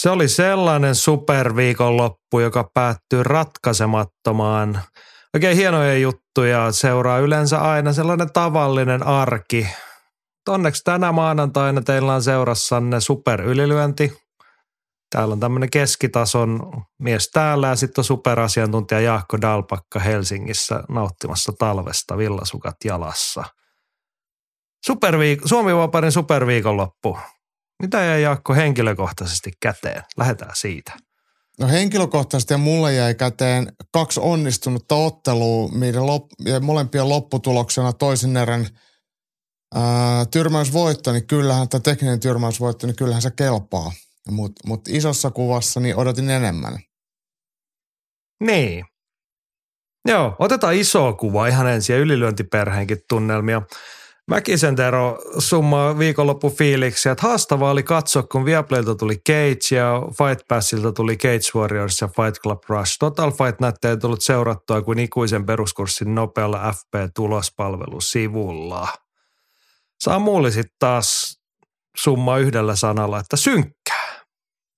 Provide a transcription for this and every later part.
Se oli sellainen superviikonloppu, joka päättyy ratkaisemattomaan. Oikein hienoja juttuja seuraa yleensä aina sellainen tavallinen arki. Onneksi tänä maanantaina teillä on seurassanne superylilyönti. Täällä on tämmöinen keskitason mies täällä ja sitten on superasiantuntija Jaakko Dalpakka Helsingissä nauttimassa talvesta villasukat jalassa. Superviik- Suomi Vaparin superviikonloppu. Mitä jäi Jaakko henkilökohtaisesti käteen? Lähdetään siitä. No henkilökohtaisesti mulle jäi käteen kaksi onnistunutta ottelua, minkä lop- ja molempien lopputuloksena toisen erän ää, tyrmäysvoitto, niin kyllähän, tämä tekninen tyrmäysvoitto, niin kyllähän se kelpaa. Mutta mut isossa kuvassa niin odotin enemmän. Niin. Joo, otetaan iso kuva ihan ensin ja ylilyöntiperheenkin tunnelmia. Mäkisen Tero summaa viikonloppu fiiliksiä, että haastavaa oli katsoa, kun Viaplaylta tuli Cage ja Fight Passilta tuli Cage Warriors ja Fight Club Rush. Total Fight näyttää tullut seurattua kuin ikuisen peruskurssin nopealla FP-tulospalvelusivulla. Samuli sitten taas summa yhdellä sanalla, että synkkää.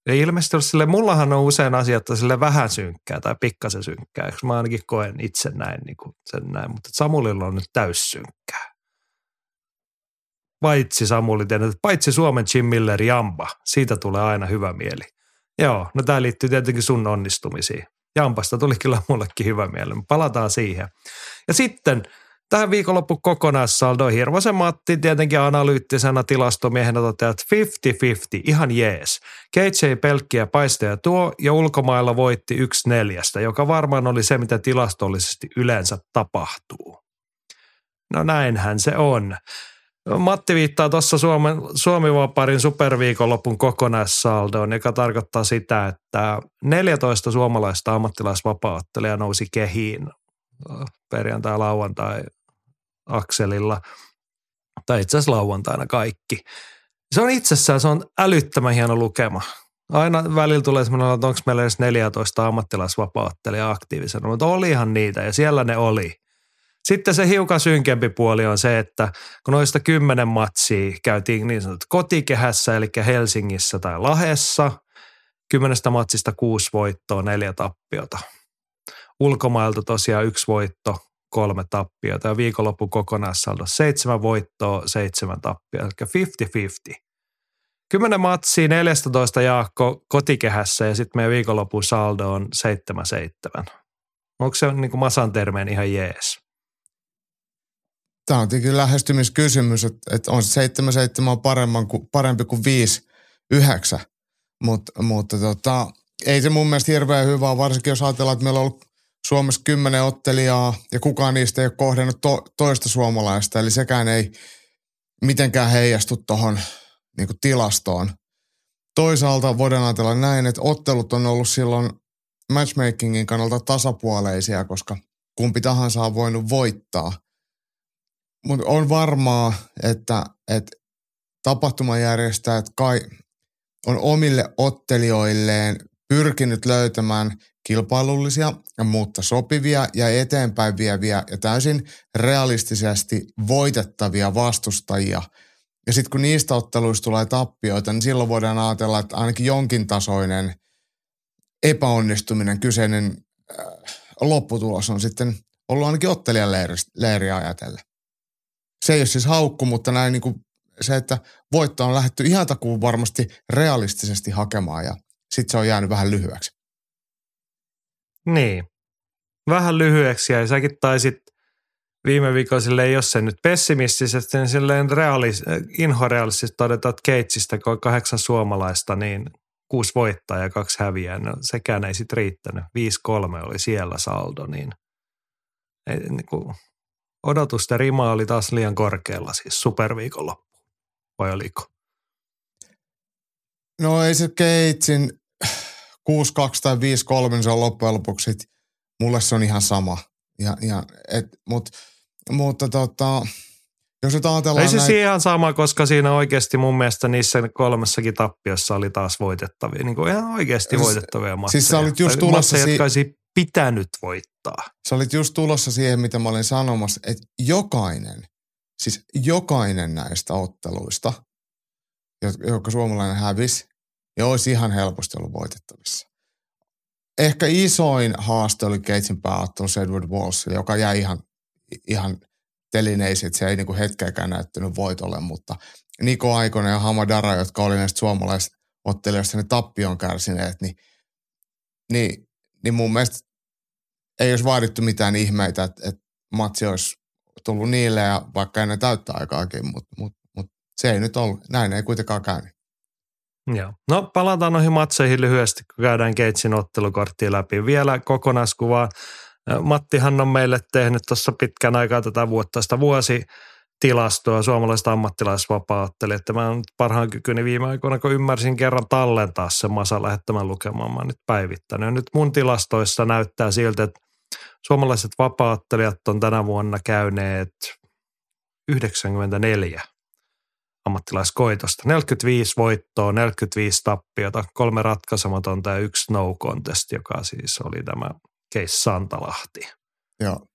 Ja ilmeisesti olisi sille, mullahan on usein asiat sille vähän synkkää tai pikkasen synkkää. Mä ainakin koen itse näin, niin kuin sen näin, mutta Samulilla on nyt täyssynkkää paitsi Samuli että paitsi Suomen Jim Miller Jamba, siitä tulee aina hyvä mieli. Joo, no tämä liittyy tietenkin sun onnistumisiin. Jampasta tuli kyllä mullekin hyvä mieli, palataan siihen. Ja sitten tähän viikonloppu kokonaissaldo Hirvosen Matti tietenkin analyyttisena tilastomiehenä toteaa, että 50-50, ihan jees. Cage ei pelkkiä paisteja tuo ja ulkomailla voitti yksi neljästä, joka varmaan oli se, mitä tilastollisesti yleensä tapahtuu. No näinhän se on. Matti viittaa tuossa Suomen, Suomi-Vaparin superviikonlopun kokonaissaldoon, joka tarkoittaa sitä, että 14 suomalaista ammattilaisvapaattelijaa nousi kehiin perjantai-lauantai akselilla, tai itse asiassa lauantaina kaikki. Se on itsessään, se on älyttömän hieno lukema. Aina välillä tulee semmoinen, että onko meillä edes 14 ammattilaisvapaattelijaa aktiivisena, mutta olihan niitä ja siellä ne oli. Sitten se hiukan synkempi puoli on se, että kun noista kymmenen matsia käytiin niin sanottu kotikehässä, eli Helsingissä tai Lahessa, kymmenestä matsista kuusi voittoa, neljä tappiota. Ulkomailta tosiaan yksi voitto, kolme tappiota ja viikonloppu kokonaissaldo seitsemän voittoa, seitsemän tappiota, eli 50-50. Kymmenen matsia, 14 Jaakko kotikehässä ja sitten meidän viikonlopun saldo on 7-7. Onko se niin kuin masan termeen ihan jees? Tämä on tietenkin lähestymiskysymys, että, että on 7-7 on paremman kuin, parempi kuin 5-9, Mut, mutta tota, ei se mun mielestä hirveän hyvä, varsinkin jos ajatellaan, että meillä on ollut Suomessa kymmenen ottelijaa ja kukaan niistä ei ole kohdannut to, toista suomalaista, eli sekään ei mitenkään heijastu tuohon niin tilastoon. Toisaalta voidaan ajatella näin, että ottelut on ollut silloin matchmakingin kannalta tasapuoleisia, koska kumpi tahansa on voinut voittaa – mutta on varmaa, että, että tapahtumajärjestäjät kai on omille ottelijoilleen pyrkinyt löytämään kilpailullisia, mutta sopivia ja eteenpäin vieviä ja täysin realistisesti voitettavia vastustajia. Ja sitten kun niistä otteluista tulee tappioita, niin silloin voidaan ajatella, että ainakin jonkin tasoinen epäonnistuminen, kyseinen äh, lopputulos on sitten ollut ainakin ottelijan leiriä ajatellen se ei ole siis haukku, mutta näin niin kuin se, että voitto on lähdetty ihan takuun varmasti realistisesti hakemaan ja sitten se on jäänyt vähän lyhyeksi. Niin, vähän lyhyeksi ja säkin taisit viime viikolla silleen, jos se nyt pessimistisesti, niin silleen realis, inhorealistisesti todeta, että Keitsistä, kun on kahdeksan suomalaista, niin kuusi voittaa ja kaksi häviää. No, sekään ei sitten riittänyt. 5-3 oli siellä saldo, niin, ei, niin kuin, odotusten rima oli taas liian korkealla, siis superviikonloppu, vai oliko? No ei se Keitsin 6-2 tai 5-3, niin se on loppujen lopuksi, mulle se on ihan sama. Ja, ja, et, mut, mutta tota, jos nyt ajatellaan Ei se näitä, ihan sama, koska siinä oikeasti mun mielestä niissä kolmessakin tappiossa oli taas voitettavia, niin kuin ihan oikeasti Siis- voitettavia matseja. siis sä olit just Tai tulossa matseja, si- jotka olisi pitänyt voittaa. sä olit just tulossa siihen, mitä mä olin sanomassa, että jokainen, siis jokainen näistä otteluista, jo- joka suomalainen hävisi, ja olisi ihan helposti ollut voitettavissa. Ehkä isoin haaste oli Keitsin pääottelu Edward Wallsille, joka jäi ihan, ihan telineisiin, että se ei niinku hetkeäkään näyttänyt voitolle, mutta Niko Aikonen ja Hamadara, jotka oli näistä suomalaisottelijoista ne tappion kärsineet, niin, niin, niin mun mielestä ei olisi vaadittu mitään ihmeitä, että, että matsi olisi tullut niille ja vaikka ennen täyttä aikaakin, mutta mut, mut se ei nyt ollut, näin ei kuitenkaan käynyt. Joo. No palataan noihin matseihin lyhyesti, kun käydään Keitsin ottelukorttia läpi. Vielä kokonaiskuvaa. Mattihan on meille tehnyt tuossa pitkän aikaa tätä vuottaista vuosi tilastoa suomalaista ammattilaisvapaattelijat. Että mä nyt parhaan kykyni viime aikoina, kun ymmärsin kerran tallentaa sen Masa lähettämän lukemaan, mä oon nyt päivittänyt. Ja nyt mun tilastoissa näyttää siltä, että suomalaiset vapaattelijat on tänä vuonna käyneet 94 ammattilaiskoitosta. 45 voittoa, 45 tappiota, kolme ratkaisematonta ja yksi no contest, joka siis oli tämä Case Santalahti. Joo.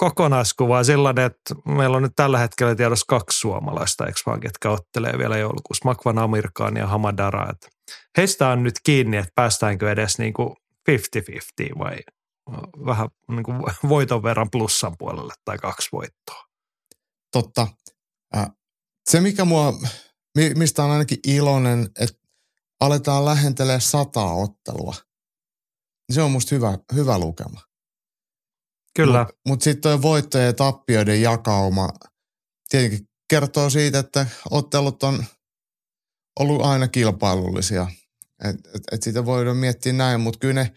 Kokonaiskuva on sellainen, että meillä on nyt tällä hetkellä tiedossa kaksi suomalaista, eikö vaan, ketkä ottelee vielä joulukuussa. Makvan Amirkaan ja Hamadara. Että heistä on nyt kiinni, että päästäänkö edes niin kuin 50-50 vai vähän niin kuin voiton verran plussan puolelle tai kaksi voittoa. Totta. Se, mikä mua, mi- mistä on ainakin iloinen, että aletaan lähentelee sataa ottelua. Se on musta hyvä, hyvä lukema. Kyllä. Mutta mut sitten tuo voittojen ja tappioiden jakauma tietenkin kertoo siitä, että ottelut on ollut aina kilpailullisia. Et, et, et sitä voidaan miettiä näin, mutta kyllä ne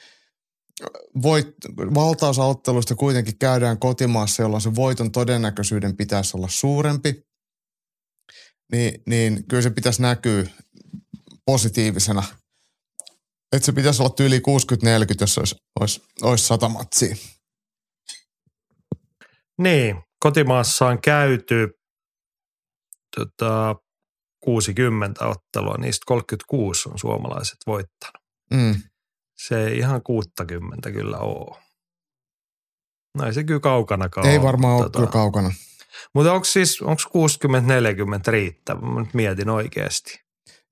voit, valtaosa otteluista kuitenkin käydään kotimaassa, jolloin se voiton todennäköisyyden pitäisi olla suurempi. Niin, niin kyllä se pitäisi näkyä positiivisena. Että se pitäisi olla yli 60-40, jos olisi, olisi, olisi 100 matsia. Niin, kotimaassa on käyty tota, 60 ottelua, niistä 36 on suomalaiset voittanut. Mm. Se ei ihan 60 kyllä ole. No ei se kyllä kaukanakaan Ei ole, varmaan ole mutta kyllä kaukana. Mutta onko siis, onko 60-40 riittävä? Mä nyt mietin oikeasti.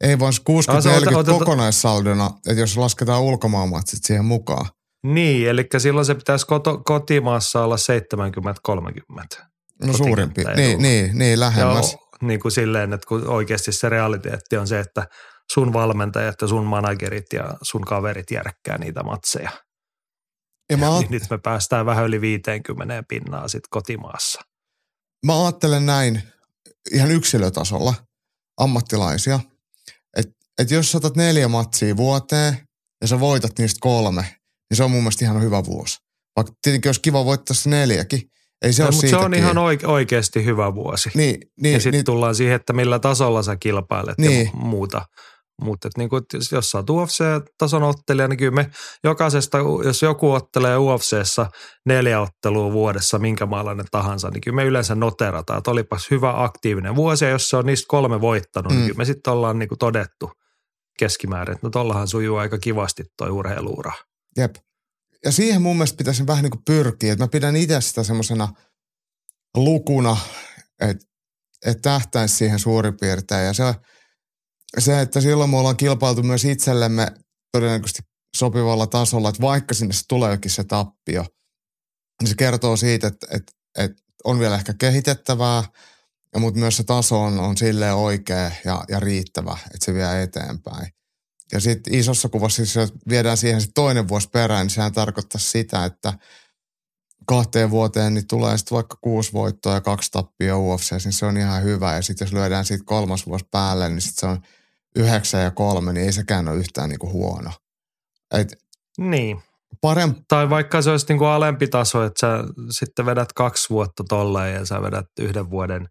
Ei vaan Ah, se 60-40 ota- ota- kokonaissaldona, että jos lasketaan ulkomaanmatsit siihen mukaan. Niin, eli silloin se pitäisi koto, kotimaassa olla 70-30. No suurempi. Kotikenttä Niin, niin, niin lähemmäs. Ja niin kuin silleen, että kun oikeasti se realiteetti on se, että sun valmentajat ja sun managerit ja sun kaverit järkkää niitä matseja. Ja mä, Niin nyt me päästään vähän yli 50 pinnaa sitten kotimaassa. mä ajattelen näin ihan yksilötasolla ammattilaisia, että et jos sä otat neljä matsia vuoteen ja sä voitat niistä kolme, niin se on mun mielestä ihan hyvä vuosi. Vaikka tietenkin olisi kiva voittaa se neljäkin. Ei se No, ole mutta se on ihan oike- oikeasti hyvä vuosi. Niin, niin, ja sitten niin, tullaan siihen, että millä tasolla sä kilpailet Niin. ja muuta. Mutta niin kuin, jos, sä oot UFC-tason ottelija, niin kyllä me jokaisesta, jos joku ottelee UFCssä neljä ottelua vuodessa, minkä maalainen tahansa, niin kyllä me yleensä noterataan, että olipas hyvä aktiivinen vuosi, ja jos se on niistä kolme voittanut, mm. niin Mm. kyllä me sitten ollaan niin kuin todettu keskimäärin, että no tollahan sujuu aika kivasti toi urheiluura. Jep. Ja siihen mun mielestä pitäisi vähän niin kuin pyrkiä, että mä pidän itse sitä semmoisena lukuna, että, että tähtäisi siihen suurin piirtein. Ja se, se, että silloin me ollaan kilpailtu myös itsellemme todennäköisesti sopivalla tasolla, että vaikka sinne tuleekin se tappio, niin se kertoo siitä, että, että, että on vielä ehkä kehitettävää, mutta myös se taso on, on silleen oikea ja, ja riittävä, että se vie eteenpäin. Ja sitten isossa kuvassa, siis jos viedään siihen sit toinen vuosi perään, niin sehän tarkoittaa sitä, että kahteen vuoteen niin tulee sitten vaikka kuusi voittoa ja kaksi tappia UFC, niin se on ihan hyvä. Ja sitten jos lyödään siitä kolmas vuosi päälle, niin sitten se on yhdeksän ja kolme, niin ei sekään ole yhtään niinku huono. Et Niin. parempi, Tai vaikka se olisi niin kuin alempi taso, että sä sitten vedät kaksi vuotta tolleen ja sä vedät yhden vuoden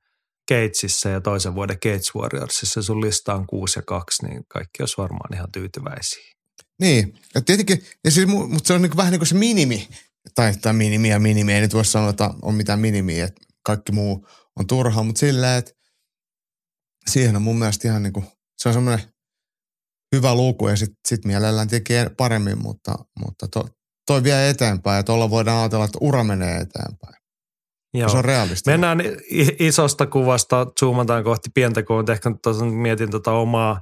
Gatesissa ja toisen vuoden Gates Warriorsissa, sun lista on kuusi ja kaksi, niin kaikki olisi varmaan ihan tyytyväisiä. niin. Ja tietenkin, ja siis, mu- mutta se on niinku vähän niin kuin se minimi, tai, tai minimi ja minimi, ei nyt voi sanoa, että on mitään minimiä, että kaikki muu on turhaa, mutta silleen, että siihen on mun mielestä ihan niin kuin, se on semmoinen hyvä luku ja sitten sit mielellään tekee paremmin, mutta, mutta to, toi vie eteenpäin ja tuolla voidaan ajatella, että ura menee eteenpäin. Joo. Se on realistista. Mennään isosta kuvasta, zoomataan kohti pientä kuvaa, ehkä mietin tota omaa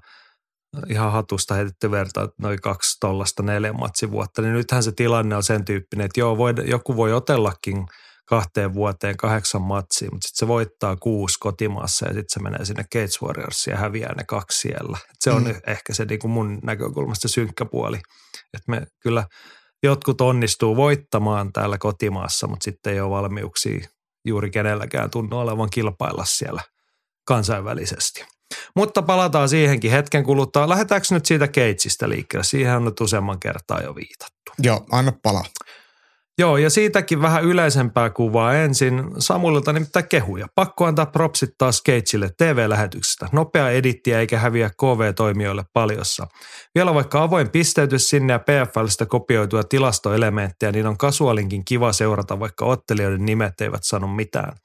ihan hatusta heitetty verta, että noin kaksi tollasta neljä matsivuotta, niin nythän se tilanne on sen tyyppinen, että joo, voi, joku voi otellakin kahteen vuoteen kahdeksan matsia, mutta sitten se voittaa kuusi kotimaassa ja sitten se menee sinne Gates Warriorsiin ja häviää ne kaksi siellä. Et se on mm. ehkä se niin kuin mun näkökulmasta synkkä puoli, että me kyllä jotkut onnistuu voittamaan täällä kotimaassa, mutta sitten ei ole valmiuksia juuri kenelläkään tunnu olevan kilpailla siellä kansainvälisesti. Mutta palataan siihenkin hetken kuluttua. Lähdetäänkö nyt siitä Keitsistä liikkeelle? Siihen on nyt useamman kertaa jo viitattu. Joo, anna palaa. Joo, ja siitäkin vähän yleisempää kuvaa ensin. Samulilta nimittäin kehuja. Pakko antaa propsit taas Keitsille TV-lähetyksestä. Nopea edittiä eikä häviä KV-toimijoille paljossa. Vielä vaikka avoin pisteytys sinne ja PFLstä kopioitua tilastoelementtejä, niin on kasuaalinkin kiva seurata, vaikka ottelijoiden nimet eivät sano mitään.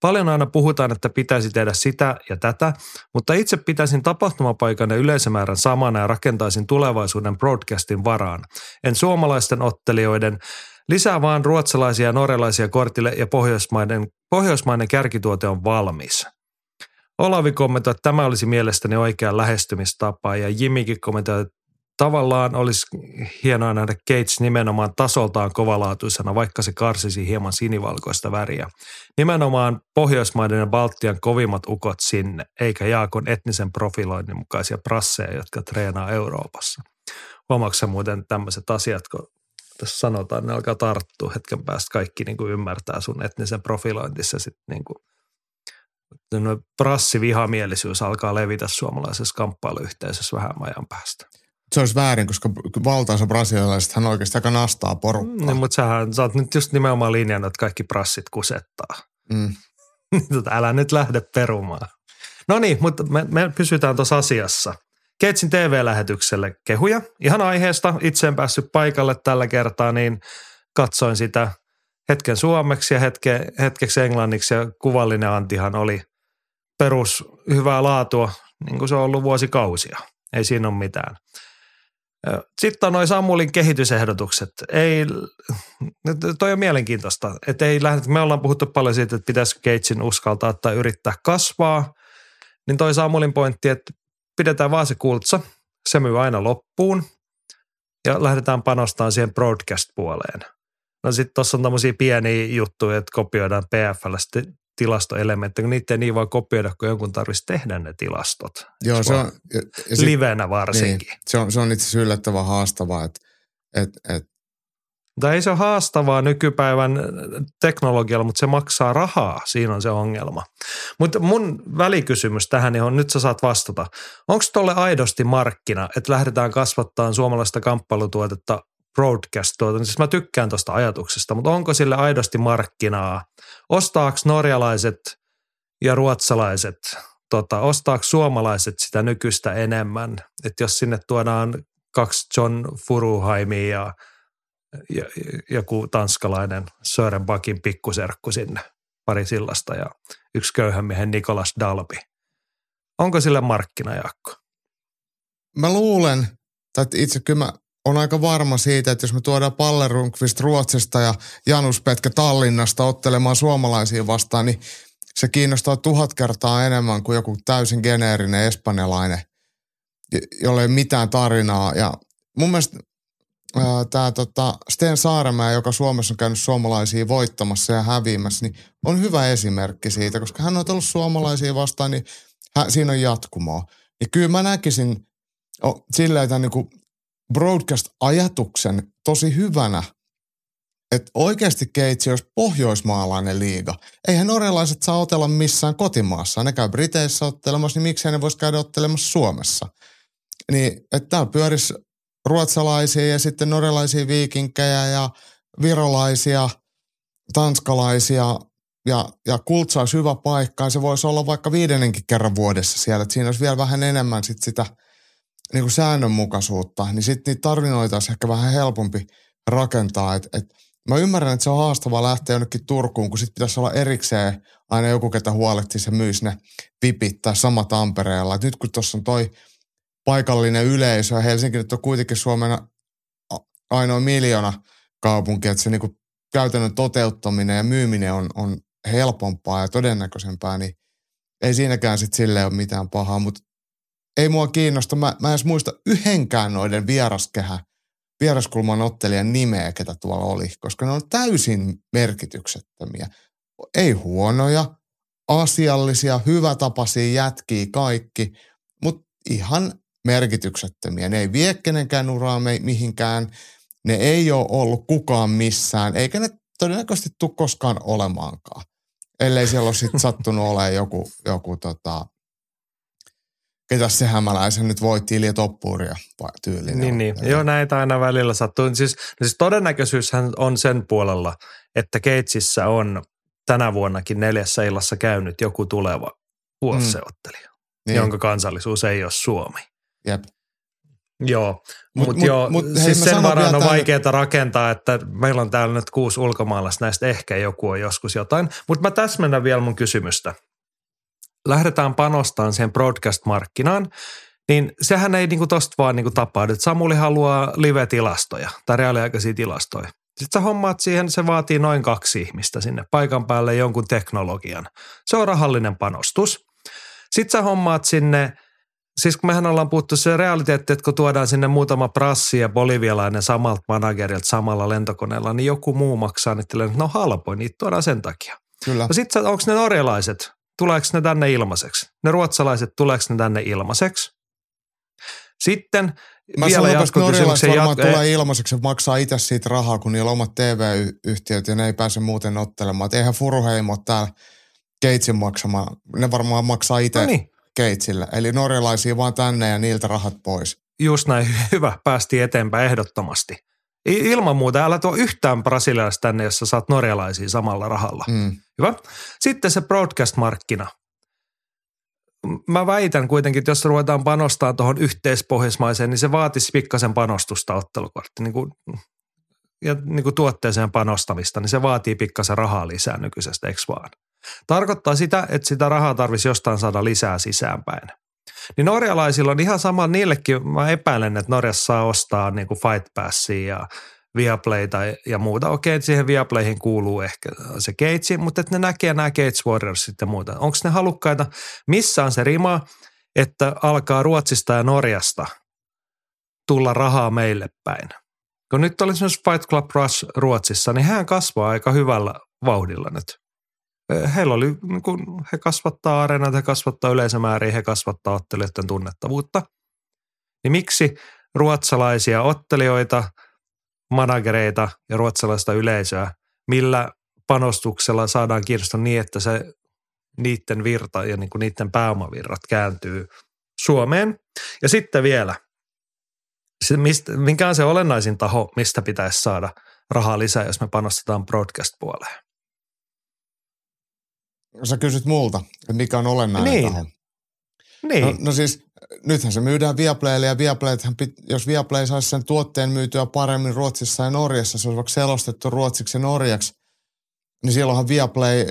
Paljon aina puhutaan, että pitäisi tehdä sitä ja tätä, mutta itse pitäisin tapahtumapaikan ja yleisömäärän samana ja rakentaisin tulevaisuuden broadcastin varaan. En suomalaisten ottelijoiden, Lisää vaan ruotsalaisia ja norjalaisia kortille ja pohjoismainen, pohjoismainen kärkituote on valmis. Olavi kommentoi, että tämä olisi mielestäni oikea lähestymistapa ja Jimikin kommentoi, että tavallaan olisi hienoa nähdä Gates nimenomaan tasoltaan kovalaatuisena, vaikka se karsisi hieman sinivalkoista väriä. Nimenomaan Pohjoismaiden ja Baltian kovimmat ukot sinne, eikä Jaakon etnisen profiloinnin mukaisia prasseja, jotka treenaa Euroopassa. Huomaatko muuten tämmöiset asiat, kun tässä sanotaan, ne alkaa tarttua hetken päästä. Kaikki niin kuin ymmärtää sun etnisen profilointissa sitten niin kuin prassivihamielisyys alkaa levitä suomalaisessa kamppailuyhteisössä vähän ajan päästä. Se olisi väärin, koska valtaansa brasilialaiset hän oikeasti aika nastaa porukkaa. Mm, mutta sähän, sä oot nyt just nimenomaan linjannut, että kaikki prassit kusettaa. Mm. tota, älä nyt lähde perumaan. No niin, mutta me, me pysytään tuossa asiassa – Keitsin TV-lähetykselle kehuja. Ihan aiheesta. Itse en päässyt paikalle tällä kertaa, niin katsoin sitä hetken suomeksi ja hetke, hetkeksi englanniksi ja kuvallinen antihan oli perus hyvää laatua, niin kuin se on ollut vuosikausia. Ei siinä ole mitään. Sitten on noin Samulin kehitysehdotukset. Ei, toi on mielenkiintoista, että ei lähdetä, me ollaan puhuttu paljon siitä, että pitäisikö Keitsin uskaltaa tai yrittää kasvaa, niin toi Samulin pointti, että pidetään vaan se kultsa, se myy aina loppuun ja lähdetään panostamaan siihen broadcast-puoleen. No sitten tuossa on tämmöisiä pieniä juttuja, että kopioidaan PFL tilastoelementtejä, kun niitä ei niin vaan kopioida, kun jonkun tarvitsisi tehdä ne tilastot. Joo, se on. Ja, ja livenä varsinkin. Niin, se on, se on itse asiassa yllättävän haastavaa, että et, et tai ei se ole haastavaa nykypäivän teknologialla, mutta se maksaa rahaa. Siinä on se ongelma. Mutta mun välikysymys tähän, johon nyt sä saat vastata. Onko tolle aidosti markkina, että lähdetään kasvattaa suomalaista kamppailutuotetta broadcast tuota, siis mä tykkään tuosta ajatuksesta, mutta onko sille aidosti markkinaa? Ostaako norjalaiset ja ruotsalaiset, tota, ostaako suomalaiset sitä nykyistä enemmän? Että jos sinne tuodaan kaksi John Furuhaimia ja joku tanskalainen Sörenbakin pikkuserkku sinne pari sillasta ja yksi köyhän miehen Nikolas Dalby. Onko sille markkinajakko? Mä luulen, tai itse kyllä mä on aika varma siitä, että jos me tuodaan Pallerunqvist Ruotsista ja Janus Petkä Tallinnasta ottelemaan suomalaisia vastaan, niin se kiinnostaa tuhat kertaa enemmän kuin joku täysin geneerinen espanjalainen, jolle ei mitään tarinaa. Ja mun mielestä tämä tota Sten Saaremäe, joka Suomessa on käynyt suomalaisia voittamassa ja häviämässä, niin on hyvä esimerkki siitä, koska hän on ollut suomalaisia vastaan, niin hän, siinä on jatkumoa. Ja kyllä mä näkisin oh, silleen, että niin broadcast-ajatuksen tosi hyvänä, että oikeasti Keitsi olisi pohjoismaalainen liiga. Eihän norjalaiset saa otella missään kotimaassa. Ne käy Briteissä ottelemassa, niin miksei ne voisi käydä ottelemassa Suomessa. Niin, että tämä pyörisi ruotsalaisia ja sitten norjalaisia viikinkejä ja virolaisia, tanskalaisia ja, ja kultsa olisi hyvä paikka. Ja se voisi olla vaikka viidennenkin kerran vuodessa siellä, että siinä olisi vielä vähän enemmän sit sitä niin kuin säännönmukaisuutta, niin sitten niitä tarinoita olisi ehkä vähän helpompi rakentaa, että et mä ymmärrän, että se on haastavaa lähteä jonnekin Turkuun, kun sit pitäisi olla erikseen aina joku, ketä huolehtii se myys ne vipit tai sama Tampereella. Et nyt kun tuossa on toi paikallinen yleisö Helsinki nyt on kuitenkin Suomen ainoa miljoona kaupunki, että se niinku käytännön toteuttaminen ja myyminen on, on helpompaa ja todennäköisempää, niin ei siinäkään sitten sille ole mitään pahaa, mutta ei mua kiinnosta. Mä, mä en edes muista yhdenkään noiden vieraskehä, vieraskulman ottelijan nimeä, ketä tuolla oli, koska ne on täysin merkityksettömiä. Ei huonoja, asiallisia, hyvätapaisia jätkiä kaikki, mutta ihan merkityksettömiä. Ne ei vie kenenkään uraa mihinkään, ne ei ole ollut kukaan missään, eikä ne todennäköisesti tule koskaan olemaankaan. Ellei siellä ole sitten sattunut olemaan joku, joku tota, ketä se hämäläisen nyt voitti Ilja Toppuria tyylinen. Niin, niin. Joo, näitä aina välillä sattuu. Siis, no siis todennäköisyyshän on sen puolella, että Keitsissä on tänä vuonnakin neljässä illassa käynyt joku tuleva vuosiseottelija, mm. niin. jonka kansallisuus ei ole Suomi. Jep. Joo, mutta mut, joo, mut, hei, siis sen varaan on vaikeaa rakentaa, että meillä on täällä nyt kuusi ulkomaalaista, näistä ehkä joku on joskus jotain. Mutta mä täsmennän vielä mun kysymystä. Lähdetään panostamaan siihen broadcast-markkinaan, niin sehän ei niinku tosta vaan niinku tapahdu. Samuli haluaa live-tilastoja tai reaaliaikaisia tilastoja. Sitten sä hommaat siihen, se vaatii noin kaksi ihmistä sinne paikan päälle jonkun teknologian. Se on rahallinen panostus. Sitten sä hommaat sinne – siis kun mehän ollaan puhuttu se realiteetti, että kun tuodaan sinne muutama prassi ja bolivialainen samalta managerilta samalla lentokoneella, niin joku muu maksaa niitä, että no halpoin, niitä tuodaan sen takia. Kyllä. No sitten onko ne norjalaiset, tuleeko ne tänne ilmaiseksi? Ne ruotsalaiset, tuleeko ne tänne ilmaiseksi? Sitten Mä vielä jatkokysymyksen varmaan jat- tulee ilmaiseksi, että maksaa itse siitä rahaa, kun niillä on omat TV-yhtiöt ja ne ei pääse muuten ottelemaan. Et eihän Furuheimo täällä Keitsin maksamaan. Ne varmaan maksaa itse no niin. Keitsillä. Eli norjalaisia vaan tänne ja niiltä rahat pois. Just näin, hyvä. Päästi eteenpäin ehdottomasti. Ilman muuta, älä tuo yhtään brasilialaista tänne, jos sä saat norjalaisia samalla rahalla. Mm. Hyvä. Sitten se broadcast-markkina. Mä väitän kuitenkin, että jos ruvetaan panostaa tuohon yhteispohjoismaiseen, niin se vaatisi pikkasen panostusta ottelukortti. Niin kuin, ja niin kuin tuotteeseen panostamista, niin se vaatii pikkasen rahaa lisää nykyisestä, eikö vaan? Tarkoittaa sitä, että sitä rahaa tarvisi jostain saada lisää sisäänpäin. Niin norjalaisilla on ihan sama, niillekin mä epäilen, että Norjassa saa ostaa niin kuin Fight Passia ja Viaplayta ja muuta. Okei, siihen Viaplayhin kuuluu ehkä se Keitsi, mutta että ne näkee nämä Gates Warriors sitten muuta. Onko ne halukkaita? Missä on se rima, että alkaa Ruotsista ja Norjasta tulla rahaa meille päin? Kun nyt oli esimerkiksi Fight Club Rush Ruotsissa, niin hän kasvaa aika hyvällä vauhdilla nyt heillä oli, niin kun he kasvattaa areenat, he kasvattaa yleisömääriä, he kasvattaa ottelijoiden tunnettavuutta. Niin miksi ruotsalaisia ottelijoita, managereita ja ruotsalaista yleisöä, millä panostuksella saadaan kiinnostaa niin, että se niiden virta ja niin kuin niiden pääomavirrat kääntyy Suomeen. Ja sitten vielä, se mistä, mikä on se olennaisin taho, mistä pitäisi saada rahaa lisää, jos me panostetaan broadcast-puoleen? Sä kysyt multa, että mikä on olennainen niin. taho. Niin. No, no siis nythän se myydään Viaplaylle ja Viaplaythan, jos Viaplay saisi sen tuotteen myytyä paremmin Ruotsissa ja Norjassa, se olisi vaikka selostettu ruotsiksi ja norjaksi, niin silloinhan Viaplay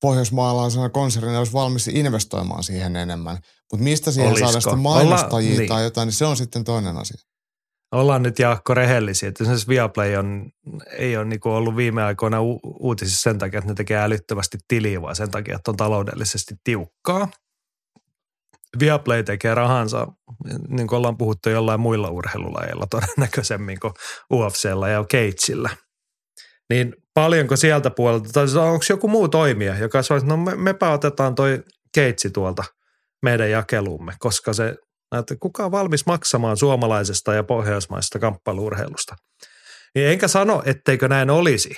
pohjoismaalaisena konsernina olisi valmis investoimaan siihen enemmän. Mutta mistä siihen Olisiko? saada sitten mainostajia Olla, niin. tai jotain, niin se on sitten toinen asia ollaan nyt Jaakko rehellisiä, että esimerkiksi Viaplay on, ei ole niin ollut viime aikoina u- uutisissa sen takia, että ne tekee älyttömästi tiliä, vaan sen takia, että on taloudellisesti tiukkaa. Viaplay tekee rahansa, niin kuin ollaan puhuttu jollain muilla urheilulajeilla todennäköisemmin kuin UFCllä ja Keitsillä. Niin paljonko sieltä puolelta, tai onko joku muu toimija, joka sanoo, että no me, mepä otetaan toi Keitsi tuolta meidän jakelumme, koska se että kuka on valmis maksamaan suomalaisesta ja pohjoismaisesta kamppailuurheilusta. Niin enkä sano, etteikö näin olisi,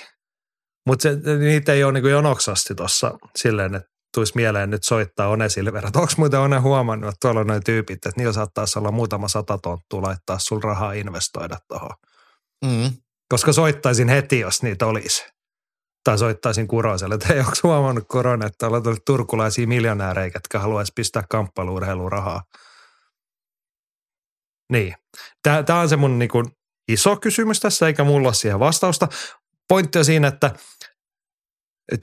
mutta niitä ei ole niin jonoksasti tuossa silleen, että tulisi mieleen nyt soittaa One Silver. Onko muuten One huomannut, että tuolla on noin tyypit, että niillä saattaisi olla muutama sata tonttua laittaa sun rahaa investoida tuohon. Mm. Koska soittaisin heti, jos niitä olisi. Tai soittaisin Kuroselle, että ei onko huomannut korona, että ollaan turkulaisia miljonäärejä, jotka haluaisi pistää kamppailuurheiluun rahaa. Niin. Tämä on se mun niinku iso kysymys tässä, eikä mulla ole siihen vastausta. pointti on siinä, että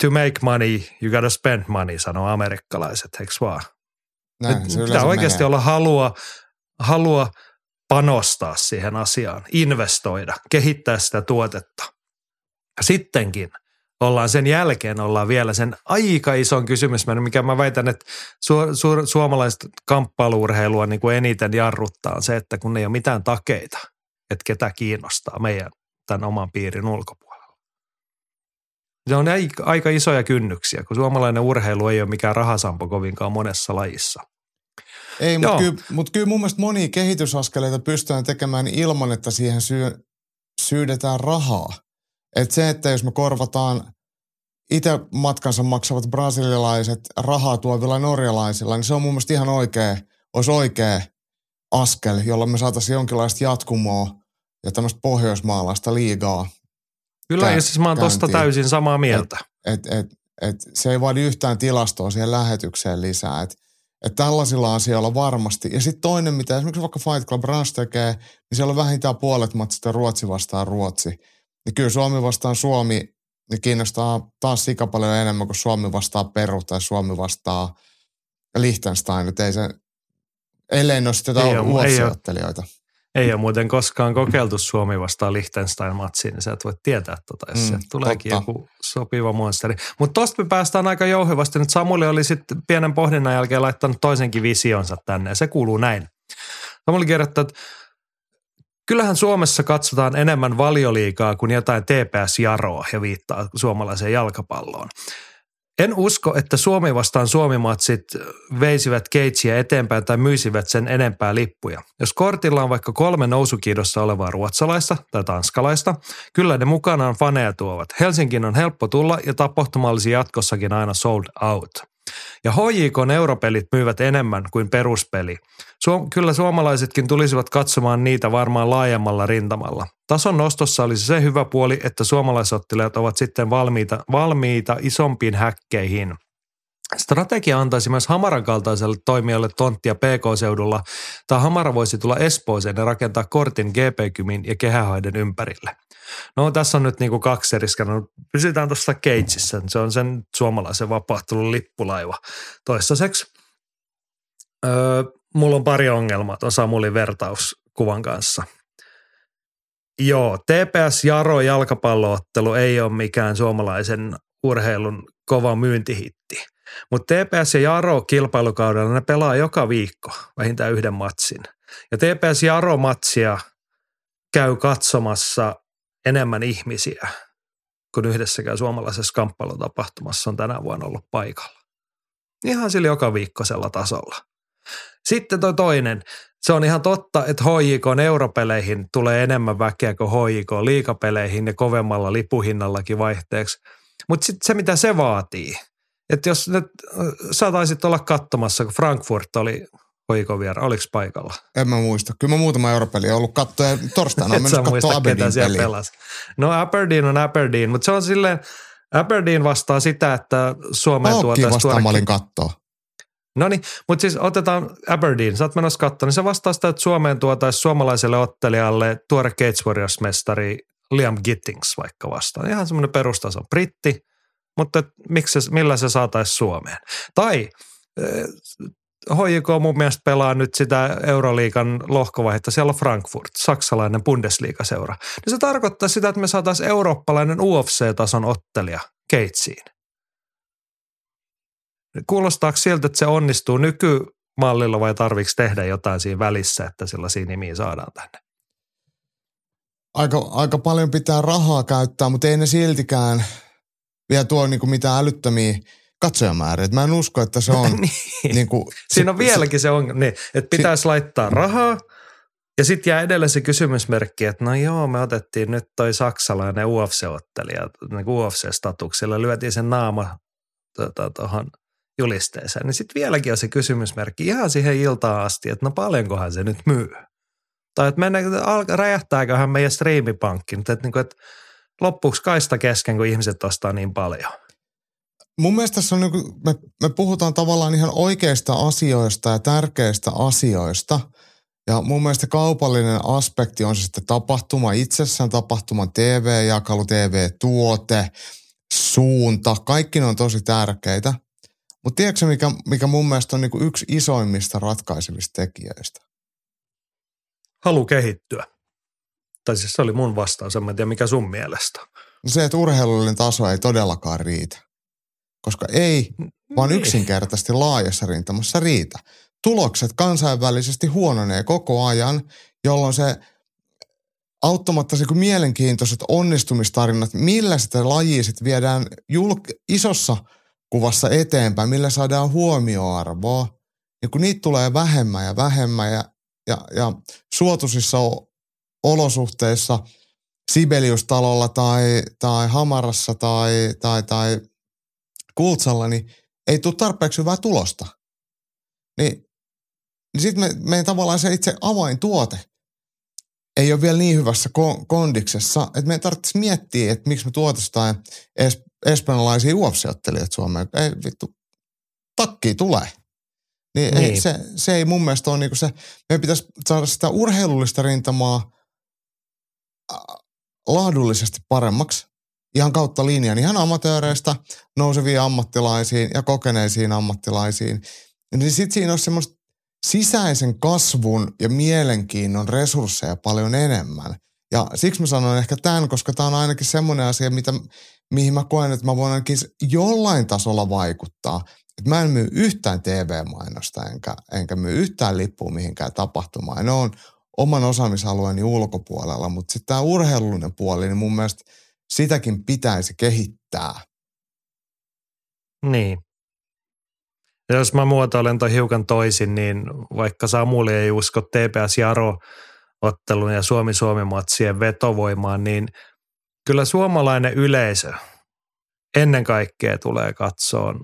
to make money, you gotta spend money, sanoo amerikkalaiset, eikö vaan? Näin, se Pitää oikeasti menee. olla halua, halua panostaa siihen asiaan, investoida, kehittää sitä tuotetta. Sittenkin ollaan sen jälkeen ollaan vielä sen aika ison kysymys, mikä mä väitän, että su, su, suomalaiset kamppailuurheilua niin kuin eniten jarruttaa on se, että kun ei ole mitään takeita, että ketä kiinnostaa meidän tämän oman piirin ulkopuolella. Se on aika, aika isoja kynnyksiä, kun suomalainen urheilu ei ole mikään rahasampo kovinkaan monessa lajissa. Ei, mutta kyllä, mut kyllä mun mielestä monia kehitysaskeleita pystytään tekemään ilman, että siihen syy, syydetään rahaa. Et se, että jos me korvataan itse matkansa maksavat brasilialaiset rahaa tuovilla norjalaisilla, niin se on mun mielestä ihan oikea, olisi oikea askel, jolla me saataisiin jonkinlaista jatkumoa ja tämmöistä pohjoismaalaista liigaa. Kyllä, Kä- ja siis mä oon tosta täysin samaa mieltä. Et, et, et se ei vaadi yhtään tilastoa siihen lähetykseen lisää. Et, et tällaisilla asioilla varmasti. Ja sitten toinen, mitä esimerkiksi vaikka Fight Club Rush tekee, niin siellä on vähintään puolet matsista Ruotsi vastaan Ruotsi. Niin kyllä Suomi vastaan Suomi niin kiinnostaa taas sika paljon enemmän kuin Suomi vastaa Peru tai Suomi vastaa Liechtenstein. Et ei se, ellei ne ole sitten Ei jotain. UFC-ottelijoita. Ei ole muuten koskaan kokeiltu Suomi vastaan Liechtenstein-matsiin, niin sä et voi tietää tota, jos Mm, tuleekin totta. joku sopiva monsteri. Mutta tosta me päästään aika jouhevasti. Nyt Samuli oli sitten pienen pohdinnan jälkeen laittanut toisenkin visionsa tänne, ja se kuuluu näin. Samuli kirjoittaa, että kyllähän Suomessa katsotaan enemmän valioliikaa kuin jotain TPS-jaroa ja viittaa suomalaiseen jalkapalloon. En usko, että Suomi vastaan Suomimatsit veisivät keitsiä eteenpäin tai myisivät sen enempää lippuja. Jos kortilla on vaikka kolme nousukiidossa olevaa ruotsalaista tai tanskalaista, kyllä ne mukanaan faneja tuovat. Helsingin on helppo tulla ja tapahtuma olisi jatkossakin aina sold out. Ja HJK europelit myyvät enemmän kuin peruspeli. Suom- kyllä suomalaisetkin tulisivat katsomaan niitä varmaan laajemmalla rintamalla. Tason nostossa olisi se hyvä puoli, että suomalaisottelijat ovat sitten valmiita, valmiita isompiin häkkeihin. Strategia antaisi myös Hamaran kaltaiselle toimijalle tonttia PK-seudulla, tai Hamara voisi tulla Espooseen ja rakentaa kortin GP-kymin ja kehähaiden ympärille. No tässä on nyt niinku kaksi eri skenaariota. Pysytään tuossa Keitsissä. Se on sen suomalaisen vapaattelun lippulaiva. Toistaiseksi öö, mulla on pari ongelmaa tuon Samulin vertauskuvan kanssa. Joo, TPS Jaro jalkapalloottelu ei ole mikään suomalaisen urheilun kova myyntihitti. Mutta TPS ja Jaro kilpailukaudella ne pelaa joka viikko vähintään yhden matsin. Ja TPS Jaro-matsia käy katsomassa enemmän ihmisiä kuin yhdessäkään suomalaisessa kamppailutapahtumassa on tänä vuonna ollut paikalla. Ihan sillä joka viikkoisella tasolla. Sitten toi toinen. Se on ihan totta, että HJK europeleihin tulee enemmän väkeä kuin HJK liikapeleihin ja kovemmalla lipuhinnallakin vaihteeksi. Mutta sitten se, mitä se vaatii, että jos nyt äh, sä taisit olla katsomassa, kun Frankfurt oli HJK viera, oliko paikalla? En mä muista. Kyllä mä muutama europeli on ollut katsoa torstaina on mennyt muista, katsoa Aberdeen siellä peliä. pelasi. No Aberdeen on Aberdeen, mutta se on silleen, Aberdeen vastaa sitä, että Suomeen tuotaisiin vastaan mä tuoda olin kattoo. No niin, mutta siis otetaan Aberdeen. Sä oot menossa katsomaan, niin se vastaa sitä, että Suomeen tuotaisiin suomalaiselle ottelijalle tuore Gates Warriors-mestari Liam Gittings vaikka vastaan. Ihan semmoinen perustason britti, mutta miksi millä se saataisiin Suomeen? Tai eh, HJK mun mielestä pelaa nyt sitä Euroliikan lohkovaihetta. Siellä on Frankfurt, saksalainen Bundesliga-seura. Niin se tarkoittaa sitä, että me saataisiin eurooppalainen UFC-tason ottelija Gatesiin. Kuulostaako siltä, että se onnistuu nykymallilla vai tarviiko tehdä jotain siinä välissä, että sellaisia nimiä saadaan tänne? Aika, aika paljon pitää rahaa käyttää, mutta ei ne siltikään vielä tuo niinku mitään älyttömiä katsojamääriä. Mä en usko, että se on niin. niinku, Siinä on vieläkin se ongelma, niin, että pitäisi laittaa rahaa ja sitten jää edelleen se kysymysmerkki, että no joo, me otettiin nyt toi saksalainen UFC-ottelija niin UFC-statuksella, lyötiin sen naama tuohon tota, julisteeseen, niin sitten vieläkin on se kysymysmerkki ihan siihen iltaan asti, että no paljonkohan se nyt myy. Tai että mennä, alka- räjähtääköhän meidän striimipankki, että, että, että loppuksi kaista kesken, kun ihmiset ostaa niin paljon. mun mielestä tässä on niinku, me, me puhutaan tavallaan ihan oikeista asioista ja tärkeistä asioista. Ja mun mielestä kaupallinen aspekti on se sitten tapahtuma itsessään, tapahtuman TV-jakelu, TV-tuote, suunta. Kaikki ne on tosi tärkeitä. Mutta tiedätkö mikä, mikä mun mielestä on niinku yksi isoimmista ratkaisevista tekijöistä? Halu kehittyä. Tai siis se oli mun vastaus, en tiedä mikä sun mielestä. No se, että urheilullinen taso ei todellakaan riitä. Koska ei, vaan niin. yksinkertaisesti laajassa rintamassa riitä. Tulokset kansainvälisesti huononee koko ajan, jolloin se auttamatta se, mielenkiintoiset onnistumistarinat, millä sitä lajia sit viedään julk- isossa kuvassa eteenpäin, millä saadaan huomioarvoa, niin kun niitä tulee vähemmän ja vähemmän ja, ja, ja suotuisissa olosuhteissa Sibeliustalolla tai, tai Hamarassa tai, tai, tai Kultsalla, niin ei tule tarpeeksi hyvää tulosta. Niin, niin sitten me, meidän tavallaan se itse avaintuote ei ole vielä niin hyvässä kondiksessa, että meidän tarvitsisi miettiä, että miksi me tuotetaan es, espanjalaisia UFC-ottelijoita Suomeen. Ei vittu, takki tulee. Niin, niin. Ei, se, se ei mun mielestä ole niinku se, meidän pitäisi saada sitä urheilullista rintamaa laadullisesti paremmaksi ihan kautta linjan, ihan amatööreistä nouseviin ammattilaisiin ja kokeneisiin ammattilaisiin. Niin sitten siinä olisi semmoista sisäisen kasvun ja mielenkiinnon resursseja paljon enemmän. Ja siksi mä sanon ehkä tämän, koska tämä on ainakin semmoinen asia, mitä, mihin mä koen, että mä voin ainakin jollain tasolla vaikuttaa. Että mä en myy yhtään TV-mainosta, enkä, enkä myy yhtään lippua mihinkään tapahtumaan. ne on oman osaamisalueeni ulkopuolella, mutta sitten tämä urheilullinen puoli, niin mun mielestä sitäkin pitäisi kehittää. Niin. Ja jos mä muotoilen toi hiukan toisin, niin vaikka Samuli ei usko TPS Jaro ottelun ja Suomi-Suomi-matsien vetovoimaan, niin kyllä suomalainen yleisö ennen kaikkea tulee katsoa.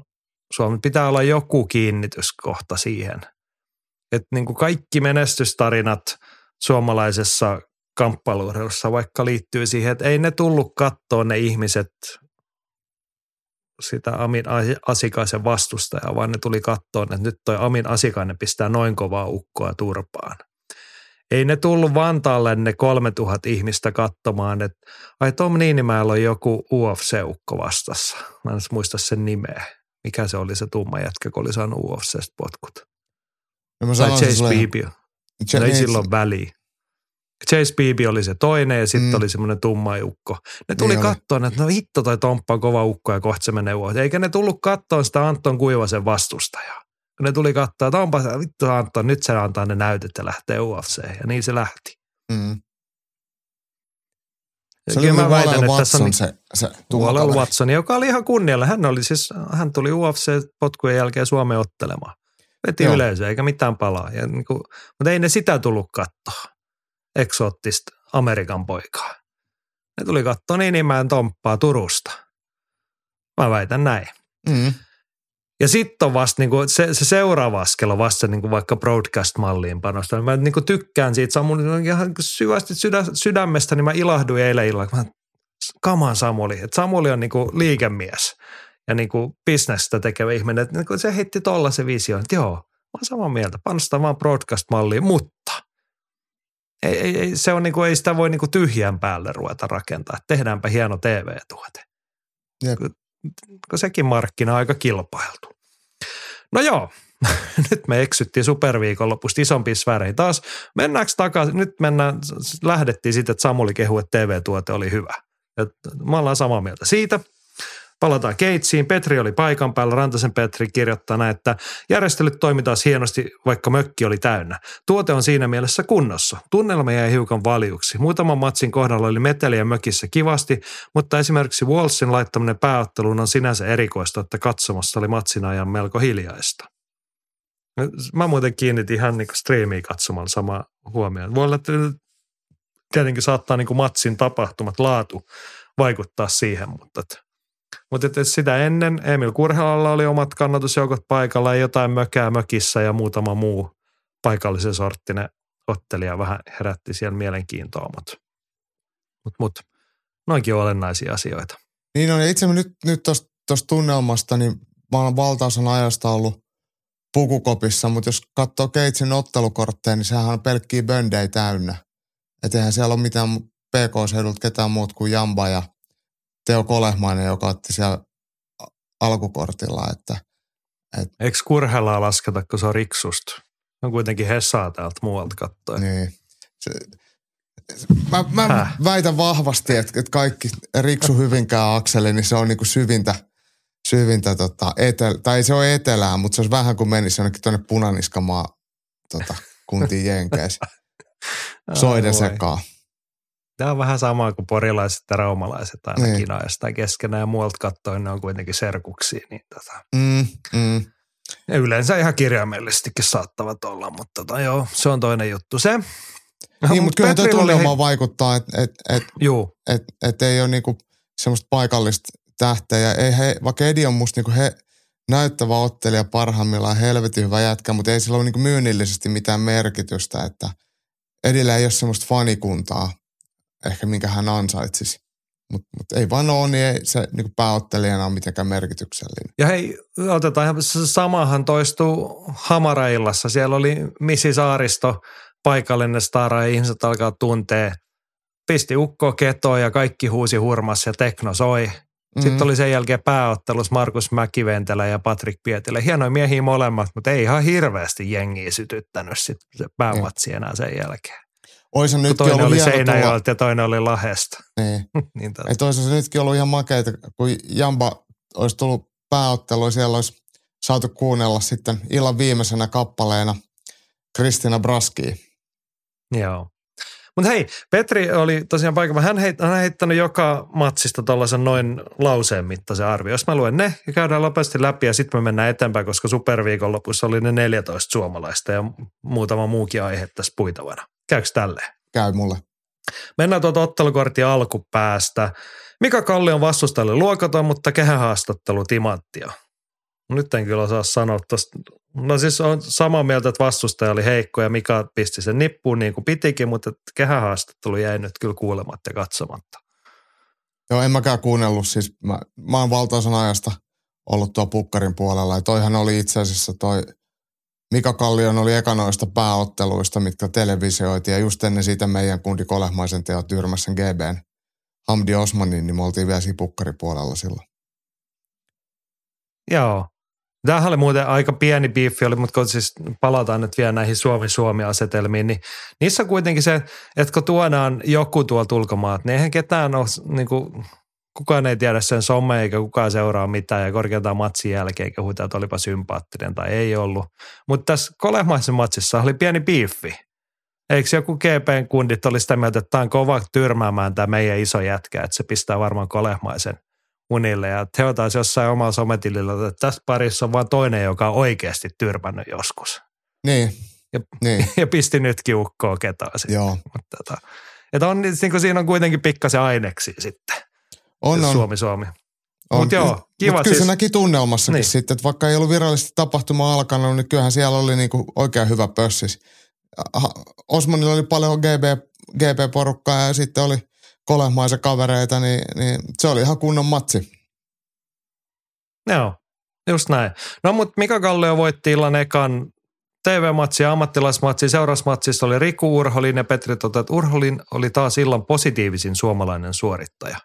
Suomi pitää olla joku kiinnityskohta siihen. Että niin kuin kaikki menestystarinat suomalaisessa kamppailuurheilussa vaikka liittyy siihen, että ei ne tullut kattoon ne ihmiset sitä Amin Asikaisen vastustajaa, vaan ne tuli kattoon, että nyt toi Amin Asikainen pistää noin kovaa ukkoa turpaan. Ei ne tullut Vantaalle ne 3000 ihmistä katsomaan, että ai Tom Niinimäellä on joku UFC-ukko vastassa. Mä en muista sen nimeä. Mikä se oli se tumma jätkä, kun oli saanut UFCstä potkut. No tai Chase Beebe. No ei silloin väliä. Chase Beebe oli se toinen ja sitten mm. oli semmoinen tumma ukko. Ne tuli niin kattoon, että no hitto toi Tomppa on kova ukko ja kohta se menee ulos. Eikä ne tullut kattoon sitä Anton Kuivasen vastustajaa. Kun ne tuli katsoa, että onpa se, vittu Anton, nyt se antaa ne näytöt ja lähtee UFC. Ja niin se lähti. Mm. Se oli mä väitän, että tässä on se, se Watson, joka oli ihan kunnialla. Hän, oli siis, hän tuli UFC-potkujen jälkeen Suomeen ottelemaan. Veti yleisö eikä mitään palaa. Ja niin kuin, mutta ei ne sitä tullut katsoa eksoottista Amerikan poikaa. Ne tuli katsoa Niinimäen Tomppaa Turusta. Mä väitän näin. Mm. Ja sitten on vasta niinku, se, se, seuraava askel on vasta niinku vaikka broadcast-malliin panosta. Mä niinku tykkään siitä Samuli ihan syvästi sydä, sydämestä, niin mä ilahduin eilen illalla. Mä, kamaan Samuli. Et Samuli on niinku liikemies ja niinku bisnestä tekevä ihminen. Et niinku se heitti tolla se visio, että joo, mä oon samaa mieltä. Panostaa vaan broadcast-malliin, mutta – ei, ei, ei, se on niinku, ei sitä voi niinku tyhjän päälle ruveta rakentaa. Tehdäänpä hieno TV-tuote. Jep. Kun sekin markkina on aika kilpailtu. No joo, nyt me eksyttiin superviikonlopusta isompiin sfääreihin. Taas mennäänkö takaisin, nyt mennään, lähdettiin siitä, että Samuli kehu, että TV-tuote oli hyvä. Ja me ollaan samaa mieltä siitä – Palataan Keitsiin. Petri oli paikan päällä. Rantasen Petri kirjoittaa että järjestelyt toimi taas hienosti, vaikka mökki oli täynnä. Tuote on siinä mielessä kunnossa. Tunnelma jäi hiukan valjuksi. Muutaman matsin kohdalla oli meteliä mökissä kivasti, mutta esimerkiksi Walsin laittaminen pääotteluun on sinänsä erikoista, että katsomassa oli matsin ajan melko hiljaista. Mä muuten kiinnitin ihan niin striimiä katsomalla sama huomioon. Voi olla, että tietenkin saattaa niin matsin tapahtumat, laatu vaikuttaa siihen, mutta mutta sitä ennen Emil Kurhelalla oli omat kannatusjoukot paikalla ja jotain mökää mökissä ja muutama muu paikallisen sorttinen ottelija vähän herätti siellä mielenkiintoa, mutta mut, mut, noinkin olennaisia asioita. Niin on, itse nyt, nyt tuosta tunnelmasta, niin mä olen valtaosan ajasta ollut pukukopissa, mutta jos katsoo Keitsin ottelukortteja, niin sehän on pelkkiä böndejä täynnä. Et eihän siellä ole mitään PK-seudulta ketään muut kuin Jamba ja Teo Kolehmainen, joka otti siellä alkukortilla, että et, Eikö Kurhelaa lasketa, kun se on riksusta? On kuitenkin Hessaa täältä muualta katsoen. Niin. Se, mä, mä väitän vahvasti, että, että kaikki Riksu Hyvinkään akseli, niin se on niinku syvintä, syvintä tota, etelä, tai ei se ole etelää, mutta se olisi vähän kuin menisi jonnekin tuonne punaniskamaa tota, kuntiin Jenkeissä. Soiden sekaan. Tämä on vähän sama kuin porilaiset ja raumalaiset aina niin. kinaista keskenään ja muualta katsoen ne on kuitenkin serkuksia. Niin tota. mm, mm. Ja yleensä ihan kirjaimellisestikin saattavat olla, mutta tota, joo, se on toinen juttu. Se, niin, mutta kyllä tuo tunnelma he... vaikuttaa, että et, et, et, et ei ole niinku semmoista paikallista tähteä. Ei he, vaikka Edi on musta niinku he, näyttävä ottelija parhaimmillaan, helvetin hyvä jätkä, mutta ei sillä ole niinku myynnillisesti mitään merkitystä, että Edillä ei ole semmoista fanikuntaa, ehkä minkä hän ansaitsisi. Mutta mut ei vaan ole, niin ei se niin pääottelijana ole mitenkään merkityksellinen. Ja hei, otetaan ihan samahan toistuu Hamaraillassa. Siellä oli Missi Saaristo, paikallinen stara ja ihmiset alkaa tuntea. Pisti ukko ketoa ja kaikki huusi hurmas ja tekno soi. Mm-hmm. Sitten oli sen jälkeen pääottelus Markus Mäkiventelä ja Patrik Pietilä. Hienoja miehiä molemmat, mutta ei ihan hirveästi jengiä sytyttänyt sit se päämatsi enää sen jälkeen. Oisa nyt toinen oli Seinäjoelta ja toinen oli Lahesta. Niin. niin Ei toisaalta se nytkin ollut ihan makeita, kun Jamba olisi tullut pääottelu, siellä olisi saatu kuunnella sitten illan viimeisenä kappaleena Kristina Braski. Joo. Mutta hei, Petri oli tosiaan paikalla. Hän, heit, hän heittänyt joka matsista tuollaisen noin lauseen mittaisen arvio. Jos mä luen ne ja käydään nopeasti läpi ja sitten me mennään eteenpäin, koska superviikon lopussa oli ne 14 suomalaista ja muutama muukin aihe tässä puitavana. Käykö tälleen? Käy mulle. Mennään tuota ottelukortin alkupäästä. Mika Kalli on vastustajalle luokaton, mutta kehähaastattelu timanttia. Nyt en kyllä osaa sanoa tosta. No siis on samaa mieltä, että vastustaja oli heikko ja Mika pisti sen nippuun niin kuin pitikin, mutta kehähaastattelu jäi nyt kyllä kuulematta ja katsomatta. Joo, en mäkään kuunnellut. Siis mä, mä oon valtaosan ajasta ollut tuo pukkarin puolella. Ja toihan oli itse asiassa toi Mika Kallion oli eka noista pääotteluista, mitkä televisioitiin. Ja just ennen siitä meidän kundi Kolehmaisen teot tyrmässä GBn Hamdi Osmanin, niin me oltiin vielä siinä pukkaripuolella silloin. Joo. Tämähän oli muuten aika pieni biiffi, oli, mutta kun siis palataan nyt vielä näihin Suomi-Suomi-asetelmiin, niin niissä kuitenkin se, että kun tuodaan joku tuolta ulkomaat, niin eihän ketään ole niin kuin, kukaan ei tiedä sen some eikä kukaan seuraa mitään ja korkeintaan matsin jälkeen kehutaan, että olipa sympaattinen tai ei ollut. Mutta tässä Kolehmaisen matsissa oli pieni biiffi. Eikö joku GPn kundit oli sitä mieltä, että tämä on kova tyrmäämään tämä meidän iso jätkä, että se pistää varmaan Kolehmaisen unille. Ja Teo taisi jossain omalla sometilillä, että tässä parissa on vain toinen, joka on oikeasti tyrmännyt joskus. Niin. Ja, niin. ja pisti nytkin ukkoa ketaa sitten. Joo. Mutta, tota, että on, niin kuin siinä on kuitenkin pikkasen aineksi sitten. On, on. Suomi, Suomi. Mutta joo, kiva Mut kyllä siis. se näki tunnelmassakin niin. sitten, että vaikka ei ollut virallisesti tapahtuma alkanut, niin kyllähän siellä oli niinku oikein hyvä pössis. Osmanilla oli paljon GB, GB-porukkaa ja sitten oli kolehmaisia kavereita, niin, niin se oli ihan kunnon matsi. Joo, just näin. No mutta Mika Kallio voitti illan ekan TV-matsi ja ammattilaismatsi. Seurasmatsissa oli Riku Urholin ja Petri että Urholin oli taas illan positiivisin suomalainen suorittaja.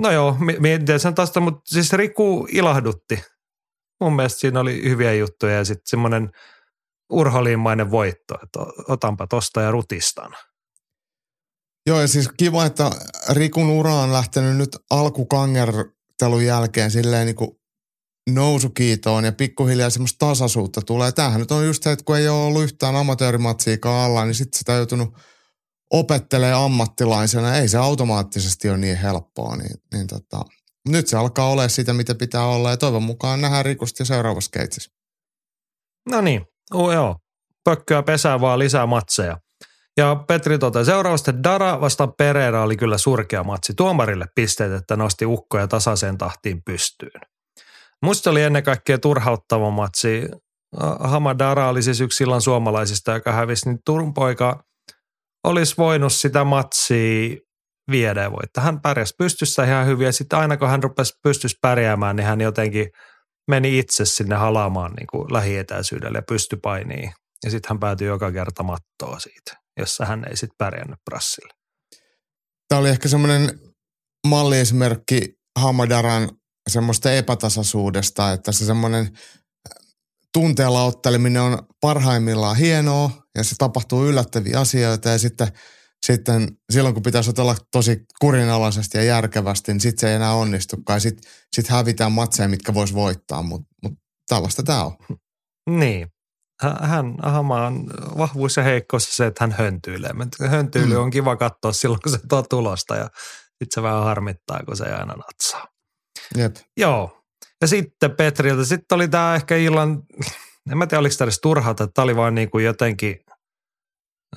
No joo, mietin sen tästä, mutta siis Riku ilahdutti. Mun mielestä siinä oli hyviä juttuja ja sitten semmoinen urholiinmainen voitto, että otanpa tosta ja rutistan. Joo ja siis kiva, että Rikun ura on lähtenyt nyt alkukangertelun jälkeen silleen niin kuin nousukiitoon ja pikkuhiljaa semmoista tasaisuutta tulee. Tämähän nyt on just se, että kun ei ole ollut yhtään amatöörimatsiikaan alla, niin sitten sitä on joutunut opettelee ammattilaisena, ei se automaattisesti ole niin helppoa. Niin, niin tota, nyt se alkaa olla sitä, mitä pitää olla ja toivon mukaan nähdään rikusti seuraavassa keitsissä. No niin, oh, joo. Pökköä pesää vaan lisää matseja. Ja Petri totesi seuraavasti Dara vastaan Pereira oli kyllä surkea matsi. Tuomarille pisteet, että nosti ukkoja tasaiseen tahtiin pystyyn. Musta oli ennen kaikkea turhauttava matsi. Hamadara oli siis yksi sillan suomalaisista, joka hävisi, niin Turun poika olisi voinut sitä matsia viedä ja voittaa. Hän pärjäsi pystyssä ihan hyvin ja sitten aina kun hän rupesi pystys pärjäämään, niin hän jotenkin meni itse sinne halaamaan niin kuin lähietäisyydelle ja pysty painiin. Ja sitten hän päätyi joka kerta mattoa siitä, jossa hän ei sitten pärjännyt prassille. Tämä oli ehkä semmoinen malliesimerkki Hamadaran semmoista epätasaisuudesta, että se semmoinen tunteella otteleminen on parhaimmillaan hienoa ja se tapahtuu yllättäviä asioita ja sitten, sitten silloin kun pitäisi otella tosi kurinalaisesti ja järkevästi, niin sitten se ei enää onnistukaan. Sitten sit hävitään matseja, mitkä vois voittaa, mutta mut tällaista tämä on. Niin. Hän, Hamaan vahvuus ja heikkous se, että hän höntyilee. Höntyily mm. on kiva katsoa silloin, kun se tuo tulosta ja sitten se vähän harmittaa, kun se ei aina natsaa. Jep. Joo. Ja sitten Petriltä, sitten oli tämä ehkä illan, en mä tiedä oliko tämä edes turhaa, että tämä oli vaan niin kuin jotenkin,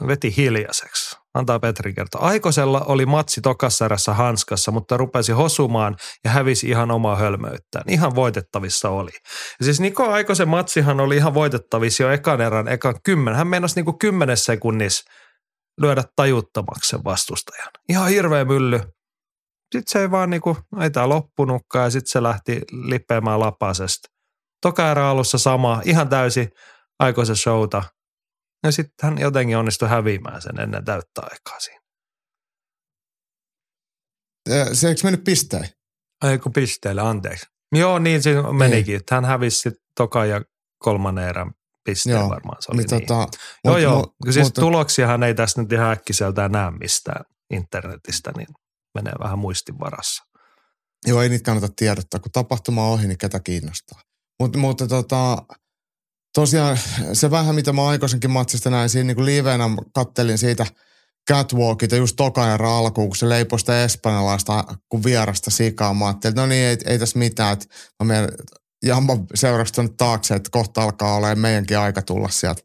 veti hiljaiseksi. Antaa Petri kertoa. Aikosella oli matsi tokassa erässä hanskassa, mutta rupesi hosumaan ja hävisi ihan omaa hölmöyttään. Ihan voitettavissa oli. Ja siis Niko Aikosen matsihan oli ihan voitettavissa jo ekan erän, ekan kymmen. Hän meinasi niin kuin kymmenes sekunnissa lyödä tajuttomaksi sen vastustajan. Ihan hirveä mylly sitten se ei vaan niinku, ei tää loppunutkaan ja sitten se lähti lippeämään lapasesta. Toka erä alussa sama, ihan täysi aikoisen showta. Ja sitten hän jotenkin onnistui häviämään sen ennen täyttä aikaa siinä. Se eikö mennyt pisteen? Ei kun pisteelle, anteeksi. Joo, niin se menikin. Niin. Hän hävisi sitten toka ja kolmannen erän pisteen joo, varmaan se oli niin. niin. Tota, joo, mut, joo. Mut, siis mutta, tuloksiahan ei tässä nyt ihan äkkiseltään näe mistään internetistä, niin menee vähän muistin varassa. Joo, ei niitä kannata tiedottaa. Kun tapahtuma on ohi, niin ketä kiinnostaa. Mut, mutta tota, tosiaan se vähän, mitä mä aikaisemmin matsista näin, siinä niin livenä kattelin siitä catwalkita just toka erä alkuun, kun se leipoi sitä espanjalaista kuin vierasta sikaa. Mä ajattelin, että no niin, ei, ei tässä mitään. Että mä seuraavaksi tuonne taakse, että kohta alkaa olla meidänkin aika tulla sieltä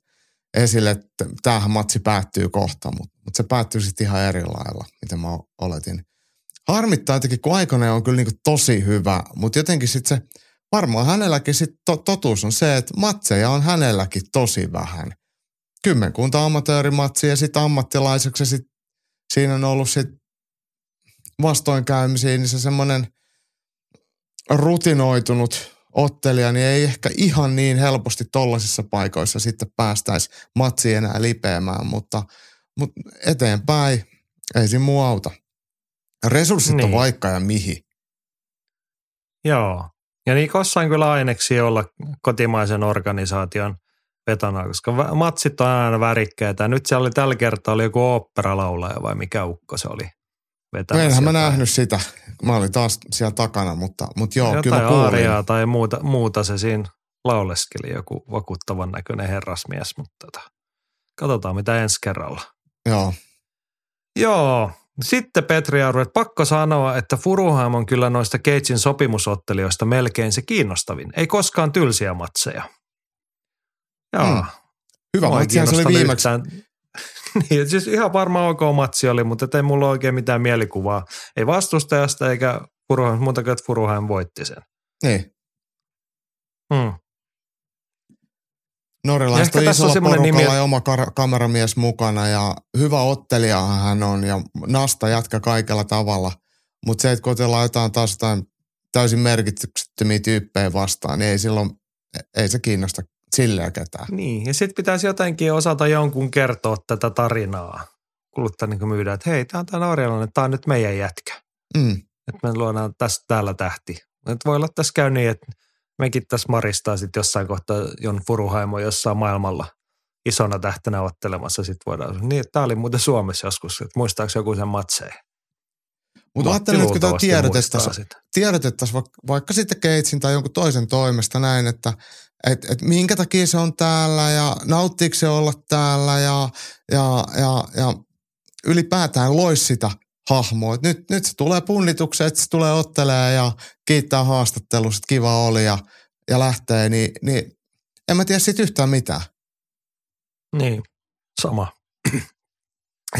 esille, että tämähän matsi päättyy kohta, mutta, mutta se päättyy sitten ihan eri lailla, mitä mä oletin harmittaa jotenkin, kun Aikonen on kyllä niin tosi hyvä, mutta jotenkin sitten se, varmaan hänelläkin sit to, totuus on se, että matseja on hänelläkin tosi vähän. Kymmenkunta amatöörimatsia ja sitten ammattilaiseksi sit siinä on ollut sitten vastoinkäymisiä, niin se semmoinen rutinoitunut ottelija, niin ei ehkä ihan niin helposti tollaisissa paikoissa sitten päästäisi matsi enää lipeämään, mutta, mutta eteenpäin ei siinä muu auta. Resurssit niin. on vaikka ja mihin. Joo. Ja niin on kyllä aineksi olla kotimaisen organisaation vetona, koska matsit on aina värikkäitä. Nyt se oli tällä kertaa oli joku oopperalaulaja vai mikä ukko se oli vetämässä. Enhän mä nähnyt sitä. Mä olin taas siellä takana, mutta, mutta joo, Jotain kyllä kuulin. Aariaa tai muuta, muuta se siinä lauleskeli, joku vakuuttavan näköinen herrasmies, mutta tota, katsotaan mitä ensi kerralla. Joo. Joo, sitten Petri Arvo, että pakko sanoa, että Furuheim on kyllä noista Keitsin sopimusottelijoista melkein se kiinnostavin. Ei koskaan tylsiä matseja. Joo. Hmm. Hyvä matsi se oli viimeksi. Yhtään. niin, siis ihan varmaan ok matsi oli, mutta ei mulla oikein mitään mielikuvaa. Ei vastustajasta eikä Furuheim, muuta kuin että Furuheim voitti sen. Niin. Hmm. Norjalaista on isolla porukalla nimi... ja oma kar- kameramies mukana ja hyvä ottelija hän on ja nasta jatka kaikella tavalla. Mutta se, että kun otellaan jotain taas jotain täysin merkityksettömiä tyyppejä vastaan, niin ei silloin, ei se kiinnosta silleen ketään. Niin, ja sitten pitäisi jotenkin osata jonkun kertoa tätä tarinaa. Kuluttaa niin myydään, että hei, tämä on tämä norjalainen, tämä on nyt meidän jätkä. Mm. Että me luodaan tässä täällä tähti. Että voi olla tässä käy niin, että mekin tässä maristaa sitten jossain kohtaa Jon Furuhaimo jossain maailmalla isona tähtenä ottelemassa. Sitten voidaan, niin tämä oli muuten Suomessa joskus, että muistaako joku sen matseen? Mutta ajattelin, että kun tämä tiedotettaisiin, tiedotettaisiin vaikka, vaikka sitten Keitsin tai jonkun toisen toimesta näin, että et, et minkä takia se on täällä ja nauttiiko se olla täällä ja, ja, ja, ja ylipäätään loisi sitä hahmo. Et nyt, nyt se tulee punnitukseen, että se tulee ottelee ja kiittää haastattelusta, että kiva oli ja, ja lähtee, niin, niin en mä tiedä siitä yhtään mitään. Niin, sama.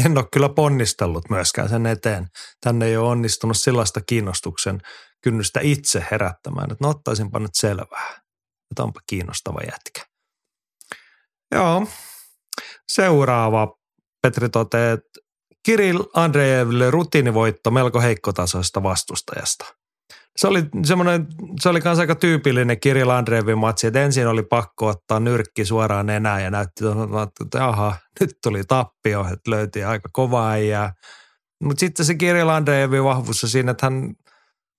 En ole kyllä ponnistellut myöskään sen eteen. Tänne ei ole onnistunut sellaista kiinnostuksen kynnystä itse herättämään, että no ottaisinpa nyt selvää. Että onpa kiinnostava jätkä. Joo. Seuraava Petri toteaa, että Kirill Andreeville rutiinivoitto melko heikkotasoista vastustajasta. se oli semmoinen, se oli kans aika tyypillinen Kirill Andreevin matsi, että ensin oli pakko ottaa nyrkki suoraan enää ja näytti, että aha, nyt tuli tappio, että löytiin aika kovaa äijää. Mutta sitten se Kirill Andreevin vahvuus siinä, että hän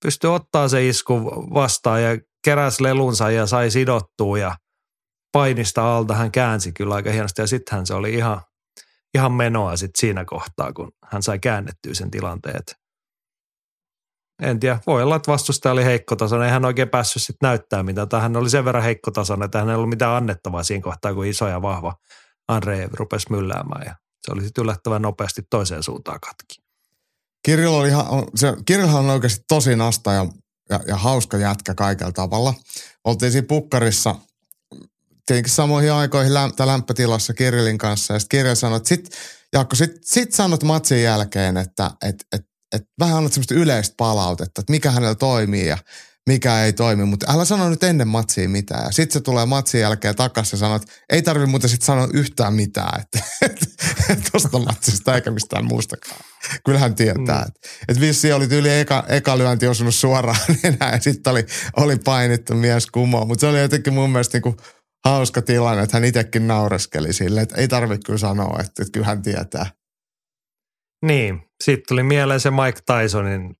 pystyi ottaa se isku vastaan ja keräsi lelunsa ja sai sidottua ja painista alta hän käänsi kyllä aika hienosti ja sittenhän se oli ihan, ihan menoa sit siinä kohtaa, kun hän sai käännettyä sen tilanteen. En tiedä, voi olla, että vastustaja oli heikkotasoinen, ei hän oikein päässyt sitten näyttää mitä, tai hän oli sen verran heikkotasoinen, että hän ei ollut mitään annettavaa siinä kohtaa, kun iso ja vahva Andre rupesi mylläämään ja se oli sitten yllättävän nopeasti toiseen suuntaan katki. Kirill oli ihan, se, Kirillhan on oikeasti tosi nasta ja, ja, ja hauska jätkä kaikella tavalla. Oltiin siinä pukkarissa tietenkin samoihin aikoihin lämpö, lämpötilassa Kirillin kanssa ja sitten Kirill sanoi, että sit, Jaakko, sit, sit sanot matsin jälkeen, että et, et, et vähän annat semmoista yleistä palautetta, että mikä hänellä toimii ja mikä ei toimi, mutta älä sano nyt ennen matsia mitään. Ja sitten se tulee matsin jälkeen takaisin ja sanoo, että ei tarvi muuten sitten sanoa yhtään mitään, että tuosta matsista eikä mistään muustakaan. Kyllähän tietää. Mm. Että et vissi oli tyyli eka, eka lyönti osunut suoraan enää ja sitten oli, oli painittu mies kumoon. Mutta se oli jotenkin mun mielestä niinku hauska tilanne, että hän itsekin naureskeli sille, että ei tarvitse kyllä sanoa, että, että kyllä hän tietää. Niin, sitten tuli mieleen se Mike Tysonin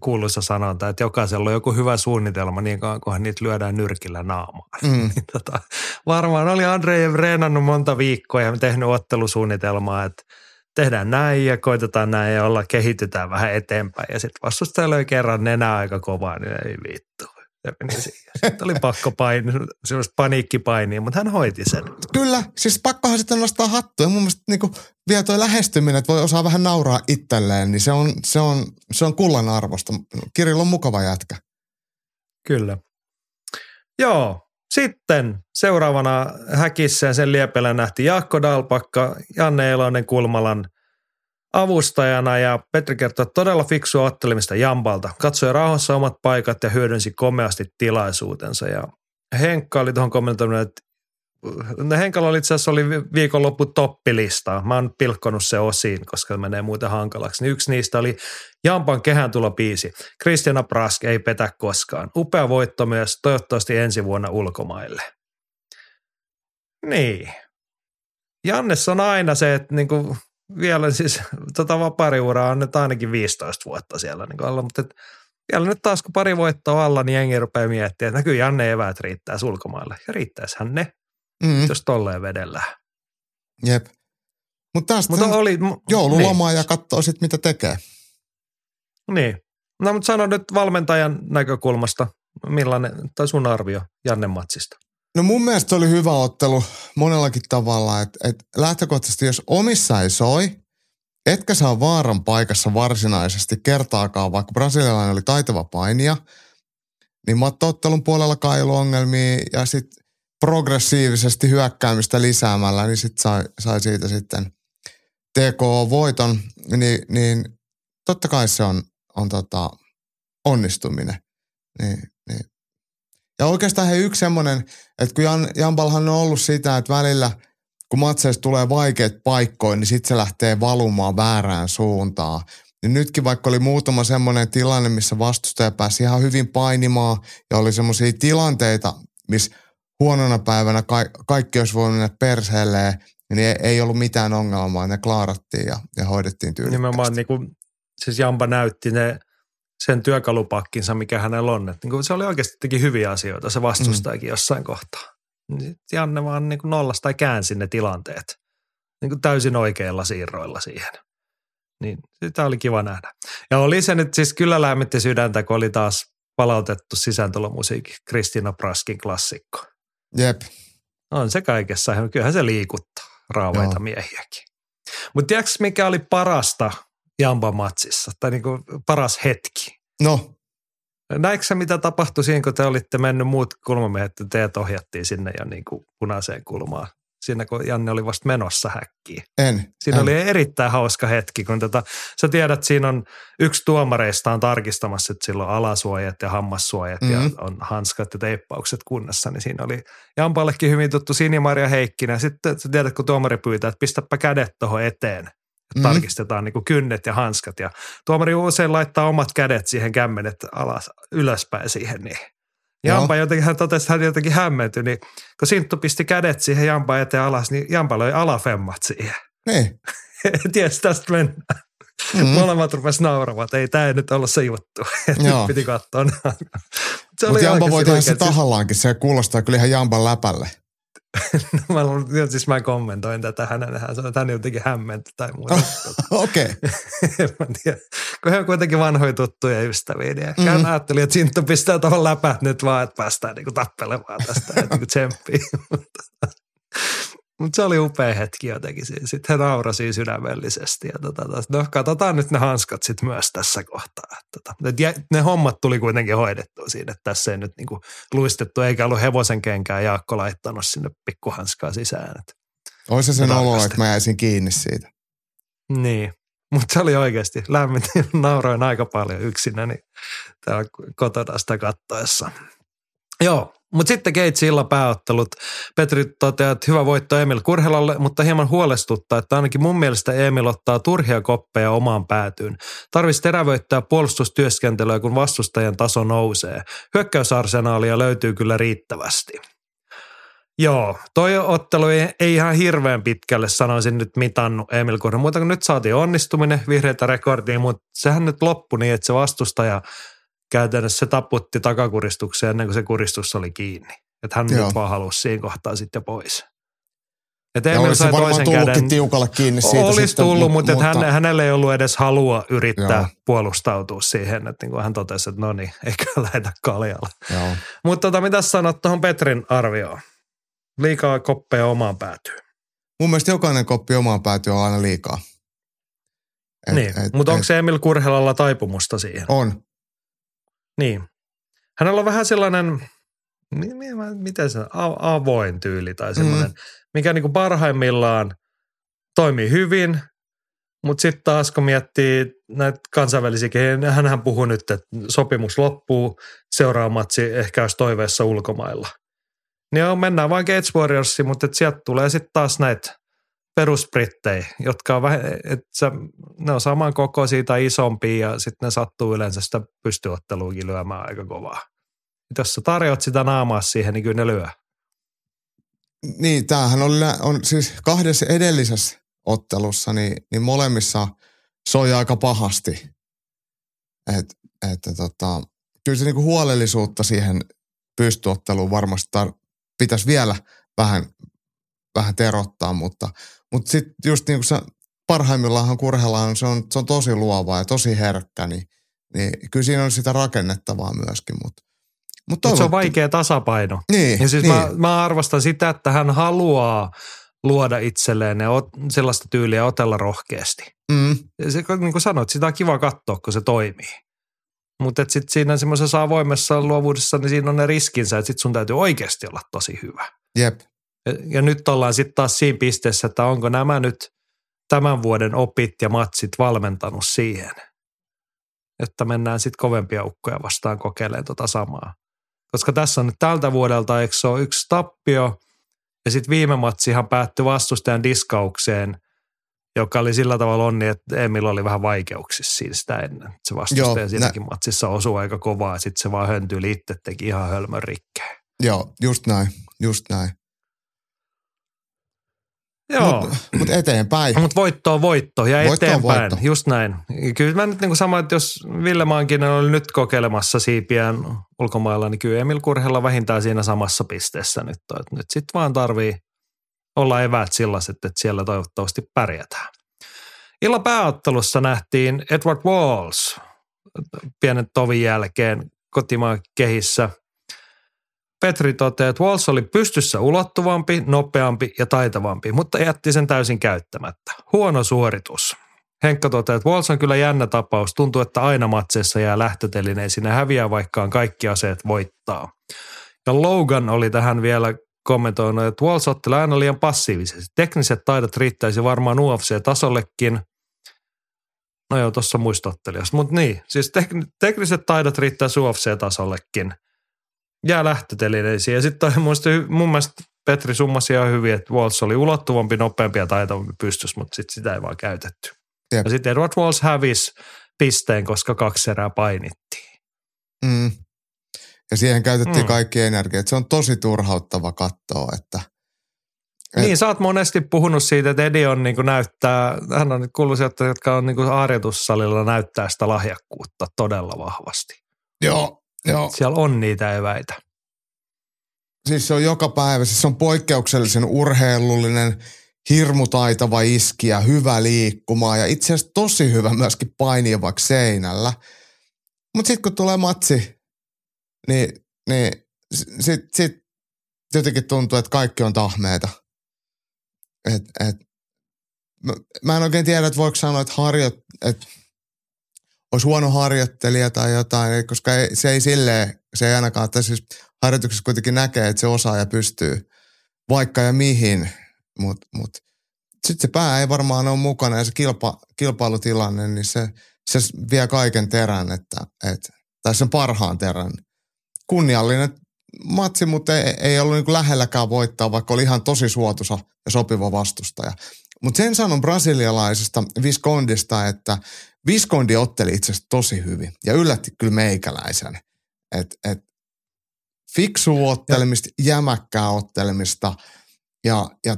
kuuluisa sanonta, että jokaisella on joku hyvä suunnitelma niin kauan, kunhan niitä lyödään nyrkillä naamaan. Mm. Niin tota, varmaan oli Andrei reenannut monta viikkoa ja tehnyt ottelusuunnitelmaa, että tehdään näin ja koitetaan näin ja olla, kehitytään vähän eteenpäin. Ja sitten vastustaja löi kerran nenää aika kovaa, niin ei vittu ja meni siihen. Sitten oli pakko paini, semmoista paniikkipainia, mutta hän hoiti sen. Kyllä, siis pakkohan sitten nostaa hattua. mun mielestä niin kuin vielä tuo lähestyminen, että voi osaa vähän nauraa itselleen, niin se on, se on, se on kullan arvosta. Kirilla on mukava jätkä. Kyllä. Joo, sitten seuraavana häkissä ja sen liepellä nähtiin Jaakko Dalpakka, Janne Elonen Kulmalan – avustajana ja Petri kertoo todella fiksua ottelemista Jambalta. Katsoi rauhassa omat paikat ja hyödynsi komeasti tilaisuutensa. Ja Henkka oli tuohon kommentoinut, että no Henkalla oli itse asiassa oli viikonloppu toppilista. Mä oon pilkkonut se osiin, koska se menee muuten hankalaksi. Niin yksi niistä oli Jampan kehän tulo biisi. Kristiana Prask ei petä koskaan. Upea voitto myös, toivottavasti ensi vuonna ulkomaille. Niin. Jannes on aina se, että niinku vielä siis tota vapariuraa on nyt ainakin 15 vuotta siellä niin alla, mutta et, vielä nyt taas kun pari voittoa alla, niin jengi rupeaa miettimään, että kyllä Janne eväät riittää sulkomaille. Ja riittäisihän ne, mm. jos tolleen vedellään. Jep. Mutta tästä mutta oli, joululomaa niin. ja katsoo sitten, mitä tekee. Niin. No mutta sano nyt valmentajan näkökulmasta, millainen, tai sun arvio Janne Matsista? No mun mielestä se oli hyvä ottelu monellakin tavalla, että et lähtökohtaisesti jos omissa ei soi, etkä saa vaaran paikassa varsinaisesti kertaakaan, vaikka brasilialainen oli taitava painija, niin mattoottelun puolella kailuongelmia ja sitten progressiivisesti hyökkäämistä lisäämällä, niin sitten sai, sai siitä sitten TK-voiton, niin, niin totta kai se on, on tota onnistuminen. Niin ja oikeastaan he yksi semmoinen, että kun Jan, Jambalhan on ollut sitä, että välillä kun matseista tulee vaikeat paikkoja, niin sitten se lähtee valumaan väärään suuntaan. Ja nytkin vaikka oli muutama semmoinen tilanne, missä vastustaja pääsi ihan hyvin painimaan ja oli semmoisia tilanteita, missä huonona päivänä ka- kaikki olisi voinut mennä perseelleen, niin ei, ollut mitään ongelmaa. Ne klaarattiin ja, ja hoidettiin tyylikkäästi. Nimenomaan niin kuin, siis Jamba näytti ne sen työkalupakkinsa, mikä hänellä on. Että niin kuin se oli oikeasti teki hyviä asioita, se vastustajakin mm. jossain kohtaa. Sitten Janne vaan niin kuin nollasta tai käänsi ne tilanteet niin kuin täysin oikeilla siirroilla siihen. Niin sitä oli kiva nähdä. Ja oli se nyt siis kyllä lämmitti sydäntä, kun oli taas palautettu sisääntulomusiikki Kristina Praskin klassikko. Jep. On se kaikessa. Kyllähän se liikuttaa raavaita Joo. miehiäkin. Mutta tiedätkö mikä oli parasta Jamba-matsissa, tai niin kuin paras hetki. No. Näikö sä, mitä tapahtui siinä, kun te olitte mennyt muut kulmamiehet, että teet ohjattiin sinne jo niin kuin punaiseen kulmaan? Siinä kun Janne oli vasta menossa häkkiin. En. Siinä en. oli erittäin hauska hetki, kun tota, sä tiedät, siinä on yksi tuomareista on tarkistamassa, että sillä on alasuojat ja hammassuojat mm-hmm. ja on hanskat ja teippaukset kunnossa, niin siinä oli Jampallekin hyvin tuttu Sinimaria Heikkinen. Sitten sä tiedät, kun tuomari pyytää, että pistäpä kädet tuohon eteen Mm. Tarkistetaan niin kuin kynnet ja hanskat ja tuomari usein laittaa omat kädet siihen kämmenet alas, ylöspäin siihen niin. Jampa Joo. jotenkin, hän totesi, että hän jotenkin hämmentyi, niin kun Sinttu pisti kädet siihen Jampa eteen alas, niin Jampa löi alafemmat siihen. Niin. Ties tästä mennään. Mm. Molemmat rupesivat nauramaan, että ei tämä ei nyt ollut se juttu. Nyt piti katsoa. Mutta Jampa voi tehdä se tahallaankin, se kuulostaa kyllä ihan Jampan läpälle. No, mä, siis mä kommentoin tätä hänen, hän sanoi, että hän jotenkin hämmentä tai muuta. Okei. okay. kun he on kuitenkin vanhoja tuttuja ystäviä, niin mm. hän ajatteli, että Sinttu pistää tuohon läpät nyt vaan, että päästään niinku tappelemaan tästä, että niinku tsemppiin. Mutta se oli upea hetki jotenkin. Sitten he naurasi sydämellisesti. Ja tota, no katsotaan nyt ne hanskat sitten myös tässä kohtaa. Tota, ne hommat tuli kuitenkin hoidettua siinä, että tässä ei nyt niinku luistettu, eikä ollut hevosen kenkään Jaakko laittanut sinne pikkuhanskaa sisään. Olisi se sen olo, että mä jäisin kiinni siitä. Niin, mutta se oli oikeasti lämmin. Nauroin aika paljon yksinäni täällä kotona sitä kattoessa. Joo, mutta sitten Keitsi illan pääottelut. Petri toteaa, että hyvä voitto Emil Kurhelalle, mutta hieman huolestuttaa, että ainakin mun mielestä Emil ottaa turhia koppeja omaan päätyyn. Tarvitsisi terävöittää puolustustyöskentelyä, kun vastustajan taso nousee. Hyökkäysarsenaalia löytyy kyllä riittävästi. Joo, toi ottelu ei, ei ihan hirveän pitkälle sanoisin nyt mitannut Emil Kurhela, mutta kun nyt saatiin onnistuminen vihreitä rekordiin, mutta sehän nyt loppui niin, että se vastustaja – käytännössä se taputti takakuristukseen ennen kuin se kuristus oli kiinni. Että hän Joo. nyt vaan halusi siinä kohtaa sitten pois. Et ja olisi sai toisen käden, tiukalle kiinni siitä. Olisi sitten, tullut, mutta, mutta hän, hänelle ei ollut edes halua yrittää Joo. puolustautua siihen, että niin kuin hän totesi, että no niin, eikä lähetä kaljalle. Mutta tota, mitä sanot tuohon Petrin arvioon? Liikaa koppeja omaan päätyy. Mun mielestä jokainen koppi omaan päätyy on aina liikaa. Et, niin, mutta onko se Emil Kurhelalla taipumusta siihen? On, niin. Hänellä on vähän sellainen, miten se, avoin tyyli tai semmoinen, mm. mikä niin kuin parhaimmillaan toimii hyvin, mutta sitten taas kun miettii näitä kansainvälisiä, hänhän puhuu nyt, että sopimus loppuu, seuraava matsi ehkä olisi toiveessa ulkomailla. Niin on, mennään vain Gates Warriorsiin, mutta sieltä tulee sitten taas näitä perusbrittejä, jotka on vähän, että ne on saman kokoisia tai isompia ja sitten ne sattuu yleensä sitä pystyotteluukin lyömään aika kovaa. Jos sä tarjoat sitä naamaa siihen, niin kyllä ne lyö. Niin, tämähän on, on siis kahdessa edellisessä ottelussa, niin, niin molemmissa soi aika pahasti. Et, että tota, kyllä se niinku huolellisuutta siihen pystyotteluun varmasti tar- pitäisi vielä vähän, vähän terottaa, mutta mutta sitten just niin kuin sä, parhaimmillaan kurhellaan se on, se on tosi luova ja tosi herkkä, niin, niin kyllä siinä on sitä rakennettavaa myöskin, mutta mutta Mut se on vaikea tasapaino. Niin, ja siis niin. Mä, mä arvostan sitä, että hän haluaa luoda itselleen ja ot, sellaista tyyliä otella rohkeasti. Mm. Ja se, niin kuin sanoit, sitä on kiva katsoa, kun se toimii. Mutta sitten siinä semmoisessa avoimessa luovuudessa, niin siinä on ne riskinsä, että sitten sun täytyy oikeasti olla tosi hyvä. Jep. Ja, ja nyt ollaan sitten taas siinä pisteessä, että onko nämä nyt tämän vuoden opit ja matsit valmentanut siihen, että mennään sitten kovempia ukkoja vastaan kokeilemaan tota samaa. Koska tässä on nyt tältä vuodelta, eikö se ole yksi tappio, ja sitten viime matsihan päättyi vastustajan diskaukseen, joka oli sillä tavalla onni, että Emil oli vähän vaikeuksissa siinä sitä ennen. Se vastustaja Joo, siinäkin nä- matsissa osui aika kovaa, ja sitten se vaan höntyi itse, teki ihan hölmön rikkeen. Joo, just näin, just näin. Joo. Mutta mut eteenpäin. Mutta voitto on voitto ja voitto eteenpäin. Voitto. Just näin. Kyllä mä nyt niin kuin sama, että jos Ville Maankinen oli nyt kokeilemassa siipiään ulkomailla, niin kyllä Emil Kurhella vähintään siinä samassa pisteessä nyt on. Nyt sitten vaan tarvii olla eväät sellaiset, että siellä toivottavasti pärjätään. Illan pääottelussa nähtiin Edward Walls pienen tovin jälkeen kotimaan kehissä – Petri toteaa, että Walls oli pystyssä ulottuvampi, nopeampi ja taitavampi, mutta jätti sen täysin käyttämättä. Huono suoritus. Henkka toteaa, että Walls on kyllä jännä tapaus. Tuntuu, että aina matseissa jää lähtötelineen sinne häviää, vaikkaan kaikki aseet voittaa. Ja Logan oli tähän vielä kommentoinut, että Walls otti aina liian passiivisesti. Tekniset taidot riittäisi varmaan UFC-tasollekin. No joo, tuossa muistottelijassa. Mutta niin, siis tek- tekniset taidot riittää UFC-tasollekin – jää lähtötelineisiin. Ja sitten mun mielestä Petri summasi ihan hyvin, että Waltz oli ulottuvampi, nopeampi ja taitavampi pystys, mutta sitten sitä ei vaan käytetty. Jep. Ja sitten Edward Walls hävisi pisteen, koska kaksi erää painittiin. Mm. Ja siihen käytettiin Mm. kaikki energiat. Se on tosi turhauttava katsoa, että Et- Niin, sä oot monesti puhunut siitä, että Edi on niin näyttää, hän on kuullut sieltä, jotka on niin harjoitussalilla näyttää sitä lahjakkuutta todella vahvasti. joo, joo. Siellä on niitä eväitä. Siis se on joka päivä, siis se on poikkeuksellisen urheilullinen, hirmutaitava iskiä, hyvä liikkumaan ja itse asiassa tosi hyvä myöskin painia vaikka seinällä. Mutta sitten kun tulee matsi, niin, niin sitten sit jotenkin tuntuu, että kaikki on tahmeita. Et, et, mä, mä en oikein tiedä, että voiko sanoa, että, harjo, että olisi huono harjoittelija tai jotain, koska ei, se ei silleen, se ei ainakaan, tai siis harjoituksessa kuitenkin näkee, että se osaa ja pystyy vaikka ja mihin, mutta mut, sitten se pää ei varmaan ole mukana ja se kilpa, kilpailutilanne, niin se, se vie kaiken terän, että, et, tai sen parhaan terän. Kunniallinen matsi, mutta ei, ei ollut niin lähelläkään voittaa, vaikka oli ihan tosi suotuisa ja sopiva vastustaja. Mutta sen sanon brasilialaisesta Viscondista, että Viscondi otteli itse asiassa tosi hyvin ja yllätti kyllä meikäläisen. Et, et fiksu ottelemista, jämäkkää ottelemista ja, ja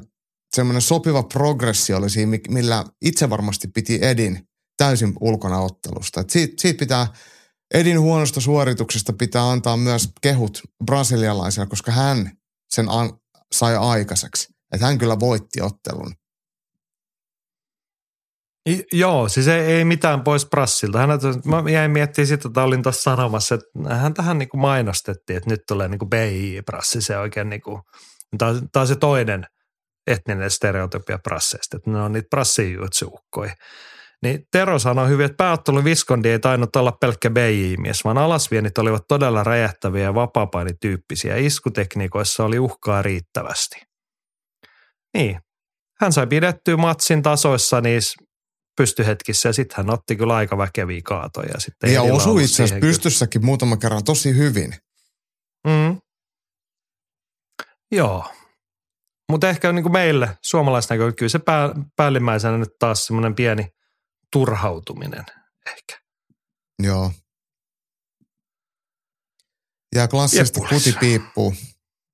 semmoinen sopiva progressio oli siinä, millä itse varmasti piti Edin täysin ulkona ottelusta. Et siitä, siitä pitää, Edin huonosta suorituksesta pitää antaa myös kehut brasilialaisella, koska hän sen an, sai aikaiseksi. Että hän kyllä voitti ottelun. Joo, siis ei, ei mitään pois Brassilta. Hän, mä jäin miettimään sitä, että olin tuossa sanomassa, että hän tähän niin kuin mainostettiin, että nyt tulee niin kuin BI-brassi, se oikein niin kuin, tämä, on, se toinen etninen stereotypia brasseista, että ne on niitä brassijuutsuukkoja. Niin Tero sanoi hyvin, että pääottelu Viskondi ei tainnut olla pelkkä BI-mies, vaan alasviennit olivat todella räjähtäviä ja vapaapainityyppisiä. Iskutekniikoissa oli uhkaa riittävästi. Niin, hän sai pidettyä matsin tasoissa niissä pystyhetkissä ja sitten hän otti kyllä aika väkeviä kaatoja. Sitten ja osui itse asiassa siihen kyllä- pystyssäkin muutaman kerran tosi hyvin. Mm. Joo. Mutta ehkä niin kuin meille suomalaisnäkökulmasta kyllä se pää, päällimmäisenä nyt taas semmoinen pieni turhautuminen ehkä. Joo. Ja klassisesti Jeppulas. kuti piippuu.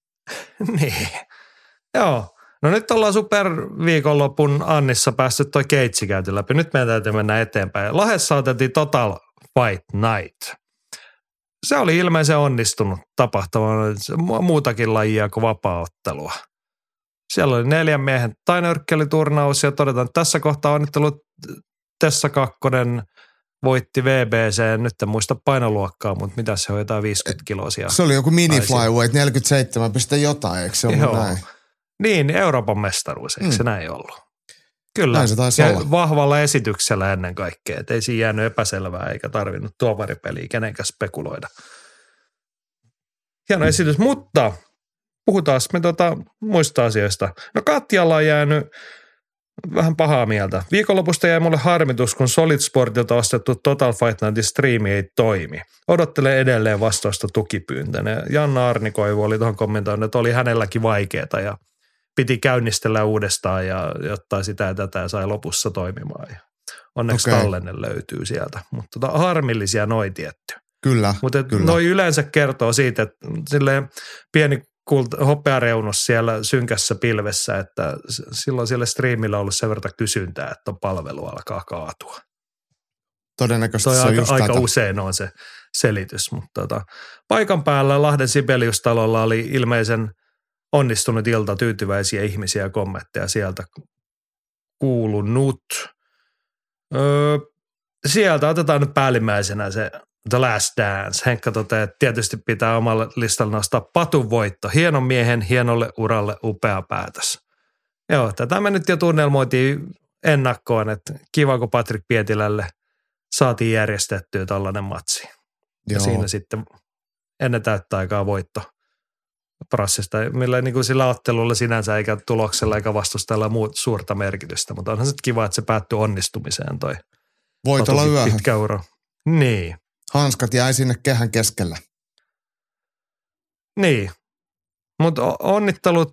niin. Joo. No nyt ollaan superviikonlopun Annissa päästy toi keitsi käyty läpi. Nyt meidän täytyy mennä eteenpäin. Lahdessa otettiin Total Fight Night. Se oli ilmeisen onnistunut tapahtuma, mu- muutakin lajia kuin vapaaottelua. Siellä oli neljän miehen tainyrkkeliturnaus ja todetaan, että tässä kohtaa onnittelut Tessa Kakkonen voitti VBC, nyt en muista painoluokkaa, mutta mitä se on, jotain 50 kiloa siellä. Se oli joku mini flyweight 47, pistä jotain, eikö se ollut Joo. näin? Niin, Euroopan mestaruus, eikö Mm. se näin ollut? Kyllä. Näin se taisi ja olla. vahvalla esityksellä ennen kaikkea, että ei siinä jäänyt epäselvää eikä tarvinnut tuomaripeliä kenenkään spekuloida. Hieno esitys, mutta puhutaan me tota muista asioista. No Katjalla on jäänyt vähän pahaa mieltä. Viikonlopusta jäi mulle harmitus, kun Solid Sportilta ostettu Total Fight Nightin striimi ei toimi. Odottelen edelleen vastausta tukipyyntönä. Janna Arnikoivu oli tuohon kommentoinut, että oli hänelläkin vaikeaa ja piti käynnistellä uudestaan ja jotta sitä ja tätä ja sai lopussa toimimaan. Ja onneksi okay. tallenne löytyy sieltä, mutta tota, harmillisia noi tietty. Kyllä, Mutta noi yleensä kertoo siitä, että silleen pieni kulta, hopeareunus siellä synkässä pilvessä, että silloin siellä striimillä on ollut sen verran kysyntää, että on palvelu alkaa kaatua. Todennäköisesti Toi se on aika, aika tätä. usein on se selitys, mutta tota, paikan päällä Lahden Sibeliustalolla oli ilmeisen onnistunut ilta, tyytyväisiä ihmisiä ja kommentteja sieltä kuulunut. Öö, sieltä otetaan nyt päällimmäisenä se The Last Dance. Henkka toteaa, että tietysti pitää omalla listalla nostaa patun voitto. Hienon miehen, hienolle uralle, upea päätös. Joo, tätä me nyt jo tunnelmoitiin ennakkoon, että kiva kun Patrick Pietilälle saatiin järjestettyä tällainen matsi. Ja Joo. siinä sitten ennen täyttä aikaa voitto prassista, millä niin kuin sillä ottelulla sinänsä eikä tuloksella eikä vastustajalla muut suurta merkitystä, mutta onhan se kiva, että se päättyi onnistumiseen toi Voit olla yöhön. pitkä uro. Niin, Hanskat jäi sinne kehän keskellä. niin. Mutta onnittelut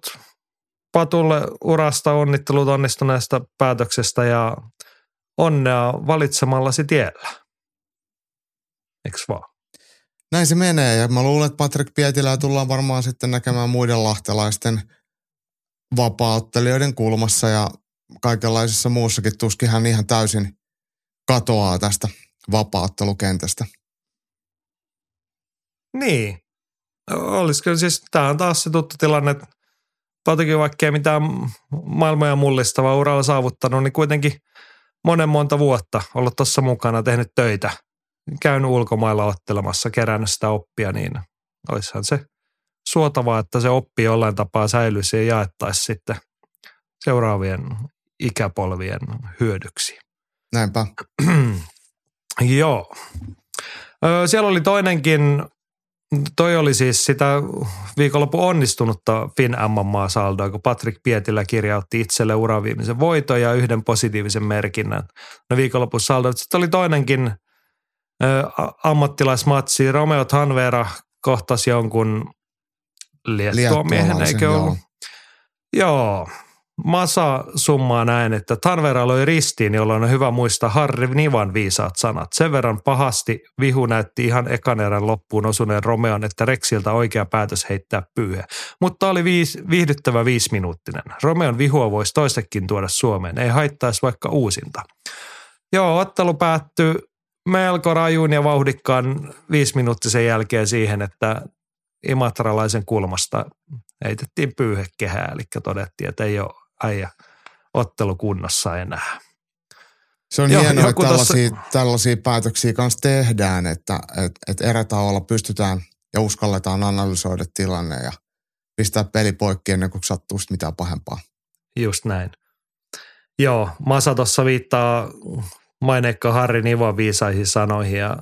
Patulle urasta, onnittelut onnistuneesta päätöksestä ja onnea valitsemallasi tiellä. Eiks vaan? Näin se menee ja mä luulen, että Patrick Pietilää tullaan varmaan sitten näkemään muiden lahtelaisten vapauttelijoiden kulmassa ja kaikenlaisessa muussakin tuskin hän ihan täysin katoaa tästä vapauttelukentästä. Niin. Olisiko siis, tämä on taas se tuttu tilanne, että Patrikin vaikka mitään maailmoja mullistavaa uralla saavuttanut, niin kuitenkin monen monta vuotta ollut tuossa mukana, tehnyt töitä, käynyt ulkomailla ottelemassa, kerännyt sitä oppia, niin olisihan se suotavaa, että se oppi jollain tapaa säilyisi ja jaettaisi sitten seuraavien ikäpolvien hyödyksi. Näinpä. Joo. Siellä oli toinenkin, toi oli siis sitä viikonloppu onnistunutta Fin MMA-saldoa, kun Patrick Pietilä kirjautti itselle uraviimisen voiton ja yhden positiivisen merkinnän. No viikonlopun saldo. Sitten oli toinenkin ammattilaismatsi. Romeo Tanvera kohtasi jonkun liettuan miehen, eikö ollut? Joo. Masa summaa näin, että Tanvera loi ristiin, jolloin on hyvä muistaa Harri Nivan viisaat sanat. Sen verran pahasti vihu näytti ihan ekan erän loppuun osuneen Romeon, että Rexiltä oikea päätös heittää pyyhe. Mutta oli viis, viihdyttävä viisiminuuttinen. Romeon vihua voisi toistekin tuoda Suomeen, ei haittaisi vaikka uusinta. Joo, ottelu päättyi melko rajuun ja vauhdikkaan viisi minuuttisen jälkeen siihen, että imatralaisen kulmasta heitettiin pyyhekehää, eli todettiin, että ei ole äijä ottelukunnossa enää. Se on Joo, hienoa, että tällaisia, tossa... tällaisia päätöksiä kanssa tehdään, että et, et erätaolla pystytään ja uskalletaan analysoida tilanne ja pistää peli poikki ennen kuin sattuu mitään pahempaa. Just näin. Joo, Masa tuossa viittaa maineikka Harri Nivan viisaisiin sanoihin ja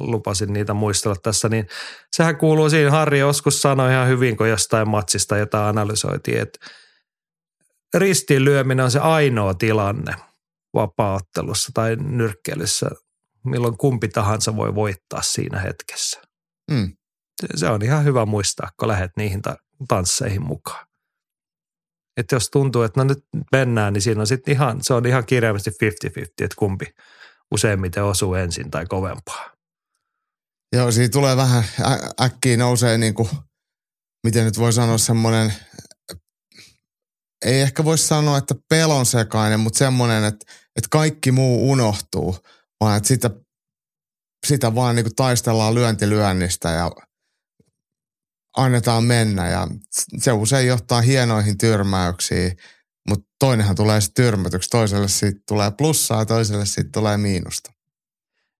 lupasin niitä muistella tässä, niin sehän kuuluu siinä, Harri joskus sanoi ihan hyvin, kun jostain matsista jota analysoitiin, että ristiin lyöminen on se ainoa tilanne vapaattelussa tai nyrkkeilyssä, milloin kumpi tahansa voi voittaa siinä hetkessä. Mm. Se on ihan hyvä muistaa, kun lähdet niihin ta- tansseihin mukaan. Että jos tuntuu, että no nyt mennään, niin siinä on sitten ihan, se on ihan kirjaimesti 50-50, että kumpi useimmiten osuu ensin tai kovempaa. Joo, siinä tulee vähän ä- äkkiä nousee niin kuin, miten nyt voi sanoa semmoinen, ei ehkä voi sanoa, että pelon sekainen, mutta semmoinen, että, että kaikki muu unohtuu, vaan että sitä, sitä vaan niin kuin taistellaan lyöntilyönnistä ja annetaan mennä ja se usein johtaa hienoihin tyrmäyksiin, mutta toinenhan tulee sitten tyrmätyksi, toiselle siitä tulee plussaa ja toiselle siitä tulee miinusta.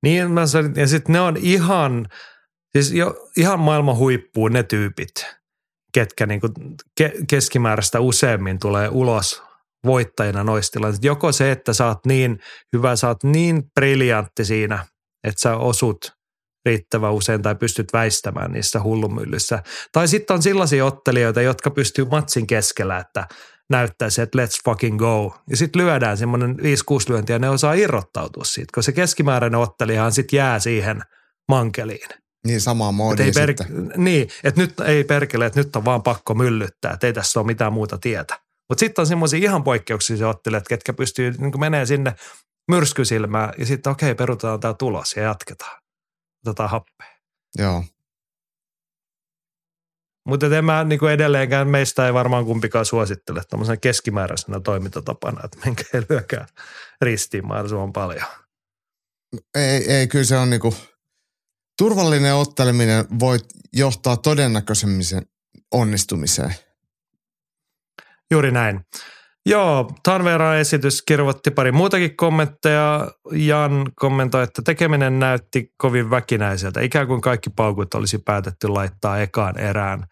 Niin, mä sanon, ja sitten ne on ihan, siis jo ihan maailman huippuun ne tyypit, ketkä niin kuin ke- keskimääräistä useammin tulee ulos voittajina noissa Joko se, että sä oot niin hyvä, sä oot niin briljantti siinä, että sä osut riittävän usein tai pystyt väistämään niissä hullumyllyssä. Tai sitten on sellaisia ottelijoita, jotka pystyy matsin keskellä, että näyttää se, että let's fucking go. Ja sitten lyödään semmoinen 5-6 lyöntiä ja ne osaa irrottautua siitä, koska se keskimääräinen ottelijahan sitten jää siihen mankeliin. Niin samaan moodiin per, Niin, että nyt ei perkele, että nyt on vaan pakko myllyttää, että ei tässä ole mitään muuta tietä. Mutta sitten on semmoisia ihan poikkeuksisia ottelijat, ketkä pystyy niin menee sinne myrskysilmään ja sitten okei, okay, perutetaan tämä tulos ja jatketaan tota happea. Joo. Mutta en mä niin kuin edelleenkään, meistä ei varmaan kumpikaan suosittele tämmöisenä keskimääräisenä toimintatapana, että menkää lyökää ristiin mahdollisimman paljon. Ei, ei kyllä se on niinku, turvallinen otteleminen voi johtaa todennäköisemmin onnistumiseen. Juuri näin. Joo, Tanveran esitys kirvoitti pari muutakin kommentteja. Jan kommentoi, että tekeminen näytti kovin väkinäiseltä. Ikään kuin kaikki paukut olisi päätetty laittaa ekaan erään.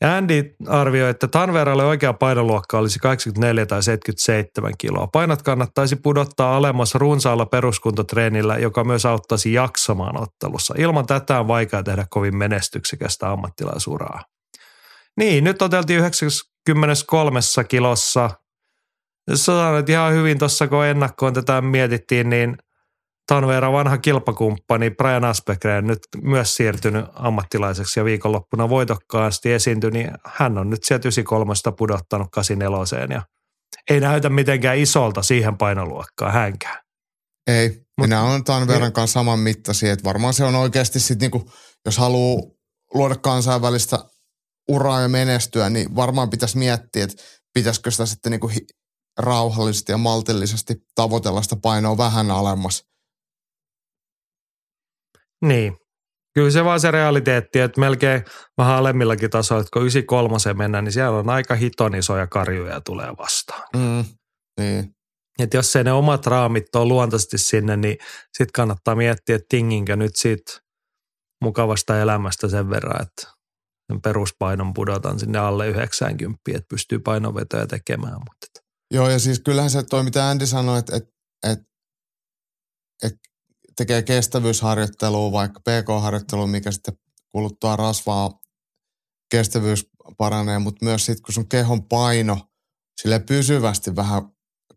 Ja Andy arvioi, että Tanveralle oikea painoluokka olisi 84 tai 77 kiloa. Painot kannattaisi pudottaa alemmas runsaalla peruskuntotreenillä, joka myös auttaisi jaksamaan ottelussa. Ilman tätä on vaikea tehdä kovin menestyksekästä ammattilaisuraa. Niin, nyt oteltiin 93 kilossa – jos sanoit ihan hyvin tuossa, kun ennakkoon tätä mietittiin, niin Tanveera vanha kilpakumppani Brian Aspegren nyt myös siirtynyt ammattilaiseksi ja viikonloppuna voitokkaasti esiintyi, niin hän on nyt sieltä 93 pudottanut 84 ja ei näytä mitenkään isolta siihen painoluokkaan hänkään. Ei, Mut, minä olen tämän verran kanssa saman mittaisia, että varmaan se on oikeasti sitten niinku, jos haluaa luoda kansainvälistä uraa ja menestyä, niin varmaan pitäisi miettiä, että pitäisikö sitä sitten niinku rauhallisesti ja maltillisesti tavoitella sitä painoa vähän alemmas. Niin. Kyllä se vaan se realiteetti, että melkein vähän alemmillakin tasoilla, että kun 93 mennään, niin siellä on aika hiton isoja karjuja tulee vastaan. Mm, niin. Että jos ei ne omat raamit ole luontaisesti sinne, niin sitten kannattaa miettiä, että tinginkö nyt siitä mukavasta elämästä sen verran, että sen peruspainon pudotan sinne alle 90, että pystyy painonvetoja tekemään. Mutta Joo, ja siis kyllähän se toi, mitä Andy sanoi, että, että, että, että tekee kestävyysharjoittelua, vaikka PK-harjoittelua, mikä sitten kuluttaa rasvaa, kestävyys paranee, mutta myös sitten kun sun kehon paino sille pysyvästi vähän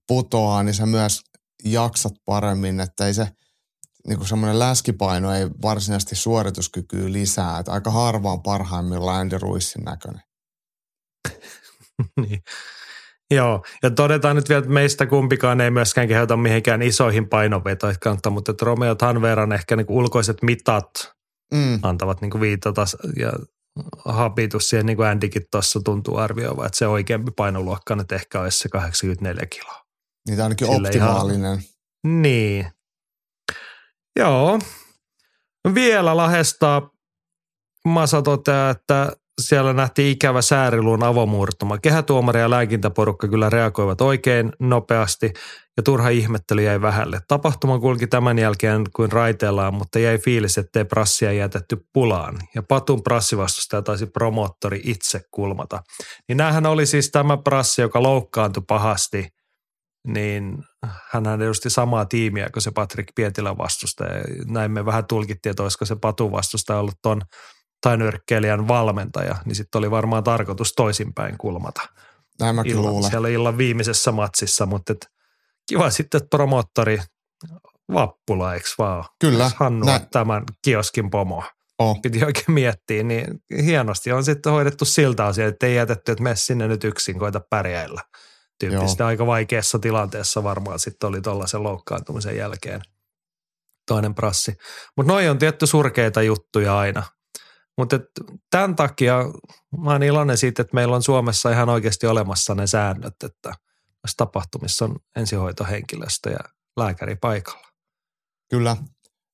putoaa, niin sä myös jaksat paremmin, että ei se niin kuin semmoinen läskipaino ei varsinaisesti suorituskykyä lisää, että aika harvaan parhaimmillaan Andy Ruissin näköinen. niin. Joo, ja todetaan nyt vielä, että meistä kumpikaan ei myöskään kehota mihinkään isoihin painovetoihin kantaa, mutta että Romeo Tanveran ehkä niin kuin ulkoiset mitat mm. antavat niin kuin viitata ja hapitus siihen, niin kuin Andykin tuossa tuntuu arvioiva, että se oikeampi painoluokka nyt ehkä olisi se 84 kiloa. Niitä ainakin Sille optimaalinen. Ihan, niin. Joo. Vielä lahesta Masa toteaa, että siellä nähtiin ikävä sääriluun avomurtuma. Kehätuomari ja lääkintäporukka kyllä reagoivat oikein nopeasti ja turha ihmettely jäi vähälle. Tapahtuma kulki tämän jälkeen kuin raiteellaan, mutta jäi fiilis, ettei prassia jätetty pulaan. Ja Patun prassivastustaja taisi promoottori itse kulmata. Niin näähän oli siis tämä prassi, joka loukkaantui pahasti, niin hän edusti samaa tiimiä kuin se Patrick Pietilän vastustaja. Näin me vähän tulkittiin, että olisiko se Patun vastustaja ollut ton – tai nyrkkeilijän valmentaja, niin sitten oli varmaan tarkoitus toisinpäin kulmata. Näin mäkin illan, luulen. Siellä illan viimeisessä matsissa, mutta et, kiva sitten, että promoottori Vappula, eikö vaan? Kyllä. Hannu tämän kioskin pomoa. Oh. Piti oikein miettiä, niin hienosti on sitten hoidettu siltä asiaa, että ei jätetty, että mene sinne nyt yksin, koita pärjäillä. Tyyppisesti aika vaikeassa tilanteessa varmaan sitten oli tuollaisen loukkaantumisen jälkeen toinen prassi. Mutta noi on tietty surkeita juttuja aina. Mutta tämän takia mä oon iloinen siitä, että meillä on Suomessa ihan oikeasti olemassa ne säännöt, että tässä tapahtumissa on ensihoitohenkilöstö ja lääkäri paikalla. Kyllä.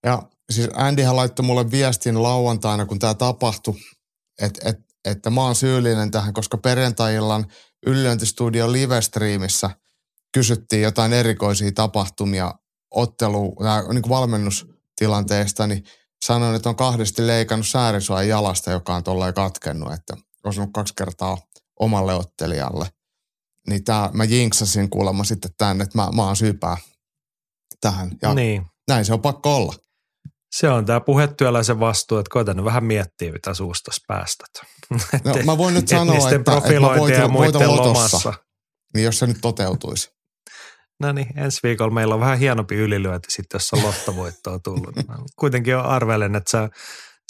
Ja siis Andyhän laittoi mulle viestin lauantaina, kun tämä tapahtui, että, että, että mä oon syyllinen tähän, koska perjantai-illan live-striimissä kysyttiin jotain erikoisia tapahtumia ottelu, niin valmennustilanteesta, niin – sanoin, että on kahdesti leikannut säärisuojan jalasta, joka on tolleen katkennut, että osunut kaksi kertaa omalle ottelijalle. Niin tää, mä jinksasin kuulemma sitten tänne, että mä, mä oon syypää tähän. Ja niin. näin se on pakko olla. Se on tämä puhetyöläisen vastuu, että koitan nyt vähän miettiä, mitä suustas päästät. No, mä voin nyt sanoa, että, että mä voitin, voitin lotossa, niin jos se nyt toteutuisi. No niin, ensi viikolla meillä on vähän hienompi ylilyönti sitten, jos on lottovoittoa tullut. Kuitenkin on arvelen, että sä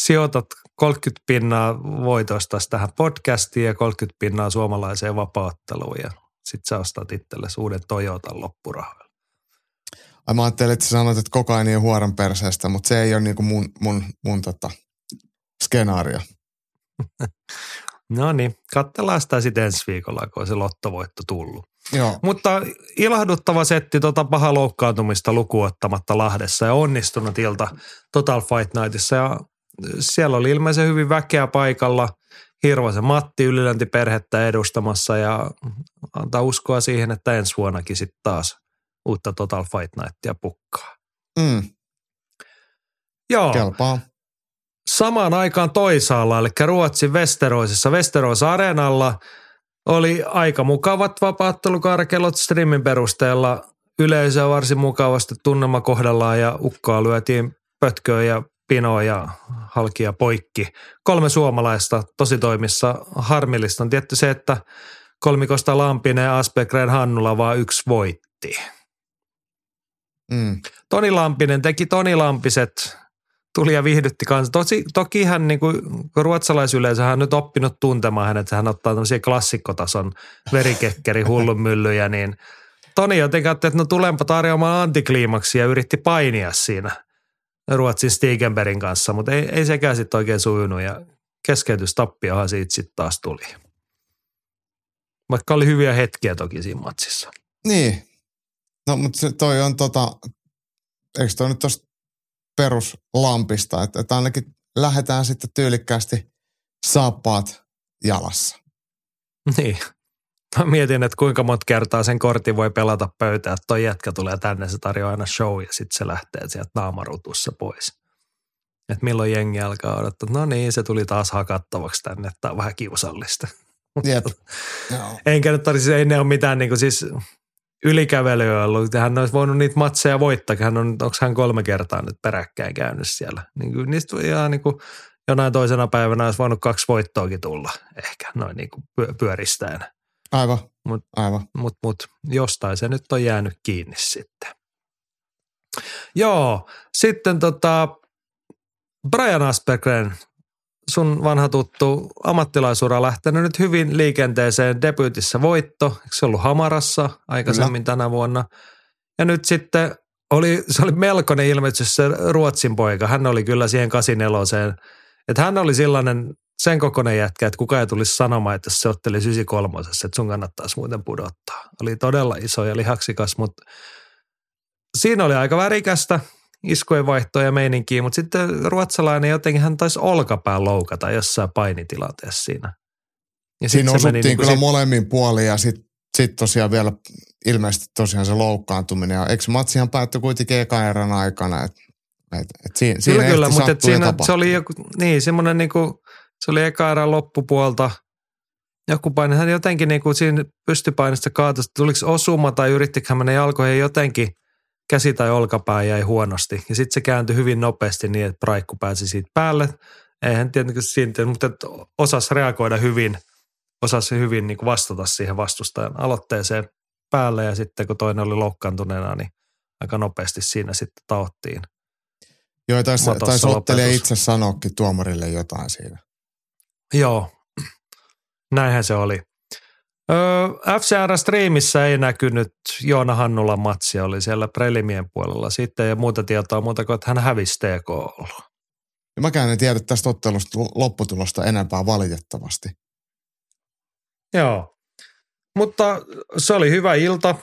sijoitat 30 pinnaa voitoista tähän podcastiin ja 30 pinnaa suomalaiseen vapautteluun ja sitten sä ostat itsellesi uuden Toyotan loppurahoilla. Ai mä ajattelin, että sä sanoit, että koko ajan niin huoran perseestä, mutta se ei ole niin kuin mun, mun, mun tota, skenaario. no niin, katsellaan sitä sitten ensi viikolla, kun on se lottovoitto tullut. Joo. Mutta ilahduttava setti tota paha loukkaantumista lukuottamatta Lahdessa ja onnistunut ilta Total Fight Nightissa. Ja siellä oli ilmeisen hyvin väkeä paikalla. Hirvasen Matti ylilänti perhettä edustamassa ja antaa uskoa siihen, että ensi vuonnakin sitten taas uutta Total Fight Nightia pukkaa. Mm. Joo. Kelpaa. Samaan aikaan toisaalla, eli Ruotsin Westeroisessa Westeros Areenalla – oli aika mukavat vapaattelukarkelot streamin perusteella. Yleisöä varsin mukavasti tunnelma kohdallaan ja ukkoa lyötiin pötköä ja pinoa ja halkia poikki. Kolme suomalaista tosi toimissa harmillista on tietty se, että kolmikosta Lampinen ja Aspekren Hannula vaan yksi voitti. Mm. Toni Lampinen teki Toni Lampiset tuli ja viihdytti kanssa. Tosi, toki hän niin kuin, ruotsalaisyleisö hän on nyt oppinut tuntemaan hänet, hän ottaa tämmöisiä klassikkotason verikekkeri hullunmyllyjä, niin Toni jotenkin ajatteli, että no tulenpa tarjoamaan antikliimaksi ja yritti painia siinä Ruotsin Stigenbergin kanssa, mutta ei, ei sekään sitten oikein sujunut ja keskeytystappiohan siitä sitten taas tuli. Vaikka oli hyviä hetkiä toki siinä matsissa. Niin. No, mutta toi on tota, eikö toi nyt tosta peruslampista, että, että ainakin lähdetään sitten tyylikkäästi saappaat jalassa. Niin. Mä mietin, että kuinka monta kertaa sen kortin voi pelata pöytään, että toi jätkä tulee tänne, se tarjoaa aina show ja sitten se lähtee sieltä naamarutussa pois. Että milloin jengi alkaa odottaa, että no niin, se tuli taas hakattavaksi tänne, että on vähän kiusallista. Jep. Joo. Enkä nyt tarvitse, ei ne ole mitään niin kuin siis ylikävelyä ollut. Hän olisi voinut niitä matseja voittaa. Hän on, onko hän kolme kertaa nyt peräkkäin käynyt siellä. Niin kuin, niistä ihan niin kuin jonain toisena päivänä olisi voinut kaksi voittoakin tulla ehkä noin niin kuin pyöristäen. Aivan, Mut, aivan. mut, mut jostain se nyt on jäänyt kiinni sitten. Joo, sitten tota Brian Aspergren, sun vanha tuttu ammattilaisura lähtenyt nyt hyvin liikenteeseen debyytissä voitto. Eikö se ollut Hamarassa aikaisemmin Kyllä. tänä vuonna? Ja nyt sitten oli, se oli melkoinen ilmestys se Ruotsin poika. Hän oli kyllä siihen 84 että hän oli sellainen sen kokoinen jätkä, että kukaan ei tulisi sanomaan, että se otteli 93, että sun kannattaisi muuten pudottaa. Oli todella iso ja lihaksikas, mutta siinä oli aika värikästä iskujen vaihtoa ja meininkiä, mutta sitten ruotsalainen jotenkin hän taisi olkapään loukata jossain painitilanteessa siinä. Ja siinä osuttiin niin kyllä sit... molemmin puolin ja sitten sit tosiaan vielä ilmeisesti tosiaan se loukkaantuminen. Ja eikö matsihan päättyi kuitenkin eka erän aikana, että et, et siinä, kyllä, siinä kyllä, mutta et siinä, se oli joku, niin semmoinen niinku, se oli eka erän loppupuolta. Joku paini, hän jotenkin niinku siinä pystypainista kaatosi, tuliko osuma tai yrittikö hän jalkoihin jotenkin käsi tai olkapää jäi huonosti. Ja sitten se kääntyi hyvin nopeasti niin, että praikku pääsi siitä päälle. Eihän tietenkin siitä, mutta osasi reagoida hyvin, osasi hyvin niin vastata siihen vastustajan aloitteeseen päälle. Ja sitten kun toinen oli loukkaantuneena, niin aika nopeasti siinä sitten taottiin. Joo, taisi, taisi ottelija itse sanoakin tuomarille jotain siinä. Joo, näinhän se oli. Öö, FCR-striimissä ei näkynyt Joona Hannulan matsi, oli siellä prelimien puolella sitten ja muuta tietoa muuta kuin, että hän hävisi TKlla. Ja mäkään en tiedä tästä ottelusta lopputulosta enempää valitettavasti. Joo, mutta se oli hyvä ilta.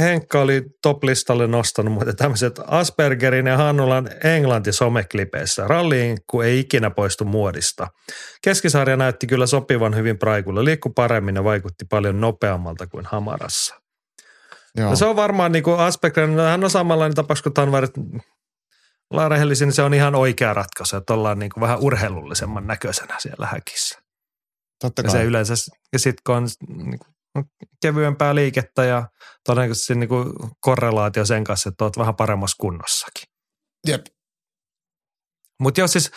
Henkka oli top-listalle nostanut, mutta tämmöiset Aspergerin ja Hannulan englanti someklipeissä. Ralliin, kun ei ikinä poistu muodista. Keskisarja näytti kyllä sopivan hyvin praikulle. Liikku paremmin ja vaikutti paljon nopeammalta kuin Hamarassa. Joo. No se on varmaan niin kuin Aspergerin, hän on samanlainen tapaus kuin Tanvarit. Ollaan rehellisiä, niin se on ihan oikea ratkaisu, että ollaan niin kuin vähän urheilullisemman näköisenä siellä häkissä. Totta kai. Ja se yleensä, ja sitten kun on niin kuin kevyempää liikettä ja todennäköisesti niin kuin korrelaatio sen kanssa, että olet vähän paremmassa kunnossakin. Jep. Mutta jos siis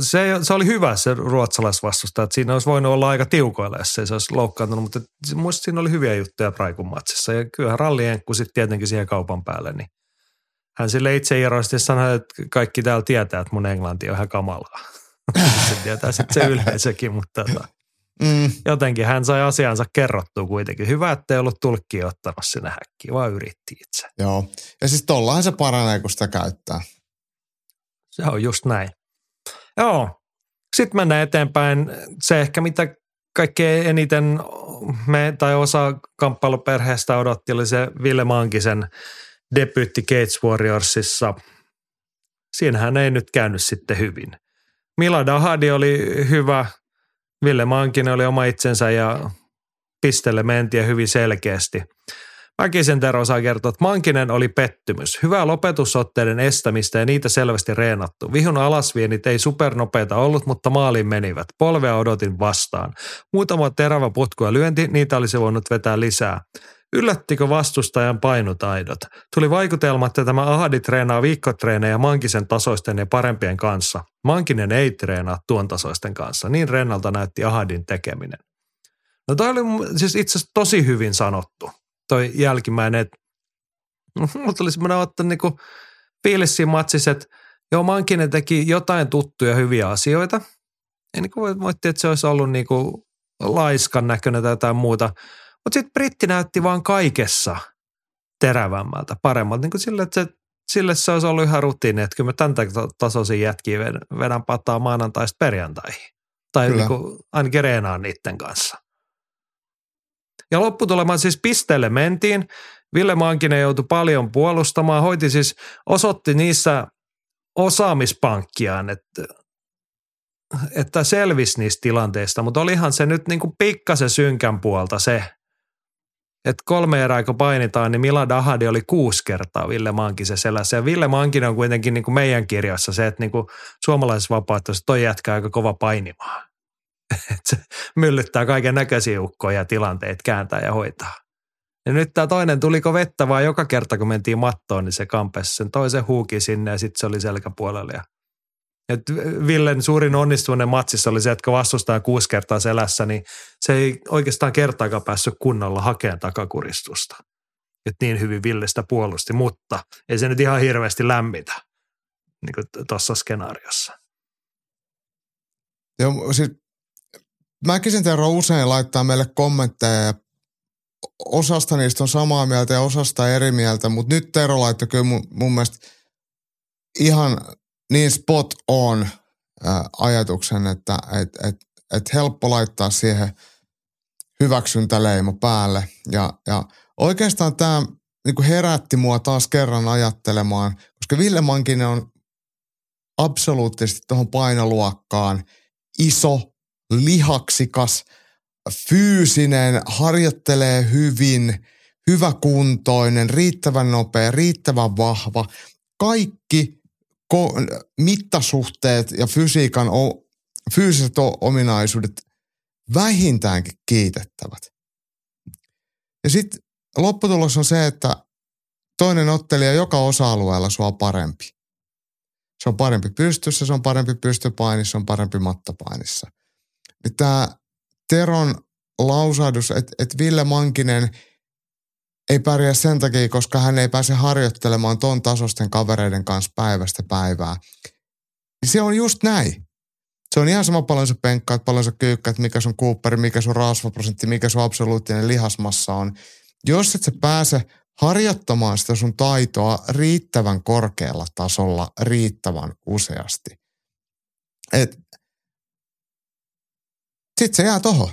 se, se oli hyvä se ruotsalaisvastusta, että siinä olisi voinut olla aika tiukoilla, jos se olisi loukkaantunut, mutta muista siinä oli hyviä juttuja Praikun matsissa. Ja kyllähän rallienkku sitten tietenkin siihen kaupan päälle, niin hän sille itse iroisesti sanoi, että kaikki täällä tietää, että mun englanti on ihan kamalaa. se tietää sitten se yleisökin, mutta tota, Mm. Jotenkin hän sai asiansa kerrottua kuitenkin. Hyvä, että ei ollut tulkki ottanut sinne häkkiin, vaan yritti itse. Joo. Ja siis tollahan se paranee, kun sitä käyttää. Se on just näin. Joo. Sitten mennään eteenpäin. Se ehkä mitä kaikkein eniten me tai osa kamppailuperheestä odotti oli se Ville Mankisen debyytti Gates Warriorsissa. Siinähän ei nyt käynyt sitten hyvin. Mila Dahadi oli hyvä – Ville Mankinen oli oma itsensä ja pistelle mentiin hyvin selkeästi. Mäkisen Tero saa kertoa, että Mankinen oli pettymys. Hyvää lopetusotteiden estämistä ja niitä selvästi reenattu. Vihun alasvienit ei supernopeita ollut, mutta maaliin menivät. Polvea odotin vastaan. Muutama terävä putku ja lyönti, niitä olisi voinut vetää lisää. Yllättikö vastustajan painutaidot? Tuli vaikutelma, että tämä Ahadi treenaa viikkotreenejä Mankisen tasoisten ja parempien kanssa. Mankinen ei treenaa tuon tasoisten kanssa. Niin rennalta näytti Ahadin tekeminen. No toi oli siis itse asiassa tosi hyvin sanottu, toi jälkimmäinen, että mulla tuli semmoinen ottaa niinku fiilis matsissa, että joo Mankinen teki jotain tuttuja hyviä asioita. Ei niinku voitti, että se olisi ollut niinku laiskan näköinen tai jotain muuta – Mutta sitten britti näytti vaan kaikessa terävämmältä, paremmalta. Niin kuin sille, että se, sille se olisi ollut ihan rutiini, että kyllä mä tämän tasoisia jätkiä vedän pataa maanantaista perjantaihin. Tai niin kuin, ainakin reenaan niiden kanssa. Ja lopputulemaan siis pisteelle mentiin. Ville Mankinen joutui paljon puolustamaan, hoiti siis, osoitti niissä osaamispankkiaan, että, että selvisi niistä tilanteista, mutta olihan se nyt niin kuin pikkasen synkän puolta se, että kolme erää kun painitaan, niin Mila Dahadi oli kuusi kertaa Ville Mankisen selässä. Ja Ville Mankinen on kuitenkin niin kuin meidän kirjassa se, että niin kuin suomalaisessa vapaaehtoisessa toi jätkä aika kova painimaan. se myllyttää kaiken näköisiä ukkoja ja tilanteet kääntää ja hoitaa. Ja nyt tämä toinen, tuliko vettä vaan joka kerta kun mentiin mattoon, niin se kampesi sen toisen huuki sinne ja sitten se oli selkäpuolella. Ja et Villen suurin onnistuminen matsissa oli se, että kun vastustaa kuusi kertaa selässä, niin se ei oikeastaan kertaakaan päässyt kunnolla hakemaan takakuristusta. Että niin hyvin Villestä puolusti, mutta ei se nyt ihan hirveästi lämmitä niin tuossa skenaariossa. Joo, siis Mäkisen Tero usein laittaa meille kommentteja ja osasta niistä on samaa mieltä ja osasta eri mieltä, mutta nyt Tero laittoi kyllä mun, mun mielestä ihan niin spot on ää, ajatuksen, että et, et, et helppo laittaa siihen hyväksyntäleimo päälle. Ja, ja oikeastaan tämä niin herätti mua taas kerran ajattelemaan, koska Ville Mankinen on absoluuttisesti tuohon painoluokkaan iso, lihaksikas, fyysinen, harjoittelee hyvin, hyväkuntoinen, riittävän nopea, riittävän vahva. Kaikki ko- mittasuhteet ja fysiikan o- fyysiset ominaisuudet vähintäänkin kiitettävät. Ja sitten lopputulos on se, että toinen ottelija joka osa-alueella sua parempi. Se on parempi pystyssä, se on parempi pystypainissa, se on parempi mattapainissa. Tämä Teron lausahdus, että, että Ville Mankinen ei pärjää sen takia, koska hän ei pääse harjoittelemaan ton tasosten kavereiden kanssa päivästä päivää. Niin se on just näin. Se on ihan sama paljon se penkkaat, paljon se kyykkäät, mikä sun kuupperi, mikä sun rasvaprosentti, mikä sun absoluuttinen lihasmassa on. Jos et sä pääse harjoittamaan sitä sun taitoa riittävän korkealla tasolla riittävän useasti. Et, sit se jää tohon.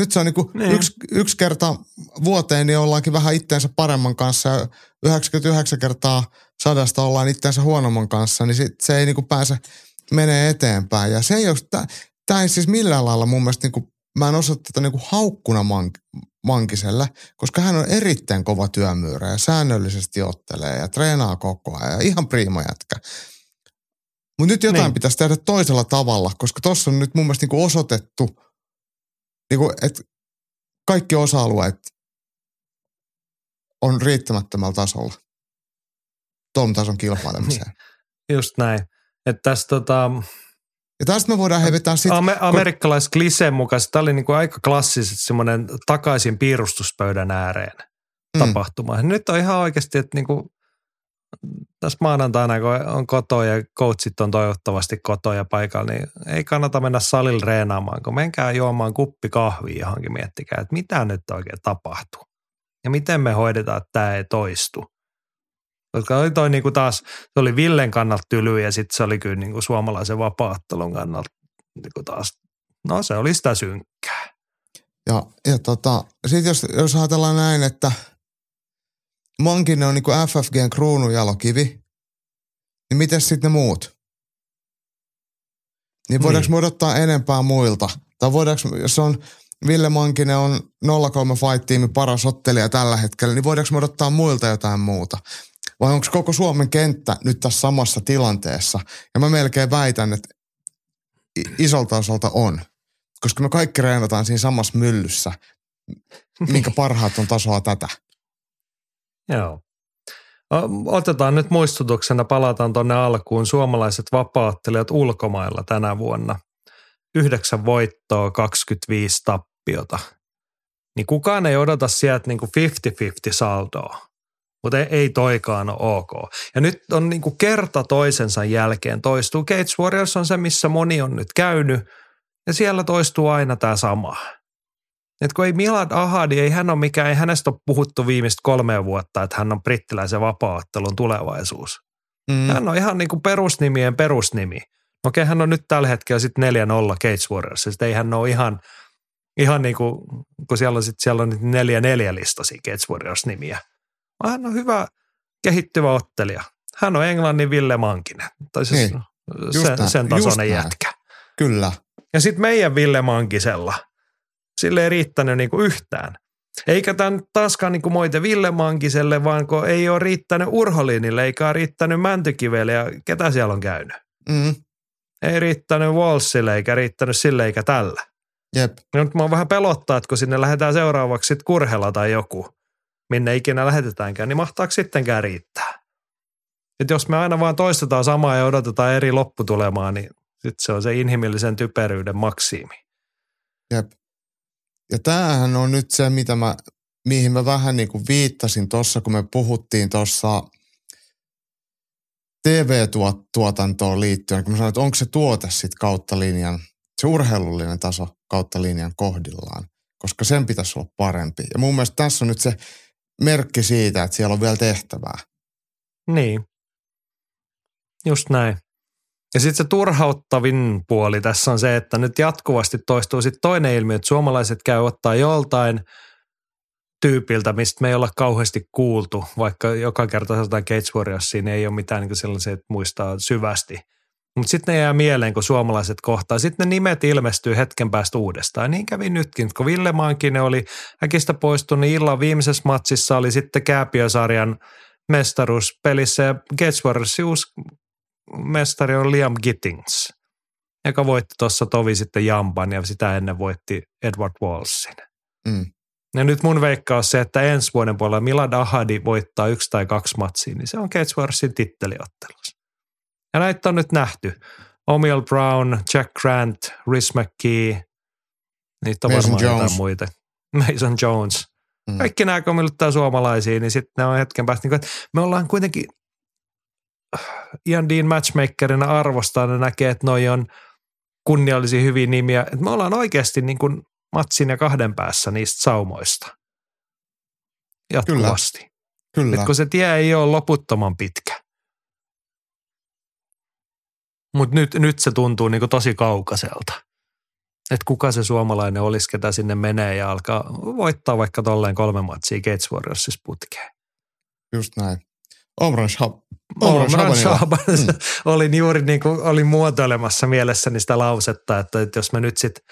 Nyt se on niinku niin. yksi, yksi kerta vuoteen, niin ollaankin vähän itteensä paremman kanssa ja 99 kertaa sadasta ollaan itteensä huonomman kanssa, niin sit se ei niinku pääse menee eteenpäin. Ja se ei ole, tämä ei siis millään lailla mun mielestä niinku, mä en osaa tätä niinku haukkuna mank, Mankiselle, koska hän on erittäin kova työmyyrä ja säännöllisesti ottelee ja treenaa koko ajan ja ihan priima jätkä. Mutta nyt jotain niin. pitäisi tehdä toisella tavalla, koska tuossa on nyt mun mielestä niinku osoitettu – niin kuin, että kaikki osa-alueet on riittämättömällä tasolla tuon tason kilpailemiseen. Niin, just näin. Että tässä tota, ja tästä me voidaan hevetää sitten... Amer- amerikkalais kliseen mukaan tämä oli niinku aika klassisesti semmoinen takaisin piirustuspöydän ääreen mm. tapahtuma. Nyt on ihan oikeasti, että niinku tässä maanantaina, kun on koto ja coachit on toivottavasti kotoja paikalla, niin ei kannata mennä salille reenaamaan, kun menkää juomaan kuppi kahvia johonkin miettikää, että mitä nyt oikein tapahtuu. Ja miten me hoidetaan, että tämä ei toistu. Koska oli toi niin kuin taas, se oli Villen kannalta tyly ja sitten se oli kyllä niin kuin suomalaisen vapaattelun kannalta niin kuin taas, no se oli sitä synkkää. Ja, ja tota, sitten jos, jos ajatellaan näin, että – Mankinen on niinku FFGn kruununjalokivi, niin miten sitten ne muut? Niin voidaanko niin. me odottaa enempää muilta? Tai voidaanko, jos on Ville Mankinen on 03 Fight Team paras ottelija tällä hetkellä, niin voidaanko me odottaa muilta jotain muuta? Vai onko koko Suomen kenttä nyt tässä samassa tilanteessa? Ja mä melkein väitän, että isolta osalta on. Koska me kaikki reenataan siinä samassa myllyssä, minkä parhaat on tasoa tätä. Joo. Otetaan nyt muistutuksena, palataan tuonne alkuun, suomalaiset vapaattelijat ulkomailla tänä vuonna. Yhdeksän voittoa, 25 tappiota. Niin kukaan ei odota sieltä niin kuin 50-50 saldoa, mutta ei, ei toikaan ole ok. Ja nyt on niin kuin kerta toisensa jälkeen toistuu. Gates Warriors on se, missä moni on nyt käynyt, ja siellä toistuu aina tämä sama. Että kun ei Milad Ahadi, ei hän ole mikään, ei hänestä ole puhuttu viimeistä kolme vuotta, että hän on brittiläisen vapaaottelun tulevaisuus. Mm. Hän on ihan niin kuin perusnimien perusnimi. Okei, hän on nyt tällä hetkellä sitten 4-0 Cage Warriors. Sitten ei hän ole ihan, ihan niin kuin, kun siellä on, sit, siellä on 4-4 listasi Cage Warriors-nimiä. Hän on hyvä kehittyvä ottelija. Hän on Englannin Ville Mankinen. Tai siis niin. sen, sen tasoinen jätkä. Kyllä. Ja sitten meidän Ville Mankisella, sille ei riittänyt niinku yhtään. Eikä tämän taaskaan niinku moite Ville Mankiselle, vaan kun ei ole riittänyt Urholinille, eikä ole riittänyt Mäntykivelle ja ketä siellä on käynyt. Mm. Ei riittänyt Walsille, eikä riittänyt sille eikä tällä. Jep. Ja nyt mä vähän pelottaa, että kun sinne lähdetään seuraavaksi sitten Kurhela tai joku, minne ikinä lähetetäänkään, niin mahtaako sittenkään riittää? Et jos me aina vaan toistetaan samaa ja odotetaan eri lopputulemaa, niin sitten se on se inhimillisen typeryyden maksiimi. Jep. Ja tämähän on nyt se, mitä mä, mihin mä vähän niin kuin viittasin tuossa, kun me puhuttiin tuossa TV-tuotantoon liittyen, kun mä sanoin, että onko se tuote sitten kautta linjan, se urheilullinen taso kautta linjan kohdillaan, koska sen pitäisi olla parempi. Ja mun mielestä tässä on nyt se merkki siitä, että siellä on vielä tehtävää. Niin. Just näin. Ja sitten se turhauttavin puoli tässä on se, että nyt jatkuvasti toistuu sitten toinen ilmiö, että suomalaiset käy ottaa joltain tyypiltä, mistä me ei olla kauheasti kuultu, vaikka joka kerta sanotaan Gates Warriorsiin, niin ei ole mitään niin sellaisia, että muistaa syvästi. Mutta sitten ne jää mieleen, kun suomalaiset kohtaa. Sitten ne nimet ilmestyy hetken päästä uudestaan. Niin kävi nytkin, kun Ville Maankinen oli äkistä poistunut, niin illan viimeisessä matsissa oli sitten Kääpiösarjan mestaruuspelissä ja Gates Warriorsin uusi mestari on Liam Gittings, joka voitti tuossa tovi sitten Jamban ja sitä ennen voitti Edward Wallsin. Mm. Ja nyt mun veikka on se, että ensi vuoden puolella Milad Ahadi voittaa yksi tai kaksi matsia, niin se on Warriorsin titteliottelus. Ja näitä on nyt nähty. Omiel Brown, Jack Grant, Rhys McKee, niitä on Mason varmaan Jones. jotain muita. Mason Jones. Mm. Kaikki nämä, kun me suomalaisia, niin sitten ne on hetken päästä, niin kuin, että me ollaan kuitenkin – Ian Dean matchmakerina arvostaa ja näkee, että noi on kunniallisia hyviä nimiä. Että me ollaan oikeasti niin kuin matsin ja kahden päässä niistä saumoista. Jatkuvasti. Kyllä. Kyllä. Et kun se tie ei ole loputtoman pitkä. Mutta nyt, nyt se tuntuu niin kuin tosi kaukaiselta. Että kuka se suomalainen olisi, ketä sinne menee ja alkaa voittaa vaikka tolleen kolme matsia Gates Warriorsissa putkeen. Just näin. Omran Shab. Omran Shaban mm. olin juuri niin kuin, olin muotoilemassa mielessäni sitä lausetta, että, että jos me nyt sitten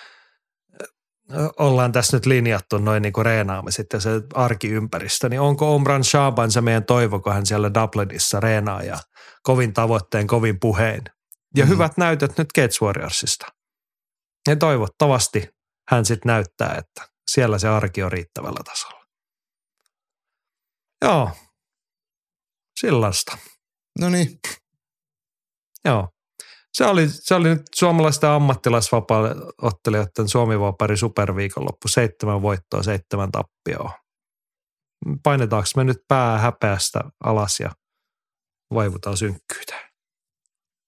ollaan tässä nyt linjattu noin niin kuin reenaamiset ja se arkiympäristö, niin onko Omran Shaban se meidän toivo, kun hän siellä Dublinissa reenaa ja kovin tavoitteen, kovin puheen. Ja mm. hyvät näytöt nyt Gates Warriorsista. Ja toivottavasti hän sitten näyttää, että siellä se arki on riittävällä tasolla. Joo, Sillasta. No niin. Joo. Se oli, se oli nyt suomalaisten ammattilaisvapaa-ottelijoiden Suomi-vapari superviikonloppu. Seitsemän voittoa, seitsemän tappioa. Painetaanko me nyt pää häpeästä alas ja vaivutaan synkkyyteen?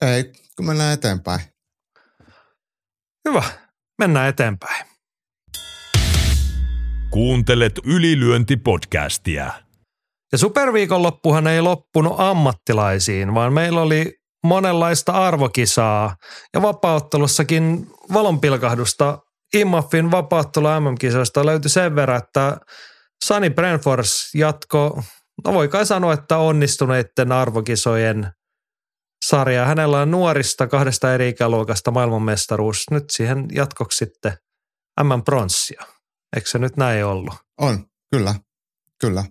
Ei, kun mennään eteenpäin. Hyvä, mennään eteenpäin. Kuuntelet ylilyöntipodcastia. Ja superviikonloppuhan ei loppunut ammattilaisiin, vaan meillä oli monenlaista arvokisaa ja vapauttelussakin valonpilkahdusta IMAFin vapauttelu MM-kisoista löytyi sen verran, että Sani Brentfors jatko, no voi kai sanoa, että onnistuneiden arvokisojen sarja. Hänellä on nuorista kahdesta eri ikäluokasta maailmanmestaruus. Nyt siihen jatkoksi sitten M-pronssia. Eikö se nyt näin ollut? On, kyllä, kyllä.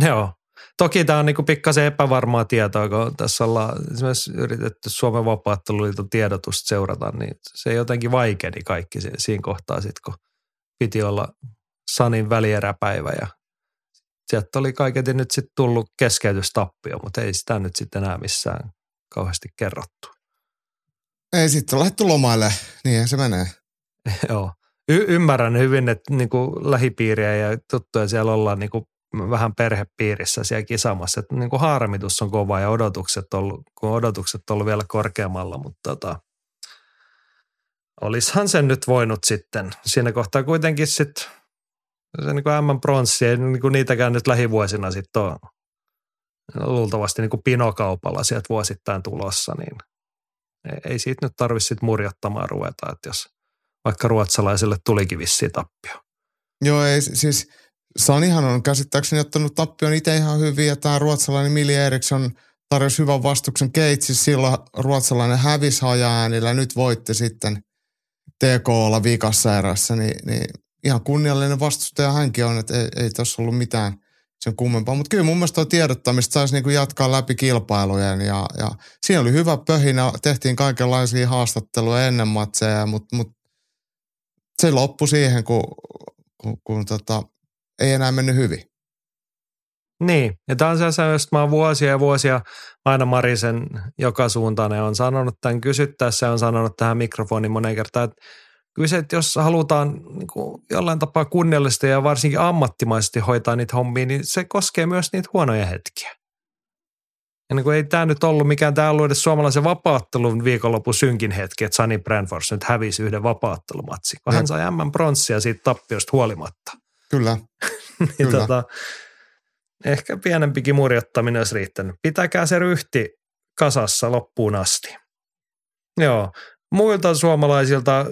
Joo. Toki tämä on niinku pikkasen epävarmaa tietoa, kun tässä ollaan esimerkiksi yritetty Suomen vapaatteluliiton tiedotusta seurata, niin se jotenkin vaikeni kaikki siinä kohtaa sitten, kun piti olla Sanin välieräpäivä ja sieltä oli kaiketi nyt sitten tullut keskeytystappio, mutta ei sitä nyt sitten enää missään kauheasti kerrottu. Ei sitten lähdetty lomaille, niin se menee. Joo. Y- ymmärrän hyvin, että niinku lähipiiriä ja tuttuja siellä ollaan niinku vähän perhepiirissä siellä kisamassa. Että niin kuin harmitus on kova ja odotukset ollut, kun odotukset on ollut vielä korkeammalla, mutta tota, olishan sen nyt voinut sitten. Siinä kohtaa kuitenkin sitten se niin kuin M-pronssi ei niin kuin niitäkään nyt lähivuosina sitten ole luultavasti niin kuin pinokaupalla sieltä vuosittain tulossa, niin ei siitä nyt tarvitse murjottamaan ruveta, että jos vaikka ruotsalaiselle tulikin vissiin tappio. Joo, ei, siis Sanihan on käsittääkseni ottanut tappion itse ihan hyvin ja tämä ruotsalainen Mili Eriksson tarjosi hyvän vastuksen Keitsis, silloin ruotsalainen hävisi hajaäänillä, nyt voitte sitten TK olla vikassa erässä, niin, niin ihan kunniallinen vastustaja hänkin on, että ei, ei tuossa ollut mitään sen kummempaa. Mutta kyllä mun mielestä tuo tiedottamista saisi niinku jatkaa läpi kilpailujen ja, ja siinä oli hyvä pöhinä, tehtiin kaikenlaisia haastatteluja ennen matseja, mutta mut se loppui siihen, kun, kun, kun tota, ei enää mennyt hyvin. Niin, ja tämä on se, josta mä oon vuosia ja vuosia aina Marisen joka suuntaan ja on sanonut tämän kysyttäessä ja on sanonut tähän mikrofoniin monen kertaan, että kyllä se, että jos halutaan niin kuin jollain tapaa kunniallisesti ja varsinkin ammattimaisesti hoitaa niitä hommia, niin se koskee myös niitä huonoja hetkiä. Ja niin kuin ei tämä nyt ollut mikään, tämä ollut edes suomalaisen vapaattelun viikonlopun synkin hetki, että Sunny Brandfors nyt hävisi yhden vapaattelumatsi, kun hän sai M-pronssia siitä tappiosta huolimatta. Kyllä. niin Kyllä. Tota, ehkä pienempikin murjottaminen olisi riittänyt. Pitäkää se ryhti kasassa loppuun asti. Joo, muilta suomalaisilta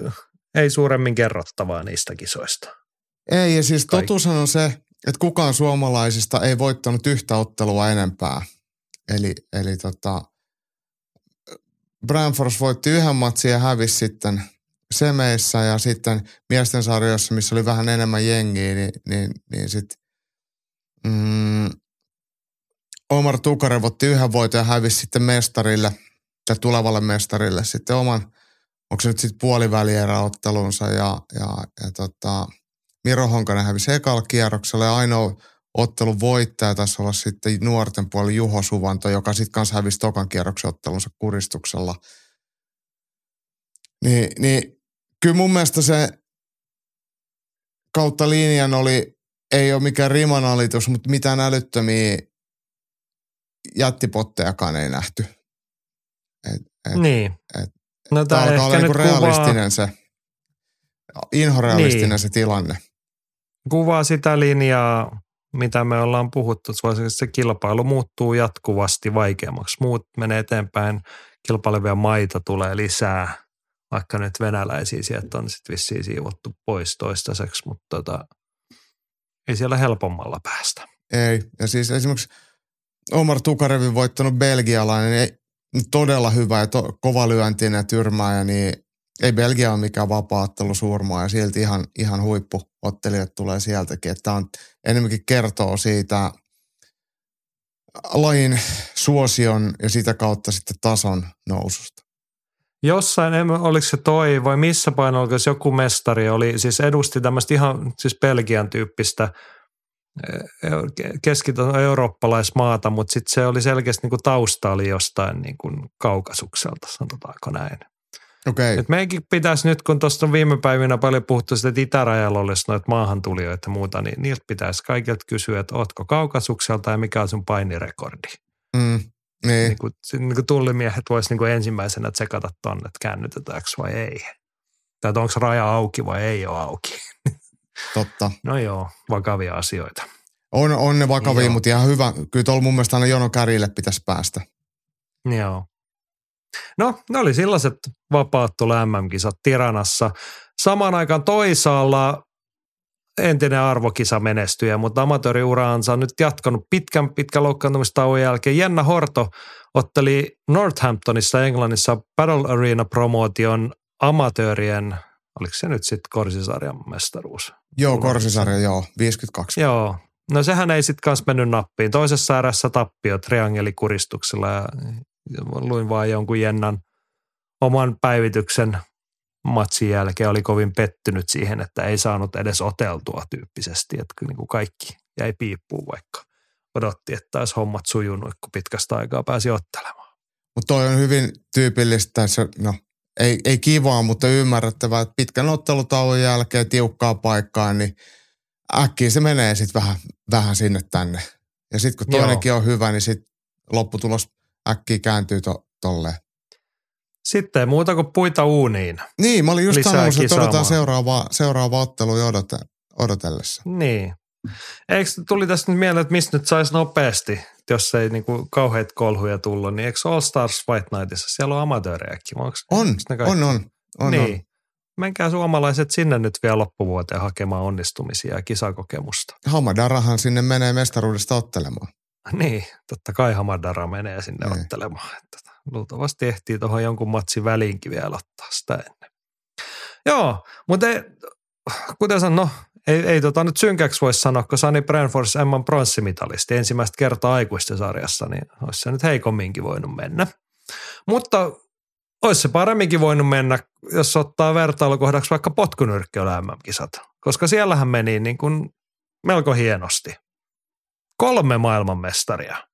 ei suuremmin kerrottavaa niistä kisoista. Ei, ja siis totuushan on se, että kukaan suomalaisista ei voittanut yhtä ottelua enempää. Eli, eli tota, Branfors voitti yhden matsin ja hävisi sitten semeissä ja sitten miesten sarjoissa, missä oli vähän enemmän jengiä, niin, niin, niin sitten mm, Omar Tukarev otti yhden voiton ja hävisi sitten mestarille tai tulevalle mestarille sitten oman, onko se nyt sitten puolivälieräottelunsa ja, ja, ja tota, Miro Honkanen hävisi ekalla kierroksella ja ainoa ottelun voittaja taisi olla sitten nuorten puoli Juho Suvanto, joka sitten kanssa hävisi tokan kierroksen ottelunsa kuristuksella. Niin, niin kyllä mun mielestä se kautta linjan oli, ei ole mikään rimanalitus, mutta mitään älyttömiä jättipottejakaan ei nähty. Et, et, Niin. et- no, Tämä alkaa olla niinku nyt kuvaa, realistinen se, inhorealistinen Niin. se tilanne. kuvaa sitä linjaa, mitä me ollaan puhuttu. että Se kilpailu muuttuu jatkuvasti vaikeammaksi. Muut menee eteenpäin, kilpailevia maita tulee lisää, vaikka nyt venäläisiä sieltä on sitten vissiin siivottu pois toistaiseksi, mutta tota, ei siellä helpommalla päästä. Ei. Ja siis esimerkiksi Omar Tukarevin voittanut belgialainen, ei, todella hyvä ja to, kova lyöntinen tyrmääjä, niin ei Belgia ole mikään vapaattelu surmaa ja silti ihan, ihan huippuottelijat tulee sieltäkin. Että on enemmänkin kertoo siitä lajin suosion ja sitä kautta sitten tason noususta. Jossain, en, oliko se toi vai missä painolla, jos joku mestari oli, siis edusti tämmöistä ihan siis Belgian tyyppistä eh, keskitason eurooppalaismaata, mutta sitten se oli selkeästi niin kuin tausta oli jostain niin kuin kaukasukselta, sanotaanko näin. Okei, Et meidänkin pitäisi nyt, kun tuosta on viime päivinä paljon puhuttu sitä, että itärajalla olisi noita maahantulijoita ja muuta, niin niiltä pitäisi kaikilta kysyä, että ootko kaukasukselta ja mikä on sun painirekordi. mm, niin, Niin kuin, niin kuin tullimiehet voisi niin kuin ensimmäisenä tsekata tonne, että käännytetäänkö vai ei. Tai että onko raja auki vai ei ole auki. totta. No joo, vakavia asioita. On, on ne vakavia, Joo. mutta ihan hyvä. Kyllä tuolla mun mielestä aina Jono Kärille pitäisi päästä. Joo. No, ne oli sellaiset vapaat tulla MM-kisat Tiranassa. Samaan aikaan toisaalla entinen arvokisa menestyjä, mutta amatööriuraansa on nyt jatkanut pitkän pitkän loukkaantumistauon jälkeen. Jenna Horto otteli Northamptonissa Englannissa Battle Arena-promootion amatöörien, oliko se nyt sitten korsisarjan mestaruus? Joo, korsisarja, joo, 52. Joo. No sehän ei sitten kanssa mennyt nappiin. Toisessa erässä tappio triangelikuristuksella ja luin vaan jonkun Jennan oman päivityksen matsin jälkeen oli kovin pettynyt siihen, että ei saanut edes oteltua tyyppisesti, että niin kuin kaikki jäi piippuun vaikka odotti, että taisi hommat sujunut, kun pitkästä aikaa pääsi ottelemaan. Mutta toi on hyvin tyypillistä, se, no, ei, ei kivaa, mutta ymmärrettävää, että pitkän ottelutauon jälkeen tiukkaa paikkaa, niin äkkiä se menee sitten vähän, vähän sinne tänne. Ja sitten kun Joo. toinenkin on hyvä, niin sitten lopputulos äkkiä kääntyy to, tolleen. Sitten muuta kuin puita uuniin. Niin, mä olin just sanonut, että odotetaan seuraavaa, ottelua jo odota, odotellessa. Niin. Eikö tuli tästä nyt mieleen, että mistä nyt saisi nopeasti, jos ei niinku kauheita kolhuja tullut, niin eikö All Stars Fight Nightissa, siellä on amatöörejäkin, onko On, on, on. on, niin. on. Menkää suomalaiset sinne nyt vielä loppuvuoteen hakemaan onnistumisia ja kisakokemusta. Hamadarahan sinne menee mestaruudesta ottelemaan. Niin, totta kai Hamadara menee sinne Niin. ottelemaan. Että luultavasti ehtii tuohon jonkun matsin väliinkin vielä ottaa sitä ennen. Joo, mutta ei, kuten sanon, no, ei, ei tota nyt synkäksi voi sanoa, kun Sani Brandfors Emman pronssimitalisti ensimmäistä kertaa aikuisten sarjassa, niin olisi se nyt heikomminkin voinut mennä. Mutta olisi se paremminkin voinut mennä, jos ottaa vertailukohdaksi vaikka potkunyrkkeily MM-kisat, koska siellähän meni niin kuin melko hienosti. Kolme maailmanmestaria.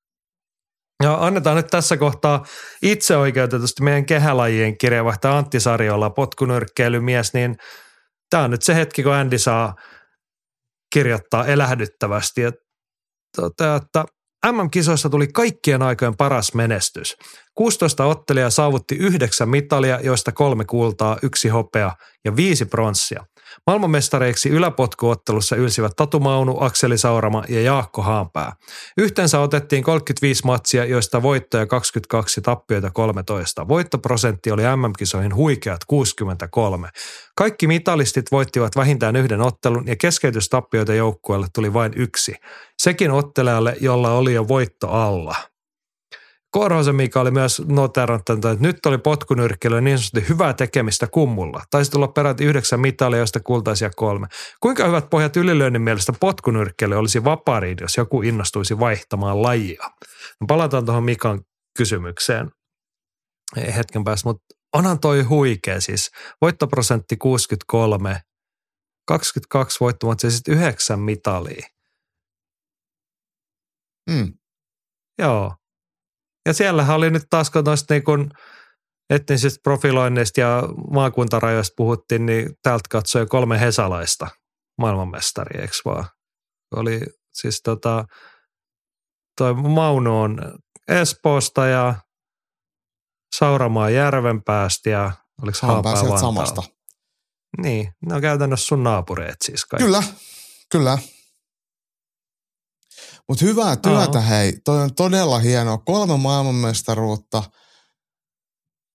Ja annetaan nyt tässä kohtaa itse oikeutetusti meidän kehälajien kirjeenvaihtaja Antti Sarjolla, potkunyrkkeilymies, niin tämä on nyt se hetki, kun Andy saa kirjoittaa elähdyttävästi. Ja toteaa, että MM-kisoissa tuli kaikkien aikojen paras menestys. 16 ottelijaa saavutti yhdeksän mitalia, joista kolme kultaa, yksi hopea ja viisi pronssia. Maailmanmestareiksi yläpotkuottelussa ylsivät Tatu Maunu, Akseli Saurama ja Jaakko Haanpää. Yhteensä otettiin 35 matsia, joista voittoja 22 tappioita 13. Voittoprosentti oli MM-kisoihin huikeat 63. Kaikki mitalistit voittivat vähintään yhden ottelun ja keskeytystappioita joukkueelle tuli vain yksi. Sekin ottelijalle, jolla oli jo voitto alla. Korhosen Mika oli myös noterannut, että nyt oli potkunyrkkeilyä niin sanotusti hyvää tekemistä kummulla. Taisi tulla peräti yhdeksän mitalia, joista kultaisia kolme. Kuinka hyvät pohjat ylilyönnin mielestä potkunyrkkeily olisi vapaariin, jos joku innostuisi vaihtamaan lajia? No Palataan tuohon Mikan kysymykseen hetken päästä, mutta onhan toi huikea siis. Voittoprosentti 63, 22 voittomatsia, sitten yhdeksän mitalia. Mm. Joo. Ja siellähän oli nyt taas, kun noista niin kuin etnisistä profiloinneista ja maakuntarajoista puhuttiin, niin täältä katsoi kolme hesalaista maailmanmestaria, eikö vaan? Oli siis tota, toi Mauno on Espoosta ja Sauramaa Järvenpäästä ja oliko Vantaalta? samasta. Niin, ne on käytännössä sun naapureet siis kaikki. Kyllä, kyllä. Mutta hyvää työtä Aa. hei. Toi on todella hienoa. Kolme maailmanmestaruutta.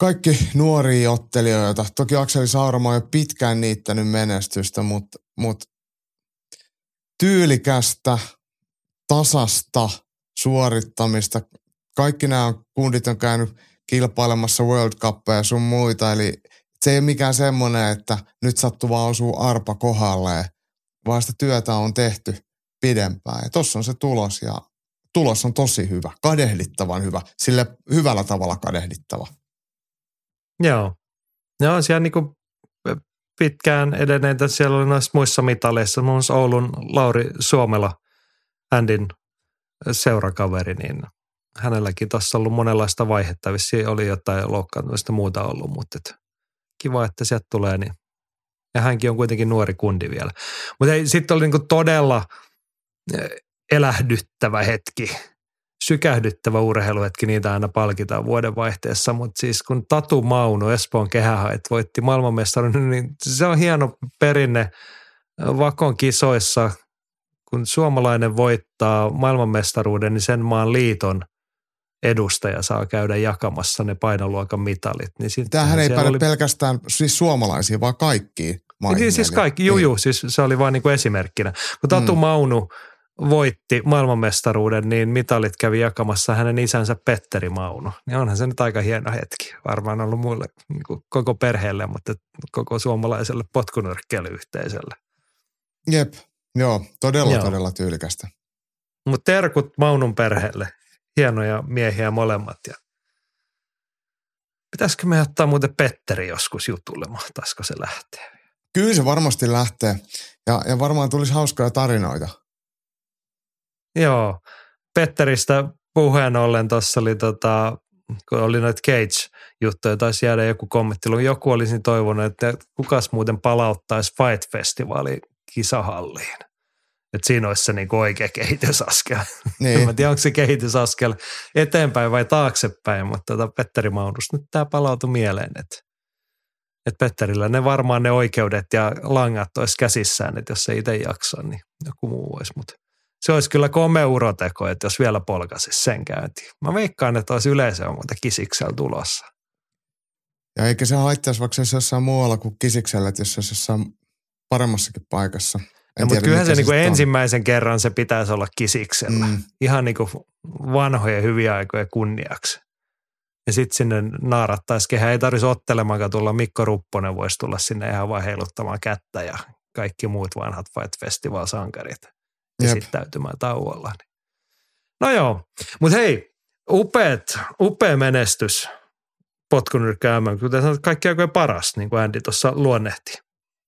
Kaikki nuoria ottelijoita. Toki Akseli Saurama on jo pitkään niittänyt menestystä, mutta mut tyylikästä, tasasta suorittamista. Kaikki nämä kundit on käynyt kilpailemassa World Cupia ja sun muita, eli se ei ole mikään semmoinen, että nyt sattuu vaan osuu arpa kohdalleen, vaan sitä työtä on tehty pidempään. Ja tossa on se tulos ja tulos on tosi hyvä, kadehdittavan hyvä, sille hyvällä tavalla kadehdittava. Joo. Ne on siellä niinku pitkään edenneitä. Siellä oli noissa muissa mitaleissa, muun muassa Oulun Lauri Suomela, Andin seurakaveri, niin hänelläkin tuossa ollut monenlaista vaihetta. Vissiin oli jotain loukkaantumista muuta ollut, mutta et kiva, että sieltä tulee. Niin. Ja hänkin on kuitenkin nuori kundi vielä. Mutta sitten oli niinku todella elähdyttävä hetki, sykähdyttävä urheiluhetki, niitä aina palkitaan vuodenvaihteessa, mutta siis kun Tatu Mauno, Espoon kehähait, voitti maailmanmestaruuden, niin se on hieno perinne Vakon kisoissa, kun suomalainen voittaa maailmanmestaruuden, niin sen maan liiton edustaja saa käydä jakamassa ne painoluokan mitalit. Niin Tämähän ei päde oli- pelkästään siis suomalaisiin, vaan kaikkiin maihin. niin, siis kaikki, juu, niin. siis se oli vain niin kuin esimerkkinä. Kun Tatu Mm. Maunu voitti maailmanmestaruuden, niin mitalit kävi jakamassa hänen isänsä Petteri Maunu. Niin onhan se nyt aika hieno hetki. Varmaan ollut mulle niin kuin koko perheelle, mutta koko suomalaiselle potkunyrkkeilyyhteisölle. Jep, joo, todella, Joo. todella tyylikästä. Mutta terkut Maunun perheelle. Hienoja miehiä molemmat. Ja Pitäisikö me ottaa muuten Petteri joskus jutulle, mahtaisiko se lähteä? Kyllä se varmasti lähtee. Ja, ja varmaan tulisi hauskoja tarinoita. Joo, Petteristä puheen ollen tuossa oli tota, kun oli noita Cage-juttuja, taisi jäädä joku kommentti. Joku olisi toivonut, että kukas muuten palauttaisi Fight Festivalin kisahalliin. Että siinä olisi se niinku oikea kehitysaskel. Niin. Mä tiedän, onko se kehitysaskel eteenpäin vai taaksepäin, mutta tota Petteri Maunus, nyt tämä palautui mieleen, että, että Petterillä ne varmaan ne oikeudet ja langat olisi käsissään, että jos se itse jaksaa, niin joku muu voisi. Mutta se olisi kyllä komea uroteko, että jos vielä polkaisi sen käyntiin. Mä veikkaan, että olisi yleisöä muuta kisiksellä tulossa. Ja eikä se haittaisi vaikka se olisi jossain muualla kuin kisiksellä, että jos se olisi jossain paremmassakin paikassa. No, mutta kyllähän se mikä niinku ensimmäisen kerran se pitäisi olla kisiksellä. Mm. Ihan niinku vanhojen hyviä aikoja kunniaksi. Ja sitten sinne naarattaisi kehä. Ei tarvitsisi ottelemaankaan tulla. Mikko Rupponen voisi tulla sinne ihan vaan heiluttamaan kättä ja kaikki muut vanhat Fight Festival-sankarit. Esittäytymään tauolla. No joo, mutta hei, upeat, upea menestys potkunyrkkäämään. Kuten sanoit, kaikki aikojen paras, niin kuin Andy tuossa luonnehti.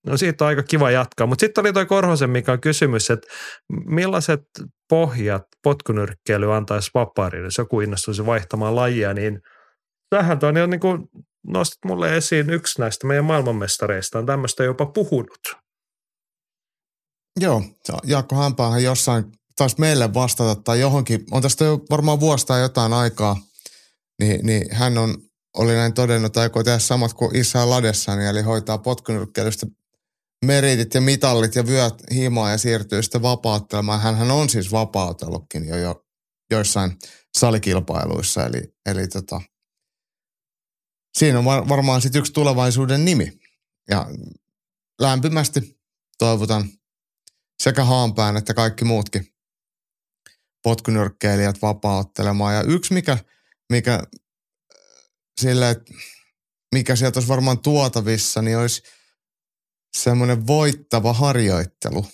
No siitä on aika kiva jatkaa. Mutta sitten oli toi Korhosen Mikan kysymys, että millaiset pohjat potkunyrkkeily antaisi vapaarille, jos joku innostuisi vaihtamaan lajia, niin tähän on jo niin kuin nostit mulle esiin yksi näistä meidän maailmanmestareista on tämmöistä jopa puhunut. Joo, Jaakko Hampaahan jossain taisi meille vastata tai johonkin, on tästä jo varmaan vuostaa jotain aikaa, niin, niin hän on, oli näin todennut, että aikoo tehdä samat kuin Issa Ladessani, eli hoitaa potkunyrkkeilystä meritit ja mitallit ja vyöt himaa ja siirtyy sitten vapauttelemaan. Hänhän on siis vapautellutkin jo, jo joissain salikilpailuissa, eli, eli tota, siinä on var, varmaan sitten yksi tulevaisuuden nimi. Ja lämpimästi toivotan sekä Haanpään että kaikki muutkin potkunyrkkeilijät vapauttelemaan. Ja yksi, mikä, mikä sille, että mikä sieltä olisi varmaan tuotavissa, niin olisi semmoinen voittava harjoittelu.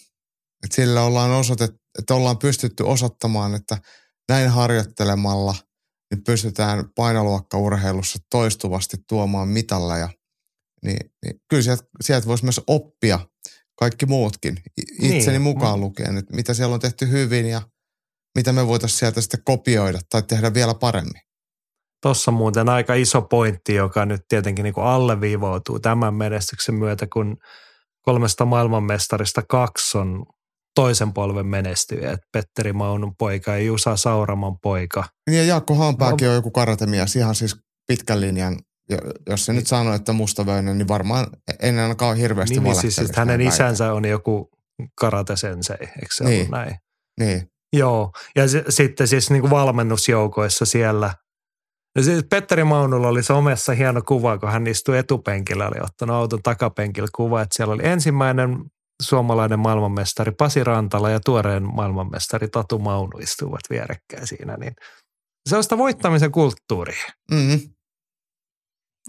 Että sillä ollaan osoitettu, että ollaan pystytty osoittamaan, että näin harjoittelemalla niin pystytään painoluokkaurheilussa toistuvasti tuomaan mitalleja. Niin, niin kyllä sieltä, sieltä voisi myös oppia kaikki muutkin, itseni niin. mukaan lukien, että mitä siellä on tehty hyvin ja mitä me voitaisiin sieltä sitten kopioida tai tehdä vielä paremmin. Tuossa muuten aika iso pointti, joka nyt tietenkin niin kuin alleviivoutuu tämän menestyksen myötä, kun kolmesta maailmanmestarista kaksi on toisen polven menestyjä, että Petteri Maunun poika ja Jusa Sauraman poika. Niin ja Jaakko Haanpääkin no. on joku karatemies, ihan siis pitkän linjan jos se nyt sanoo, että mustavöinen, niin varmaan en ainakaan hirveästi niin, niin siis, siis hänen isänsä on joku karate sensei, eikö se niin. ollut näin? Niin. Joo, ja se, sitten siis niin kuin valmennusjoukoissa siellä. Ja siis Petteri Maunulla oli somessa hieno kuva, kun hän istui etupenkillä, oli ottanut auton takapenkillä kuva, että siellä oli ensimmäinen suomalainen maailmanmestari Pasi Rantala ja tuoreen maailmanmestari Tatu Maunu istuvat vierekkäin siinä, niin se on sitä voittamisen kulttuuria. Mm-hmm.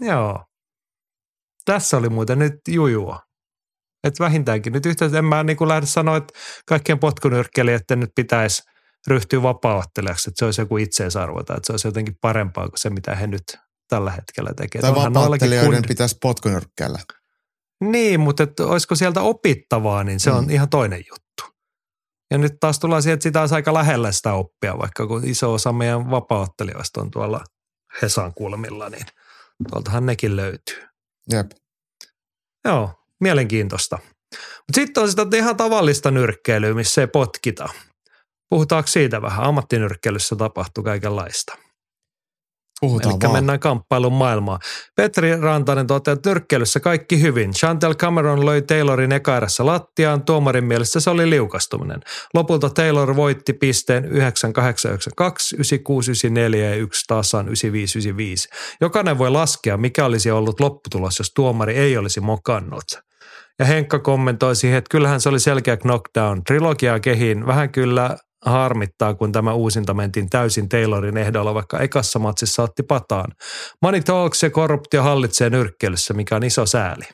Joo. Tässä oli muuten nyt jujua. Että vähintäänkin nyt yhtä, en mä niin kuin lähde sanoa, että kaikkien potkunyrkkelijöiden nyt pitäisi ryhtyä vapaaottelijaksi, että se olisi joku itseisarvo tai että se olisi jotenkin parempaa kuin se, mitä he nyt tällä hetkellä tekee. Tai vapaaottelijoiden kun... pitäisi potkunyrkkeillä. Niin, mutta että olisiko sieltä opittavaa, niin se mm. on ihan toinen juttu. Ja nyt taas tullaan siihen, että sitä olisi aika lähellä sitä oppia, vaikka kun iso osa meidän vapaaottelijoista on tuolla Hesan kulmilla, niin – Tuoltahan nekin löytyy. Jep. Joo, mielenkiintoista. Mutta sitten on sitä ihan tavallista nyrkkeilyä, missä ei potkita. Puhutaanko siitä vähän? Ammattinyrkkeilyssä tapahtuu kaikenlaista. Puhutaan Eli vaan. mennään kamppailun maailmaan. Petri Rantanen toteaa, että nyrkkeilyssä kaikki hyvin. Chantel Cameron löi Taylorin ekaerässä lattiaan. Tuomarin mielestä se oli liukastuminen. Lopulta Taylor voitti pisteen 9892, 9694 ja yksi tasan 9595. Jokainen voi laskea, mikä olisi ollut lopputulos, jos tuomari ei olisi mokannut. Ja Henkka kommentoi siihen, että kyllähän se oli selkeä knockdown. Trilogiaa kehiin vähän kyllä harmittaa, kun tämä uusinta mentiin täysin Taylorin ehdolla, vaikka ekassa matsissa otti pataan. Money talks ja korruptio hallitsee nyrkkeilyssä, mikä on iso sääli.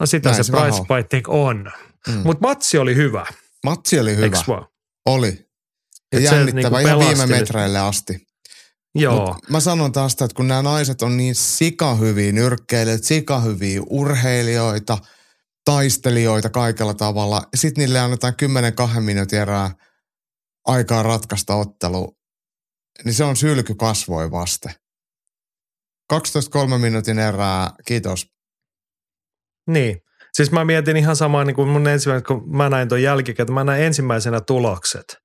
No sitä Näin se, se price fighting on. Mm. Mutta matsi oli hyvä, Matsi oli hyvä. vaan? Oli. Ja Et jännittävä niinku ihan viime metreille asti. Joo, Mut mä sanon taas sitä, että kun nämä naiset on niin sikahyviä nyrkkeilijöitä, sikahyviä urheilijoita, taistelijoita kaikella tavalla. Sitten niille annetaan 10-2 minuutin erää aikaa ratkaista ottelu, niin se on sylky kasvoi vaste. 12-3 minuutin erää, kiitos. niin. Siis mä mietin ihan samaa niin kuin mun ensimmäinen, kun mä näin ton jälkikäteen, mä näin ensimmäisenä tulokset.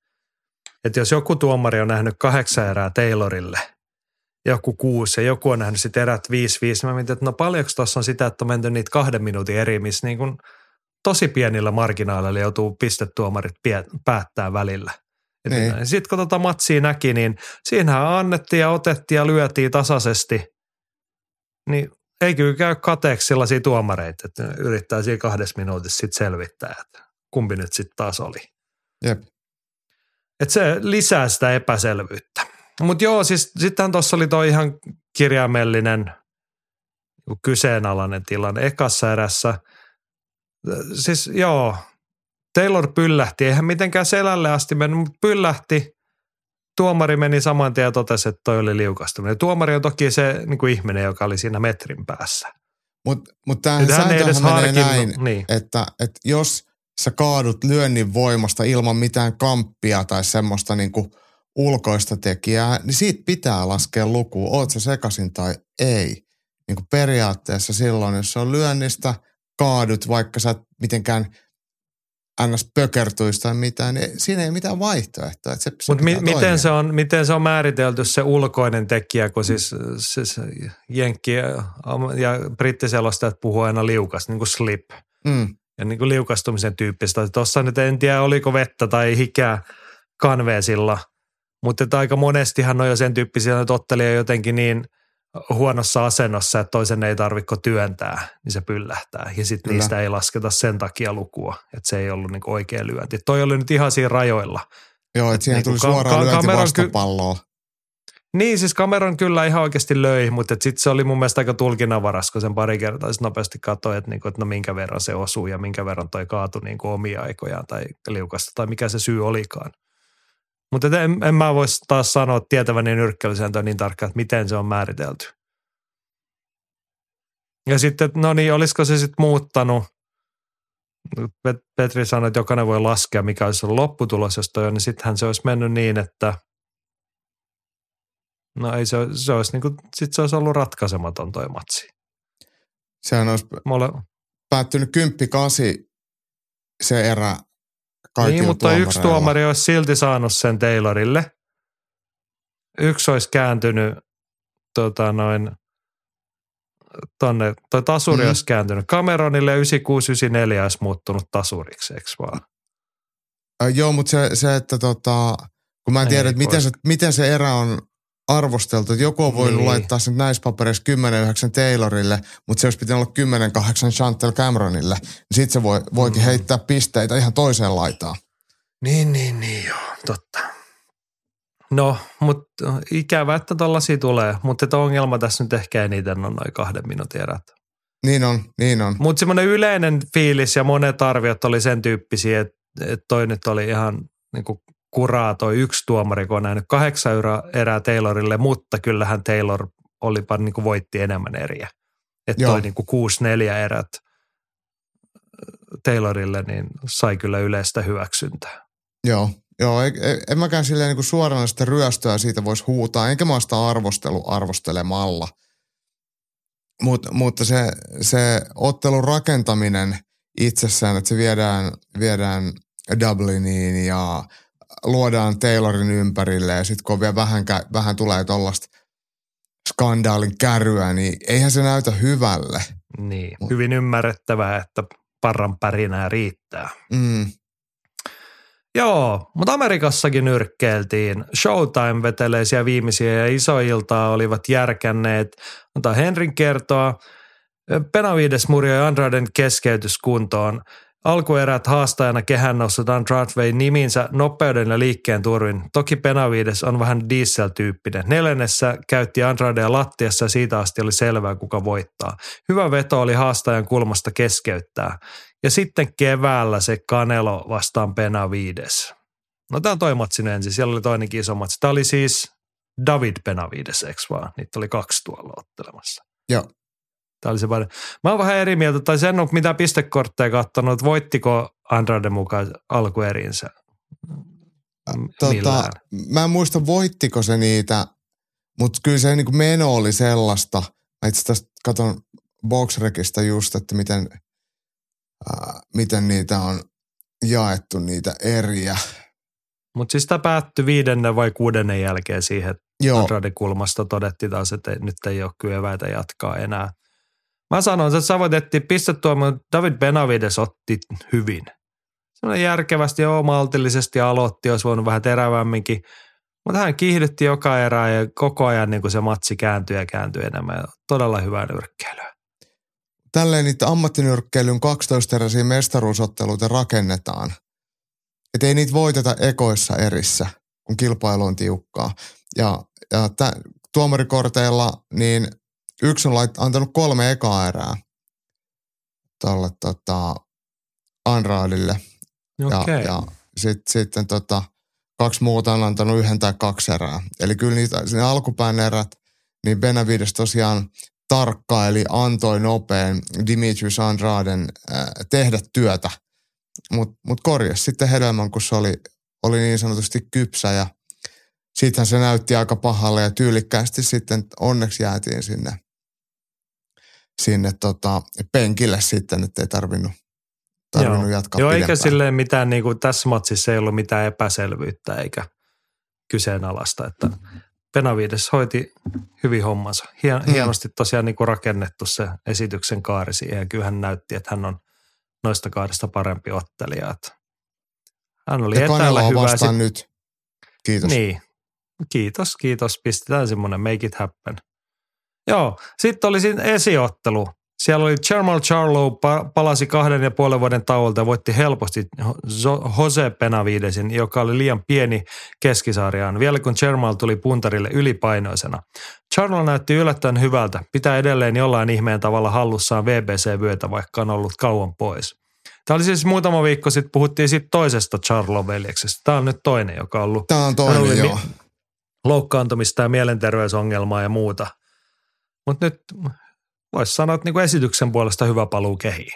Että jos joku tuomari on nähnyt kahdeksan erää Taylorille, joku kuusi ja joku on nähnyt sitten erät viisi viisi, mä mietin, että no paljonko tuossa on sitä, että on menty niitä kahden minuutin eri, missä niin kuin tosi pienillä marginaaleilla joutuu pistetuomarit päättää välillä. Niin. Sitten kun tota matsia näki, niin siinähän annettiin ja otettiin ja lyötiin tasaisesti. Niin ei kyllä käy kateeksi sellaisia tuomareita, että yrittää siinä kahdessa minuutissa sitten selvittää, että kumpi nyt sitten taas oli. Jep. Et se lisää sitä epäselvyyttä. Mutta joo, siis sittenhän tuossa oli toi ihan kirjaimellinen kyseenalainen tilanne ekassa erässä. Siis joo, Taylor pyllähti, eihän mitenkään selälle asti mennyt, mutta pyllähti. Tuomari meni saman tien ja totesi, että toi oli liukastuminen. Tuomari on toki se niin kuin ihminen, joka oli siinä metrin päässä. Mutta mut tämähän sääntöhän menee näin, niin. että, että jos sä kaadut lyönnin voimasta ilman mitään kamppia tai semmoista niin kuin ulkoista tekijää, niin siitä pitää laskea luku, oot sä sekasin tai ei. Niin kuin periaatteessa silloin, jos se on lyönnistä, kaadut, vaikka sä et mitenkään – ns. pökertuisi tai mitään, niin siinä ei mitään vaihtoehtoa. Mutta mi- miten, se on, miten se on määritelty se ulkoinen tekijä, kun siis, siis Jenkki ja, ja brittiselostajat puhuu aina liukas, niin kuin slip. Mm. Ja niin kuin liukastumisen tyyppistä. Tuossa nyt en tiedä, oliko vettä tai hikää kanveesilla, mutta aika monestihan on jo sen tyyppisiä, että ottelija jotenkin niin – huonossa asennossa, että toisen ei tarvitse työntää, niin se pyllähtää. Ja sitten niistä ei lasketa sen takia lukua, että se ei ollut niin oikea lyönti. Toi oli nyt ihan siinä rajoilla. Joo, että siihen niin tuli suoraan ka- lyönti vastapalloa. Ky- niin, siis kameran kyllä ihan oikeasti löi, mutta sitten se oli mun mielestä aika tulkinnanvaras, kun sen pari kertaa nopeasti katsoi, että, niinku, että no minkä verran se osuu ja minkä verran toi kaatui niinku omia aikojaan tai liukasta tai mikä se syy olikaan. Mutta en, en mä voisi taas sanoa tietäväni nyrkkeilysääntöä niin tarkkaan, että miten se on määritelty. Ja sitten, no niin, olisiko se sitten muuttanut, Petri sanoi, että jokainen voi laskea, mikä olisi ollut lopputulos, jos toi on, niin sittenhän se olisi mennyt niin, että no ei se, se olisi niin kuin, sit se olisi ollut ratkaisematon toi matsi. Sehän olisi Mole... päättynyt 10-8 se erä niin, mutta yksi tuomari olisi silti saanut sen Taylorille. Yksi olisi kääntynyt tota noin, tonne, toi tasuri mm. olisi kääntynyt Cameronille ja 9694 olisi muuttunut tasuriksi, eikö vaan? Äh, joo, mutta se, se, että tota, kun mä en tiedä, että miten se, miten se erä on arvosteltu. Että joku on voinut niin. laittaa sen näissä papereissa 10-9 Taylorille, mutta se olisi pitänyt olla 10-8 Chantel Cameronille. Sitten se voi, voikin mm. heittää pisteitä ihan toiseen laitaan. Niin, niin, niin joo, totta. No, mutta ikävä, että tollaisia tulee. Mutta ongelma tässä nyt ehkä eniten on noin kahden minuutin erät. Niin on, niin on. Mutta semmoinen yleinen fiilis ja monet arviot oli sen tyyppisiä, että, että toi nyt oli ihan niin kuin kuraa toi yksi tuomari, kun on nähnyt kahdeksan erää Taylorille, mutta kyllähän Taylor olipa niin kuin voitti enemmän eriä. Että toi niin kuin kuusi neljä erät Taylorille, niin sai kyllä yleistä hyväksyntää. Joo, joo en, en mäkään silleen niin suoraan sitä ryöstöä siitä voisi huutaa, enkä mä sitä arvostelu arvostelemalla. Mut, mutta se, se ottelun rakentaminen itsessään, että se viedään, viedään Dubliniin ja luodaan Taylorin ympärille ja sitten kun vielä vähän, vähän tulee tuollaista skandaalin kärryä, niin eihän se näytä hyvälle. Niin, Mut. hyvin ymmärrettävää, että parran pärinää riittää. Mm. Joo, mutta Amerikassakin nyrkkeiltiin. Showtime veteleisiä viimeisiä ja isoiltaa olivat järkänneet. Mutta Henrin kertoa. Penavides murjoi Andraden keskeytys kuntoon. Alkuerät haastajana kehän noussut Andrade vei niminsä nopeuden ja liikkeen turvin. Toki Penavides on vähän diesel-tyyppinen. Neljännessä käytti Andradea lattiassa ja siitä asti oli selvää, kuka voittaa. Hyvä veto oli haastajan kulmasta keskeyttää. Ja sitten keväällä se Kanelo vastaan Penavides. No tämä on toi matsi ensin. Siellä oli toinenkin iso matsi. Tämä oli siis David Penavides, eikö vaan? Niitä oli kaksi tuolla ottelemassa. Joo. Tämä oli se paljon. Mä oon vähän eri mieltä, tai sen on mitä pistekortteja katsonut, että voittiko Andrade mukaan alkuerinsä? Tota, mä en muista voittiko se niitä, mutta kyllä se niin meno oli sellaista. Mä itse tästä katon Boxrekista just, että miten ää, miten niitä on jaettu, niitä eriä. Mutta siis tämä päättyi viidennen vai kuudennen jälkeen siihen, että Andrade kulmasta todettiin taas, että nyt ei ole kyllä eväitä jatkaa enää. Mä sanoin, että sä voit etsiä pistettua, mutta David Benavides otti hyvin. Sellainen järkevästi ja maltillisesti aloitti, olisi voinut vähän terävämminkin. Mutta hän kiihdytti joka erää ja koko ajan niin kuin se matsi kääntyi ja kääntyi enemmän. Todella hyvää nyrkkeilyä. tälleen niitä ammattinyrkkeilyn 12-eräisiä mestaruusotteluita rakennetaan. Että ei niitä voiteta ekoissa erissä, kun kilpailu on tiukkaa. Ja, ja tä, tuomarikorteilla niin yksi on lait, antanut kolme ekaa erää tuolle tota, Anradille. Okei. Ja, ja sit, sitten tota, kaksi muuta on antanut yhden tai kaksi erää. Eli kyllä niitä, ne alkupään erät, niin Benavides tosiaan tarkkaili, antoi nopean Dimitrius Andraden äh, tehdä työtä, mutta mut korjasi sitten hedelmän, kun se oli, oli niin sanotusti kypsä ja sittenhän se näytti aika pahalle ja tyylikkäästi sitten onneksi jäätiin sinne, sinne tota, penkille sitten, ettei tarvinnut, tarvinnut Joo. jatkaa Joo, eikä pidempään. silleen mitään, niin kuin tässä matsissa ei ollut mitään epäselvyyttä eikä kyseenalaista, että Benavides hoiti hyvin hommansa. Hien, Mm. Hienosti tosiaan niin kuin rakennettu se esityksen kaari siihen ja kyllä hän näytti, että hän on noista kahdesta parempi ottelija. Että hän oli Ja etäällä hyvä. vastaan Sit, nyt. Kiitos. niin, kiitos, kiitos. Pistetään semmoinen make it happen. Joo, sitten oli siinä esiottelu. Siellä oli Jermal Charlo pa- palasi kahden ja puolen vuoden tauolta ja voitti helposti Jose Benavidesin, joka oli liian pieni keskisarjaan, vielä kun Jermal tuli puntarille ylipainoisena. Charlo näytti yllättäen hyvältä, pitää edelleen jollain ihmeen tavalla hallussaan VBC-vyötä, vaikka on ollut kauan pois. Tämä oli siis muutama viikko sitten, puhuttiin sitten toisesta Charlo-veljeksestä. Tämä on nyt toinen, joka on ollut Tämä on toinen, joo. mi- loukkaantumista ja mielenterveysongelmaa ja muuta. Mutta nyt voisi sanoa, että niinku esityksen puolesta hyvä paluu kehiin.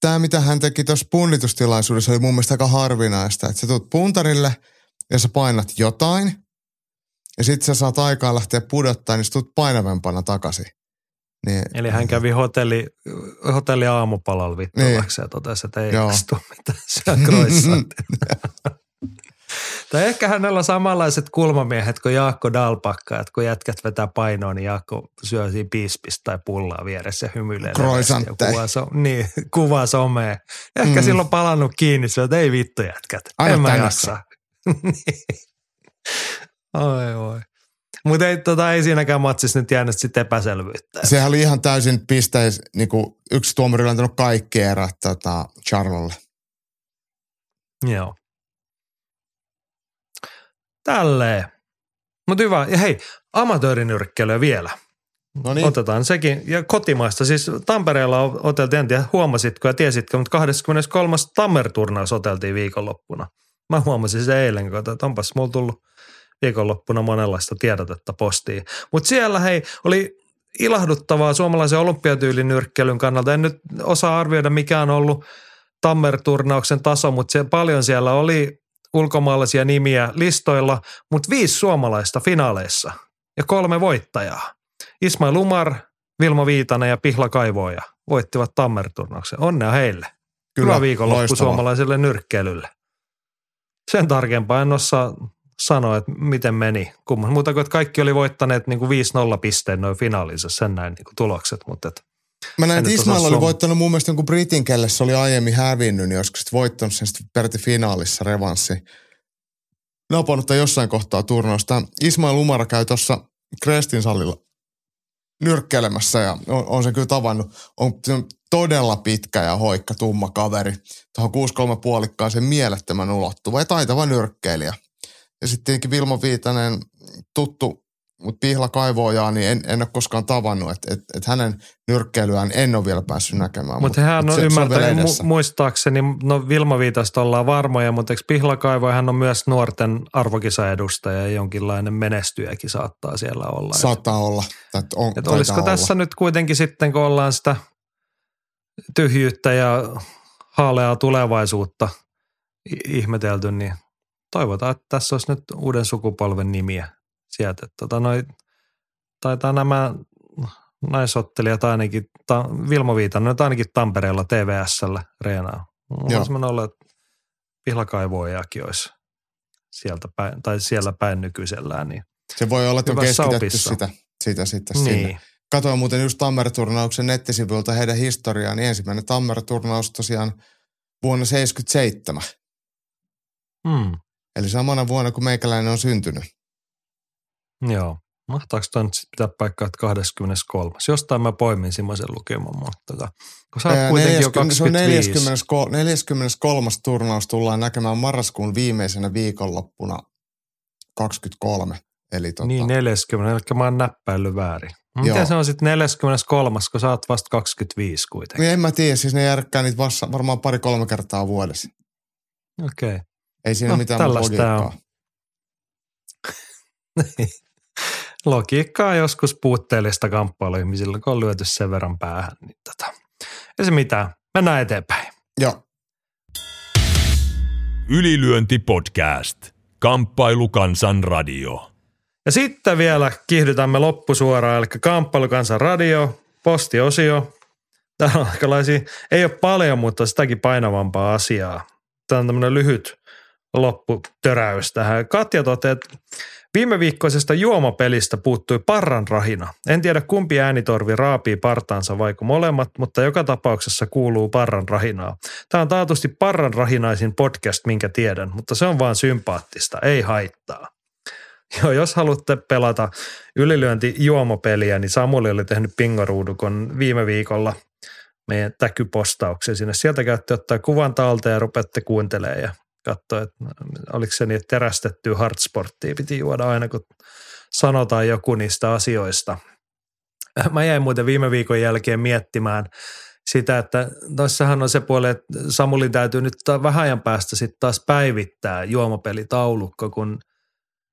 Tämä, mitä hän teki tuossa punnitustilaisuudessa, oli mun mielestä aika harvinaista. Että sä tulet puntarille ja sä painat jotain, ja sitten sä saat aikaa lähteä pudottaa, niin sä tulet painavempana takaisin. Niin, Eli hän kävi hotelli, hotelli aamupalalla vittuvaksi ja totesi, että ei Joo. istu mitään croissantin. Tai ehkä hänellä on samanlaiset kulmamiehet kuin Jaakko Dalpakka, että kun jätkät vetää painoa, niin Jaakko syö siinä piispistä tai pullaa vieressä ja hymyilee. ja Kuvaa, so, niin, kuvaa somea. Ehkä Mm. silloin palannut kiinni, se että ei vittu jätkät, Aina en mä jaksa. Oi oi. Mutta ei, tota, ei siinäkään matsissa nyt jäänyt sitten epäselvyyttä. Sehän oli ihan täysin pisteis, niin kuin yksi tuomari oli antanut kaikki erät tota, Charlolle. Joo. Tälleen. Mutta hyvä. Ja hei, amatöörinyrkkeilyä vielä. No niin, Otetaan sekin. Ja kotimaista. Siis Tampereella oteltiin, en tiedä huomasitko ja tiesitkö, mutta 23. Tammer-turnaus oteltiin viikonloppuna. Mä huomasin sen eilen, kun että onpas mulla tullut viikonloppuna monenlaista tiedotetta postiin. Mutta siellä hei, oli ilahduttavaa suomalaisen olympiatyylin nyrkkeilyn kannalta. En nyt osaa arvioida, mikä on ollut Tammer-turnauksen taso, mutta se, paljon siellä oli ulkomaalaisia nimiä listoilla, mutta viisi suomalaista finaaleissa ja kolme voittajaa. Ismail Umar, Vilma Viitanen ja Pihla Kaivoja voittivat Tammer-turnauksen. Onnea heille. Kyllä, Hyvä viikonloppu loistavaa. suomalaiselle nyrkkeilylle. Sen tarkempaa en osaa sanoa, että miten meni. Kumman, muuta kuin, että kaikki oli voittaneet niin kuin 5-0 pisteen noin finaalinsa, sen näin niin kuin tulokset. Mutta et, Mä näin, että Ismail oli voittanut mun mielestä jonkun Britin, kelle se oli aiemmin hävinnyt, niin olisiko sitten voittanut sen sitten peräti finaalissa revanssi. Napannut tämän jossain kohtaa turnausta. Ismail Umara käy tuossa Krestin sallilla nyrkkeilemässä ja on, on se kyllä tavannut. On todella pitkä ja hoikka, tumma kaveri. Tuohon 6-3 puolikkaaseen mielettömän ulottuva ja taitava nyrkkeilijä. Ja sitten tietenkin Vilma Viitanen, tuttu, mutta Pihla Kaivoojaa, niin en, en ole koskaan tavannut. Että et, et hänen nyrkkeilyään en ole vielä päässyt näkemään. mutta hän on se- se vielä ymmärtänyt, mu- muistaakseni, no Vilma Viitasta ollaan varmoja, mutta eikö Pihla Kaivo, hän on myös nuorten arvokisaedustaja ja jonkinlainen menestyjäkin saattaa siellä olla. Et- Saattaa olla. Tai on, taitaa olisiko olla. tässä nyt kuitenkin sitten, kun ollaan sitä tyhjyyttä ja haaleaa tulevaisuutta ihmetelty, niin toivotaan, että tässä olisi nyt uuden sukupolven nimiä sieltä. Tota noi, taitaa nämä naisottelijat ainakin, ta, Vilmo Viitanen ainakin Tampereella TVSllä reenaa. Mulla on olla, että pihlakaivoajakin olisi sieltä päin, tai siellä päin nykyisellään. Niin Se voi olla, että on keskitetty opissa. sitä, sitä sitten niin. sinne. Katoin muuten just Tammere-turnauksen nettisivuilta heidän historiaa, niin ensimmäinen Tammere-turnaus tosiaan vuonna 77. Mm, Eli samana vuonna, kun meikäläinen on syntynyt. Joo. Mahtaako toi nyt sit pitää paikkaa, että 23. Jostain mä poimin semmoisen lukeman, mutta tota, kun sä oot kuitenkin jo 40 se on 25. 40, 43. turnaus tullaan näkemään marraskuun viimeisenä viikonloppuna 23. Eli tota, Niin 40, eli mä oon näppäillyt väärin. Miten Joo. se on sitten 43, kun sä oot vasta 25 kuitenkin? niin en mä tiedä, siis ne järkkää niitä vasta, varmaan pari-kolme kertaa vuodessa. Okei. Ei siinä No, mitään tää on. logiikkaa. Joskus puutteellista kamppailuihmisillä, kun on lyöty sen verran päähän. Niin tota. Ei se mitään. Mennään eteenpäin. Joo, Ylilyönti podcast. Kamppailu kansan radio. Ja sitten vielä kiihdytämme loppusuoraan, eli Kamppailukansan radio, postiosio. Täällä on aikalaisia, ei ole paljon, mutta sitäkin painavampaa asiaa. Tämä on tämmöinen lyhyt lopputöräys tähän. Katja toteaa, että viime viikkoisesta juomapelistä puuttui parran rahina. En tiedä kumpi äänitorvi raapii partaansa vaiko molemmat, mutta joka tapauksessa kuuluu parran rahinaa. Tämä on taatusti parran rahinaisin podcast, minkä tiedän, mutta se on vaan sympaattista, ei haittaa. Joo, jos haluatte pelata ylilyönti juomapeliä, niin Samuli oli tehnyt pingoruudukon viime viikolla meidän täkypostauksen sinne. Sieltä käytte ottaa kuvan talta ja rupeatte kuuntelemaan ja katsoa, että oliko se niin, että terästettyä hardsporttia piti juoda aina, kun sanotaan joku niistä asioista. Mä jäin muuten viime viikon jälkeen miettimään sitä, että tossahan on se puoli, että Samulin täytyy nyt vähän ajan päästä sitten taas päivittää juomapelitaulukko, kun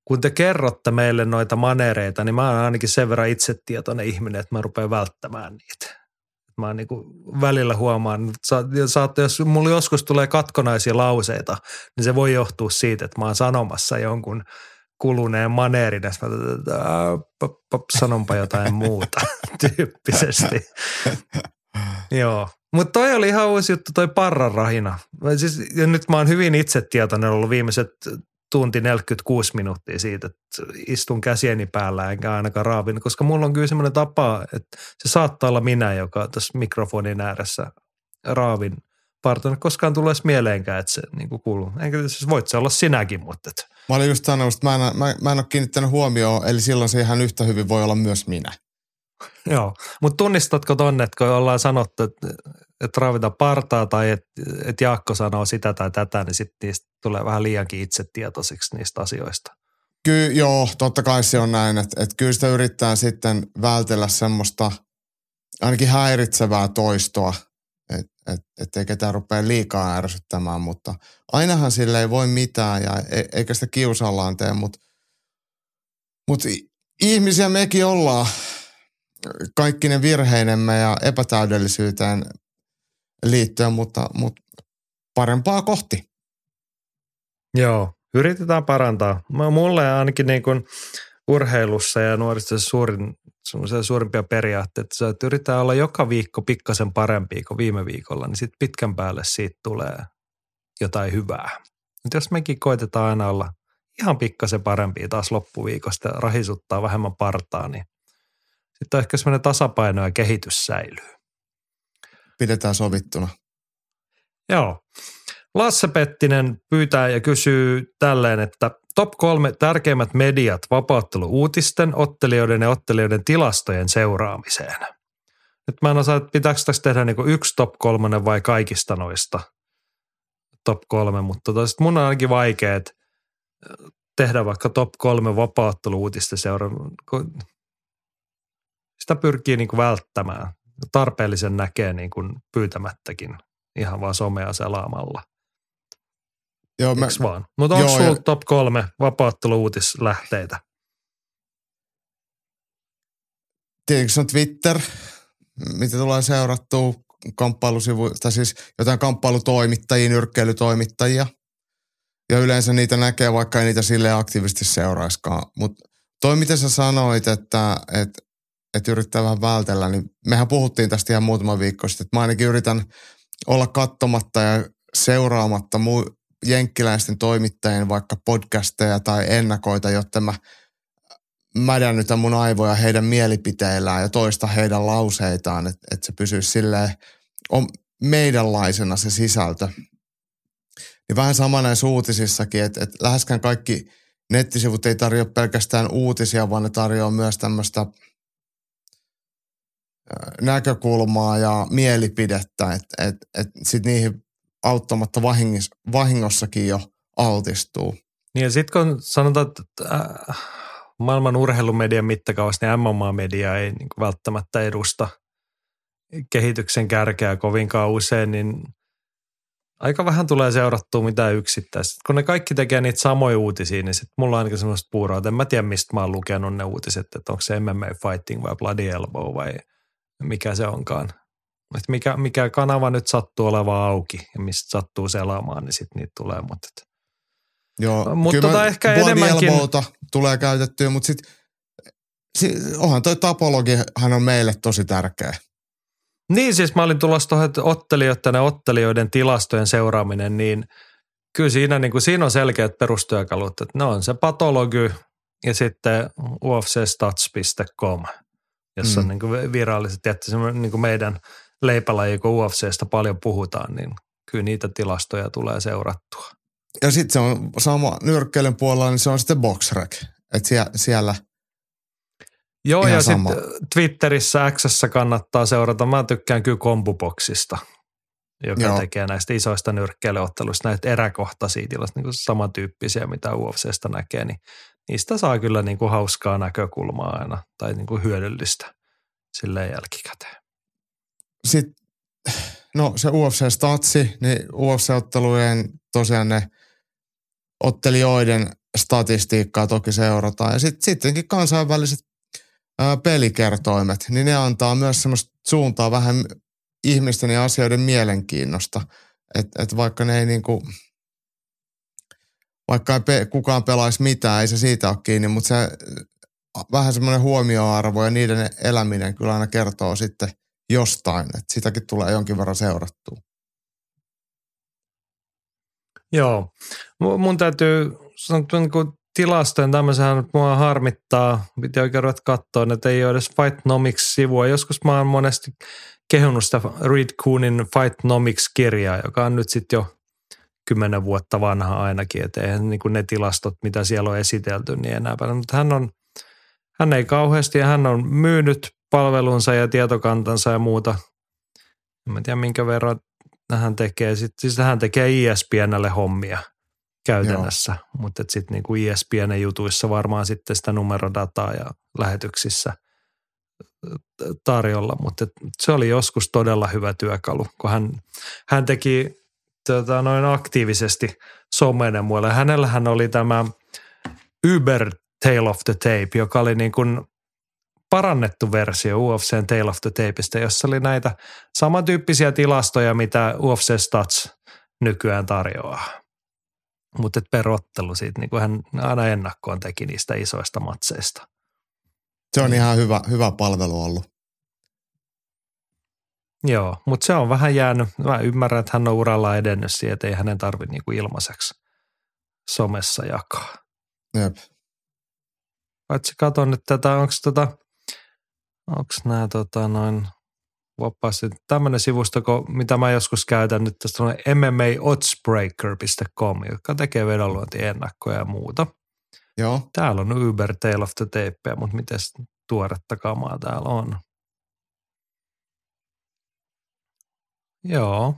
kun te kerrotte meille noita manereita, niin mä oon ainakin sen verran itsetietoinen ihminen, että mä rupean välttämään niitä. Mä niin välillä huomaan, että sa- saatte, jos mulla joskus tulee katkonaisia lauseita, niin se voi johtua siitä, että mä oon sanomassa jonkun kuluneen maneerin, sitten mä sanonpa jotain muuta tyyppisesti. Joo. Mutta toi oli ihan uusi juttu, toi parran rahina. Siis, ja nyt mä oon hyvin itsetietoinen ollut viimeiset tunti 46 minuuttia siitä, että istun käsieni päällä enkä ainakaan raavin, koska mulla on kyllä semmoinen tapa, että se saattaa olla minä, joka tässä mikrofonin ääressä raavin partona. Koskaan tulee edes mieleenkään, että se niin kuin kuuluu. Enkä siis voit se olla sinäkin, mutta et, mä olin just sanonut, että mä en, mä, mä en ole kiinnittänyt huomioon, eli silloin se ihan yhtä hyvin voi olla myös minä. Joo, mutta tunnistatko tonne, että kun ollaan sanottu, että, että partaa tai että, että Jaakko sanoo sitä tai tätä, niin sitten niistä tulee vähän liiankin itsetietoisiksi niistä asioista. Kyllä, joo, totta kai se on näin, että, että kyllä sitä yrittää sitten vältellä semmoista ainakin häiritsevää toistoa, että et, ettei ketään rupea liikaa ärsyttämään, mutta ainahan sille ei voi mitään ja e, eikä sitä kiusallaan tee, mutta mut ihmisiä mekin ollaan kaikki ne virheinemme ja epätäydellisyyteen liittyen, mutta, mutta parempaa kohti. Joo, yritetään parantaa. Mulle ainakin niin kuin urheilussa ja nuorisossa suurin, suurimpia periaatteita, se, että yritetään olla joka viikko pikkasen parempi kuin viime viikolla, niin sitten pitkän päälle siitä tulee jotain hyvää. Mutta jos mekin koitetaan aina olla ihan pikkasen parempia taas loppuviikosta rahisuttaa vähemmän partaa, niin sitten ehkä semmoinen tasapaino ja kehitys säilyy. Pidetään sovittuna. Joo. Lasse Pettinen pyytää ja kysyy tälleen, että top kolme tärkeimmät mediat vapauttelu-uutisten, ottelijoiden ja ottelijoiden tilastojen seuraamiseen. Nyt mä en osaa, että pitääkö tässä tehdä niinku yksi top kolmonen vai kaikista noista top kolme, mutta tota mun on ainakin vaikea tehdä vaikka top kolme vapauttelu-uutisten seura. kun Sitä pyrkii niinku välttämään. Tarpeellisen näkee niinku pyytämättäkin ihan vaan somea selaamalla. Joo, mä, vaan? Mutta onko sulla ja- top kolme vapaattelu-uutislähteitä? tietenkin se on Twitter, mitä tulee seurattua kamppailusivu, tai siis jotain kamppailutoimittajia, nyrkkeilytoimittajia. Ja yleensä niitä näkee, vaikka ei niitä sille aktiivisesti seuraiskaan. Mutta toi, mitä sä sanoit, että et, että yrittää vähän vältellä, niin mehän puhuttiin tästä ihan muutama viikko sitten, että mä ainakin yritän olla katsomatta ja seuraamatta muu, jenkkiläisten toimittajien vaikka podcasteja tai ennakoita, jotta mä mädännytä mun aivoja heidän mielipiteillään ja toista heidän lauseitaan, että, että se pysyisi silleen on meidänlaisena se sisältö. Niin vähän sama näissä uutisissakin, että, että läheskään kaikki nettisivut ei tarjoa pelkästään uutisia, vaan ne tarjoaa myös tämmöistä näkökulmaa ja mielipidettä, että et, et sitten niihin auttamatta vahingossakin jo altistuu. Niin ja sitten kun sanotaan, että äh, maailman urheilumedian mittakaavassa, niin MMA-media ei niin välttämättä edusta kehityksen kärkeä kovinkaan usein, niin aika vähän tulee seurattua mitään yksittäistä. Kun ne kaikki tekee niitä samoja uutisia, niin sitten mulla on ainakin semmoista puuraa, että en mä tiedä mistä mä oon lukenut ne uutiset, että onko se MMA Fighting vai Bloody Elbow vai mikä se onkaan. Että mikä, mikä kanava nyt sattuu olemaan auki ja mistä sattuu selaamaan, niin sitten niitä tulee. Mutta, et. Joo, mutta tota ehkä enemmänkin... tulee käytettyä, mutta sitten si, onhan toi tapologihan on meille tosi tärkeä. Niin siis mä olin tulossa tuohon, ottelijoiden ja ottelijoiden tilastojen seuraaminen, niin kyllä siinä, niin kuin, siinä on selkeät perustyökalut, että ne on se patology ja sitten ufcstats.com, jossa mm. on niin kuin viralliset, että niin kuin meidän leipälaji, kun UFCstä paljon puhutaan, niin kyllä niitä tilastoja tulee seurattua. Ja sitten se on sama nyrkkeilyn puolella, niin se on sitten boxrec, että siellä, siellä – Joo, ja sitten Twitterissä Xssä kannattaa seurata. Mä tykkään kyllä kompuboksista, joka Joo. tekee näistä isoista nyrkkeilyotteluista näitä eräkohtaisia tilastoja, niin samantyyppisiä, mitä UFCstä näkee, niin niistä saa kyllä niin kuin hauskaa näkökulmaa aina tai niin kuin hyödyllistä silleen jälkikäteen. Sitten, no se UFC-statsi, niin UFC-ottelujen tosiaan ne ottelijoiden statistiikkaa toki seurataan. Ja sitten sittenkin kansainväliset pelikertoimet, niin ne antaa myös semmoista suuntaa vähän ihmisten ja asioiden mielenkiinnosta. Että et vaikka ne ei niinku, vaikka ei pe, kukaan pelaisi mitään, ei se siitä ole kiinni, mutta se vähän semmoinen huomioarvo ja niiden eläminen kyllä aina kertoo sitten jostain, että sitäkin tulee jonkin verran seurattua. Joo, mun täytyy sanoa, että tilastojen tämmöisenhän mua harmittaa. Piti oikein ruveta katsoa, että ei ole edes Fightnomics-sivua. Joskus mä oon monesti kehunut sitä Reed Koonin Fightnomics-kirjaa, joka on nyt sitten jo kymmenen vuotta vanha ainakin. Että eihän niin ne tilastot, mitä siellä on esitelty, niin enää paljon. Mutta hän, on, hän ei kauheasti ja hän on myynyt palvelunsa ja tietokantansa ja muuta. En tiedä minkä verran hän tekee. Sitten, siis hän tekee ESPNlle hommia – käytännössä, Joo. mutta sitten niinku ESPN jutuissa varmaan sitten sitä numerodataa ja lähetyksissä tarjolla, mutta se oli joskus todella hyvä työkalu, kun hän, hän teki tota, noin aktiivisesti somenen muille. Hänellähän oli tämä Uber Tale of the Tape, joka oli niin kuin parannettu versio UFCn Tale of the Tapeista, jossa oli näitä samantyyppisiä tilastoja, mitä UFC Stats nykyään tarjoaa. Mutta perottelu siitä, niin kuin hän aina ennakkoon teki niistä isoista matseista. Se on ihan hyvä, hyvä palvelu ollut. Joo, mutta se on vähän jäänyt. Mä ymmärrän, että hän on uralla edennyt siihen, että ei hänen tarvitse niinku ilmaiseksi somessa jakaa. Jep. Paitsi katon nyt tätä, onko tota, onko nämä tota noin vapaasti. Tämmöinen sivusto, mitä mä joskus käytän nyt tästä on mmaoddsbreaker.com, joka tekee vedonluontiennakkoja ja muuta. Joo. Täällä on Uber Tale of the Tape, mutta miten tuoretta kamaa täällä on? Joo.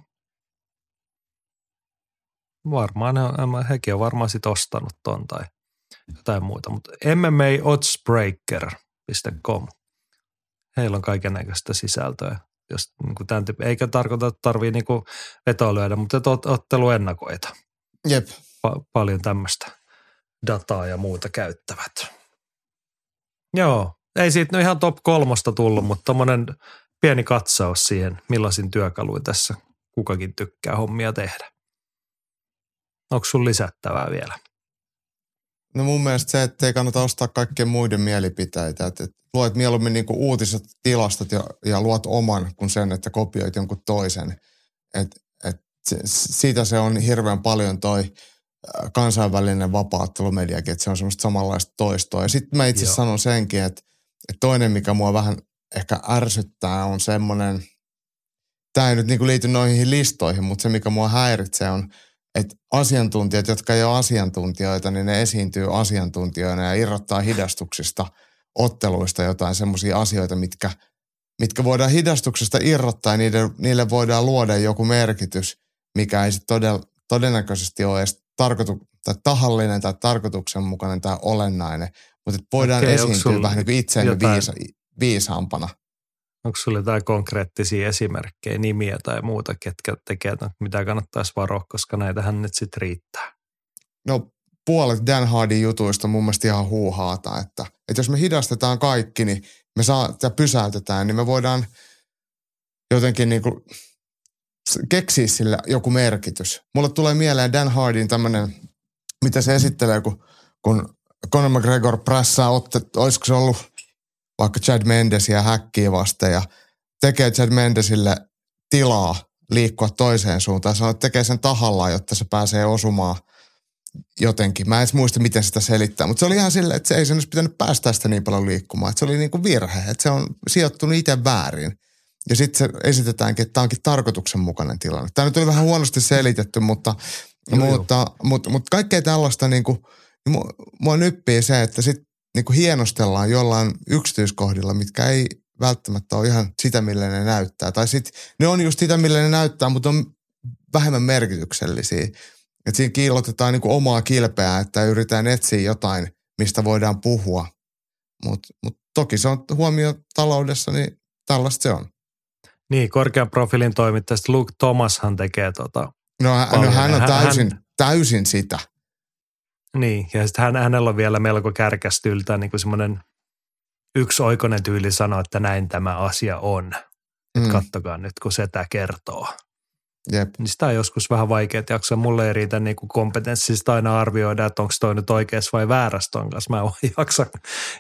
Varmaan ne on, hekin on varmaan sit ostanut ton tai jotain muuta, mutta mmaoddsbreaker.com. Heillä on kaiken näköistä sisältöä jos niin kuin tämän tyyppi, eikä tarkoita, että tarvii niin vetoa lyödä, mutta ot, otteluennakoita. Jep. Pa- paljon tämmöistä dataa ja muuta käyttävät. Joo, ei siitä nyt ihan top kolmosta tullut, mutta tuommoinen pieni katsaus siihen, millaisin työkaluin tässä kukakin tykkää hommia tehdä. Onko sun lisättävää vielä? No mun mielestä se, että ei kannata ostaa kaikkien muiden mielipiteitä. Että, että luet mieluummin niin uutiset, tilastot ja, ja luot oman kuin sen, että kopioit jonkun toisen. Et, et se, siitä se on hirveän paljon toi kansainvälinen vapaattelumediakin, että se on semmoista samanlaista toistoa. Ja sitten mä itse sanon senkin, että, että toinen, mikä mua vähän ehkä ärsyttää, on semmoinen, tämä ei nyt niin liity noihin listoihin, mutta se, mikä mua häiritsee, on – että asiantuntijat, jotka ei ole asiantuntijoita, niin ne esiintyy asiantuntijoina ja irrottaa hidastuksista, otteluista jotain semmoisia asioita, mitkä, mitkä voidaan hidastuksesta irrottaa ja niille, niille voidaan luoda joku merkitys, mikä ei sitten todell, todennäköisesti ole edes tarkoitu, tai tahallinen tai tarkoituksenmukainen tai olennainen, mutta voidaan Okei, esiintyä vähän niin kuin itseämme viisa, viisaampana. Onko sinulla jotain konkreettisia esimerkkejä, nimiä tai muuta, ketkä tekee, mitä kannattaisi varoa, koska näitähän nyt sitten riittää? No puolet Dan Hardin jutuista on mun mielestä ihan huuhaata, että, että jos me hidastetaan kaikki, niin me saa, ja pysäytetään, niin me voidaan jotenkin niin kuin keksiä sillä joku merkitys. Mulle tulee mieleen Dan Hardin tämmöinen, mitä se esittelee, kun, kun Conor McGregor prässää, otte, olisiko se ollut vaikka Chad Mendesia häkkiä vasten ja tekee Chad Mendesille tilaa liikkua toiseen suuntaan. Sanoo, että tekee sen tahallaan, jotta se pääsee osumaan jotenkin. Mä en edes muista, miten sitä selittää, mutta se oli ihan silleen, että se ei sen olisi pitänyt päästä sitä niin paljon liikkumaan. Että se oli niin kuin virhe, että se on sijoittunut itse väärin. Ja sitten se esitetäänkin, että tämä onkin tarkoituksenmukainen tilanne. Tämä nyt oli vähän huonosti selitetty, mutta, joo, mutta, joo. mutta, mutta kaikkea tällaista niin kuin, mua, mua nyppii se, että sit niin kuin hienostellaan jollain yksityiskohdilla, mitkä ei välttämättä ole ihan sitä, millä ne näyttää. Tai sitten ne on just sitä, millä ne näyttää, mutta on vähemmän merkityksellisiä. Et siinä kiillotetaan niin kuin omaa kilpeää, että yritetään etsiä jotain, mistä voidaan puhua. Mutta mut toki se on huomio taloudessa, niin tällaista se on. Niin, korkean profiilin toimittajasta Luke Thomashan tekee tota No, no hän on täysin, hän, täysin sitä. Niin, ja sitten hän, hänellä on vielä melko kärkästyltä niin kuin semmoinen oikonen tyyli sanoa, että näin tämä asia on. Mm. Että kattokaa nyt, kun setä kertoo. Jep. Niin sitä on joskus vähän vaikea jaksaa. Mulle ei riitä niin kuin kompetenssista aina arvioida, että onko toi nyt oikeassa vai väärässä ton kanssa. Mä en jaksa,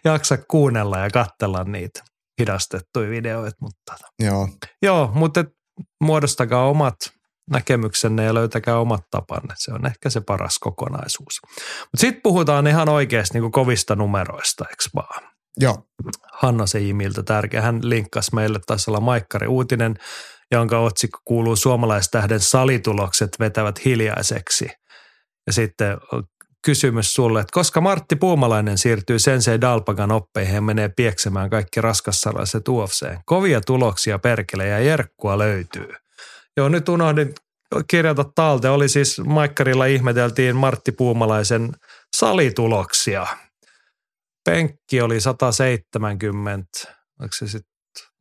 jaksa kuunnella ja katsella niitä hidastettuja videoita. Mutta, tota. Joo. Joo, mutta muodostakaa omat näkemyksenne ja löytäkää omat tapanne. Se on ehkä se paras kokonaisuus. Mutta sitten puhutaan ihan oikeasti niin kovista numeroista, eikö vaan? Joo. Hanna Seijimiltä tärkeä. Hän linkkasi meille, taisi olla Maikkari uutinen, jonka otsikko kuuluu Suomalaistähden salitulokset vetävät hiljaiseksi. Ja sitten kysymys sulle, että koska Martti Puumalainen siirtyy Sensei Dalpagan oppeihin ja menee pieksemään kaikki raskassalaiset UFC. Kovia tuloksia perkele ja jerkkua löytyy. Joo, nyt unohdin kirjata talteen. Oli siis Maikkarilla ihmeteltiin Martti Puumalaisen salituloksia. Penkki oli 170, onko se sitten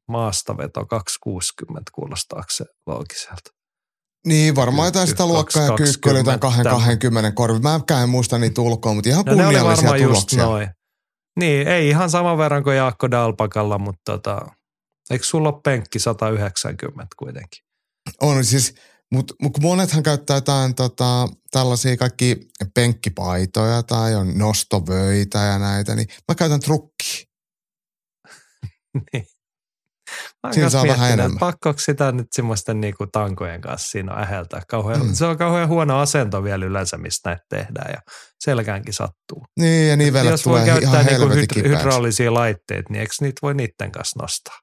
maastaveto 260, kuulostaako se loogiselta? Niin, varmaan jotain sitä luokkaa ja kyykky oli jotain 220 korvi. Mä en muista niitä ulkoa, mutta ihan no, kunniallisia tuloksia. Noin. Niin, ei ihan saman verran kuin Jaakko Dalpakalla, mutta tota, eikö sulla ole penkki 190 kuitenkin? On siis, mutta mut monethan käyttää jotain tota, tällaisia kaikki penkkipaitoja tai on nostovöitä ja näitä, niin mä käytän trukki. niin. Mä Siinä saa vähän enemmän. Pakkoako sitä nyt semmoisten niinku tankojen kanssa siinä äheltää. Kauhean, mm. Se on kauhean huono asento vielä yleensä, mistä näitä tehdään ja selkäänkin sattuu. Niin ja nivelet tulee ihan Jos voi käyttää niinku hydraulisia laitteita, niin eikö niitä voi niiden kanssa nostaa?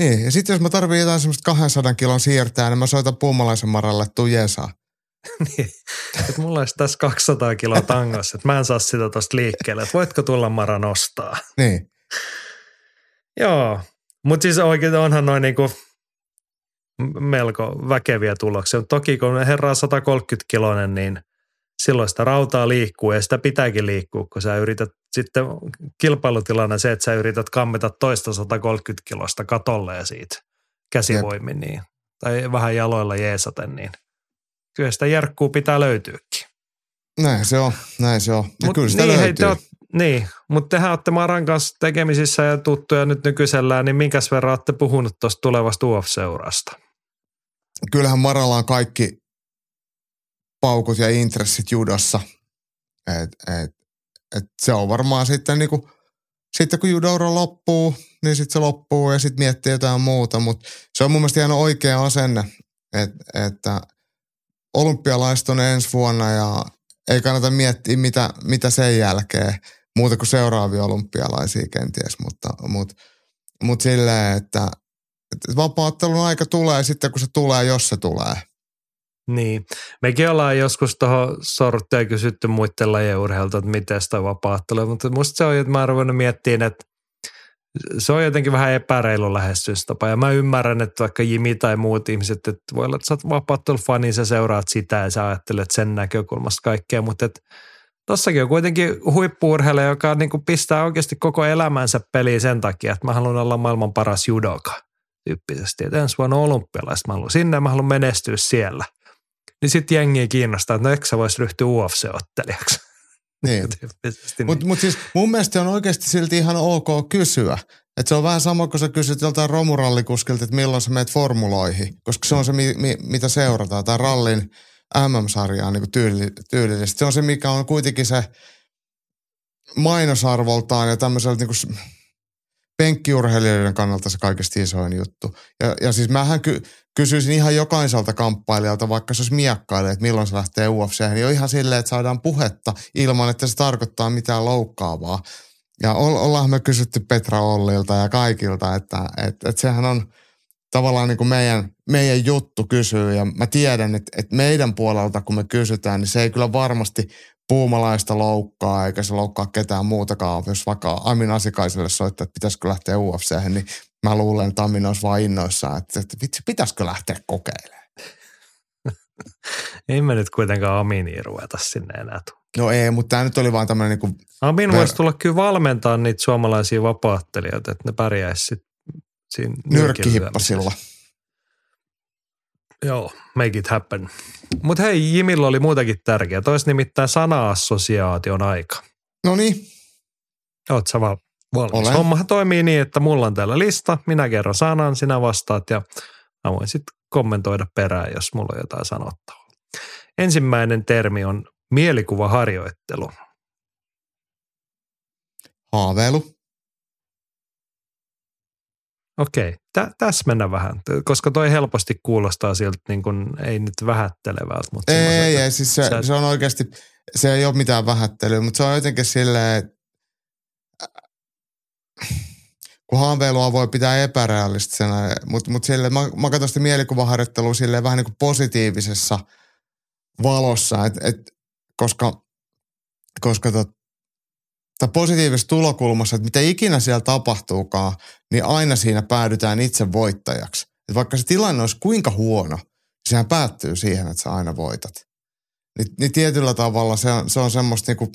Niin, ja sitten jos mä tarvitsen jotain semmoista 200 kilon siirtää, niin mä soitan puumalaisen maralle, tuu jeesaa. niin, että mulla olisi tässä 200 kiloa tangossa, että mä en saa sitä tosta liikkeelle, että voitko tulla Mara nostaa? Niin. Joo, mutta siis oikein onhan noin niinku melko väkeviä tuloksia. Toki kun herra on 130 kilonen, niin silloin sitä rautaa liikkuu ja sitä pitääkin liikkua, kun sä yrität sitten kilpailutilanne se, että sä yrität kammeta toista 130 kilosta katolle ja siitä käsivoimin niin, tai vähän jaloilla jeesaten, niin kyllä sitä järkkuu pitää löytyäkin. Näin se on, näin se on. Ja Mut kyllä sitä niin, löytyy. Hei, te oot, niin, mutta tehän olette Maran kanssa tekemisissä ja tuttuja nyt nykyisellään, niin minkäs verran olette puhunut tuosta tulevasta UF-seurasta? Kyllähän Maralla on kaikki paukut ja intressit judossa. Et, et, et se on varmaan sitten niinku, sitten kun judoura loppuu, niin sitten se loppuu ja sitten miettii jotain muuta. Mutta se on mun mielestä ihan oikea asenne, että, että olympialaiset on ensi vuonna ja ei kannata miettiä, mitä, mitä sen jälkeen, muuta kuin seuraavia olympialaisia kenties, mutta, mutta, mutta silleen, että, että vapaattelun aika tulee sitten, kun se tulee, jos se tulee. Niin. Mekin ollaan joskus tuohon sorttu ja kysytty muiden lajien urheilta, että miten sitä vapaattelu, mutta musta se on, että mä oon miettiä, että se on jotenkin vähän epäreilu lähestystapa. Ja mä ymmärrän, että vaikka Jimi tai muut ihmiset, että voi olla, että sä oot vapaattelufani, sä seuraat sitä ja sä ajattelet sen näkökulmasta kaikkea, mutta että tossakin on kuitenkin huippuurheilija, joka niin kuin pistää oikeasti koko elämänsä peliin sen takia, että mä haluan olla maailman paras judoka tyyppisesti. Että ensi vuonna olympialaiset mä haluan sinne, mä haluan menestyä siellä. Niin sitten jengi kiinnostaa, että no eikö sä vois ryhtyä UFC-ottelijaksi? Niin. Mutta mut siis mun mielestä on oikeasti silti ihan ok kysyä. Et se on vähän sama, kun sä kysyt joltain romurallikuskilta, että milloin sä meet formuloihin, koska se on se, mi, mi, mitä seurataan. Tai rallin MM-sarjaa niin tyyli, tyylillisesti. Se on se, mikä on kuitenkin se mainosarvoltaan ja tämmöisellä niin kuin penkkiurheilijoiden kannalta se kaikista isoin juttu. Ja, ja siis mähän ky, kysyisin ihan jokaiselta kamppailijalta, vaikka se olisi miakkaille, että milloin se lähtee UFC, niin on ihan silleen, että saadaan puhetta ilman, että se tarkoittaa mitään loukkaavaa. Ja ollaan me kysytty Petra Ollilta ja kaikilta, että, että, että sehän on tavallaan niin kuin meidän, meidän juttu kysyä. Ja mä tiedän, että, että meidän puolelta, kun me kysytään, niin se ei kyllä varmasti puumalaista loukkaa, eikä se loukkaa ketään muutakaan. Jos vaikka Amin Asikaiselle soittaa, että pitäisikö lähteä UFC, niin mä luulen, että Amin olisi vaan innoissaan, että, että vitsi, pitäisikö lähteä kokeilemaan. ei me nyt kuitenkaan Aminiin ruveta sinne enää. No ei, mutta tämä nyt oli vaan tämmöinen niin kuin Amin voisi tulla kyllä valmentaa niitä suomalaisia vapaattelijoita, että ne pärjäisi sitten siinä nyrkkihippasilla. Joo, make it happen. Mutta hei, Jimillä oli muutakin tärkeää. Tois nimittäin sana-assosiaation aika. No niin. Oot sä val- valmis? Olen. Hommahan toimii niin, että mulla on täällä lista. Minä kerron sanan, sinä vastaat ja mä voin sitten kommentoida perään, jos mulla on jotain sanottavaa. Ensimmäinen termi on mielikuvaharjoittelu. Haaveilu. Okei, Tä, tässä mennä vähän, koska toi helposti kuulostaa siltä niin kuin, ei nyt vähättelevältä. Mutta ei, ei, siis se, sä... se, on oikeasti, se ei ole mitään vähättelyä, mutta se on jotenkin silleen, kun haaveilua voi pitää epärealistisena, mutta mut sille, mä, mä katson sitä mielikuvaharjoittelua silleen vähän niin kuin positiivisessa valossa, et, et, koska, koska tot, tai positiivisessa tulokulmassa, että mitä ikinä siellä tapahtuukaan, niin aina siinä päädytään itse voittajaksi. Et vaikka se tilanne olisi kuinka huono, niin sehän päättyy siihen, että sä aina voitat. Niin, niin tietyllä tavalla se on, se on semmoista niinku,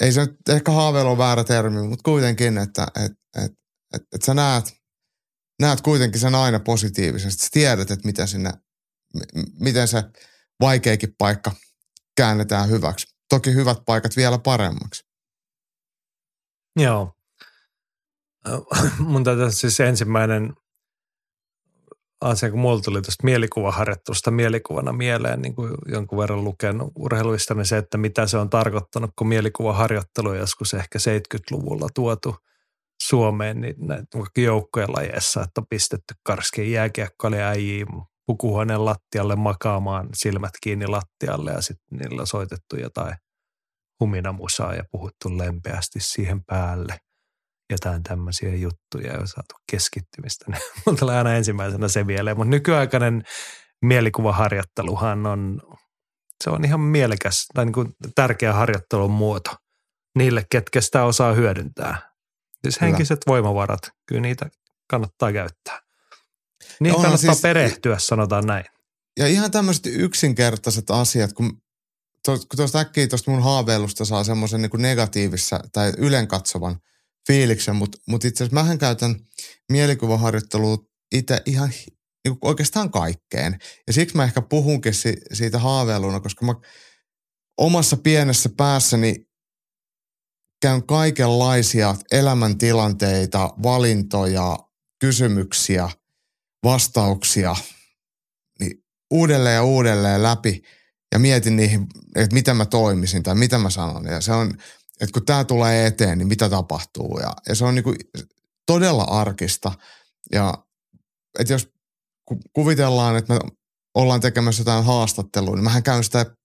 ei se nyt ehkä haaveilu on väärä termi, mutta kuitenkin, että et, et, et, et sä näet, näet kuitenkin sen aina positiivisesti. Sä tiedät, että miten, sinne, miten se vaikeakin paikka käännetään hyväksi toki hyvät paikat vielä paremmaksi. Joo. Mun tätä siis ensimmäinen asia, kun mulla tuli tuosta mielikuvaharjoittelusta mielikuvana mieleen, niin kuin jonkun verran lukenut urheiluista, niin se, että mitä se on tarkoittanut, kun mielikuvaharjoittelu joskus ehkä 70-luvulla tuotu Suomeen, niin näitä joukkojen lajeissa, että on pistetty karskeen jääkiekkoille äijiin pukuhuoneen lattialle makaamaan silmät kiinni lattialle ja sitten niillä soitettu jotain huminamusaa ja puhuttu lempeästi siihen päälle jotain tämmöisiä juttuja ja saatu keskittymistä. Mulla tulee aina ensimmäisenä se mieleen, mutta nykyaikainen mielikuvaharjoitteluhan on, se on ihan mielekäs tai niin kuin tärkeä harjoittelun muoto niille, ketkä sitä osaa hyödyntää. Siis henkiset Hyvä. voimavarat, kyllä niitä kannattaa käyttää. Niin kannattaa siis, perehtyä, sanotaan näin. Ja ihan tämmöiset yksinkertaiset asiat, kun kun tuosta äkkiä tuosta mun haaveilusta saa semmoisen niin negatiivissa tai ylenkatsovan fiiliksen, mutta mut itse asiassa mähän käytän mielikuvaharjoittelua itse ihan niin oikeastaan kaikkeen. Ja siksi mä ehkä puhunkin si, siitä haaveiluna, koska mä omassa pienessä päässäni käyn kaikenlaisia elämäntilanteita, valintoja, kysymyksiä, vastauksia niin uudelleen ja uudelleen läpi. ja mietin niihin, että miten mä toimisin tai mitä mä sanon. Ja se on, että kun tämä tulee eteen, niin mitä tapahtuu. Ja, ja se on niin kuin todella arkista. Ja että jos kuvitellaan, että me ollaan tekemässä jotain haastattelua, niin mähän käyn sitä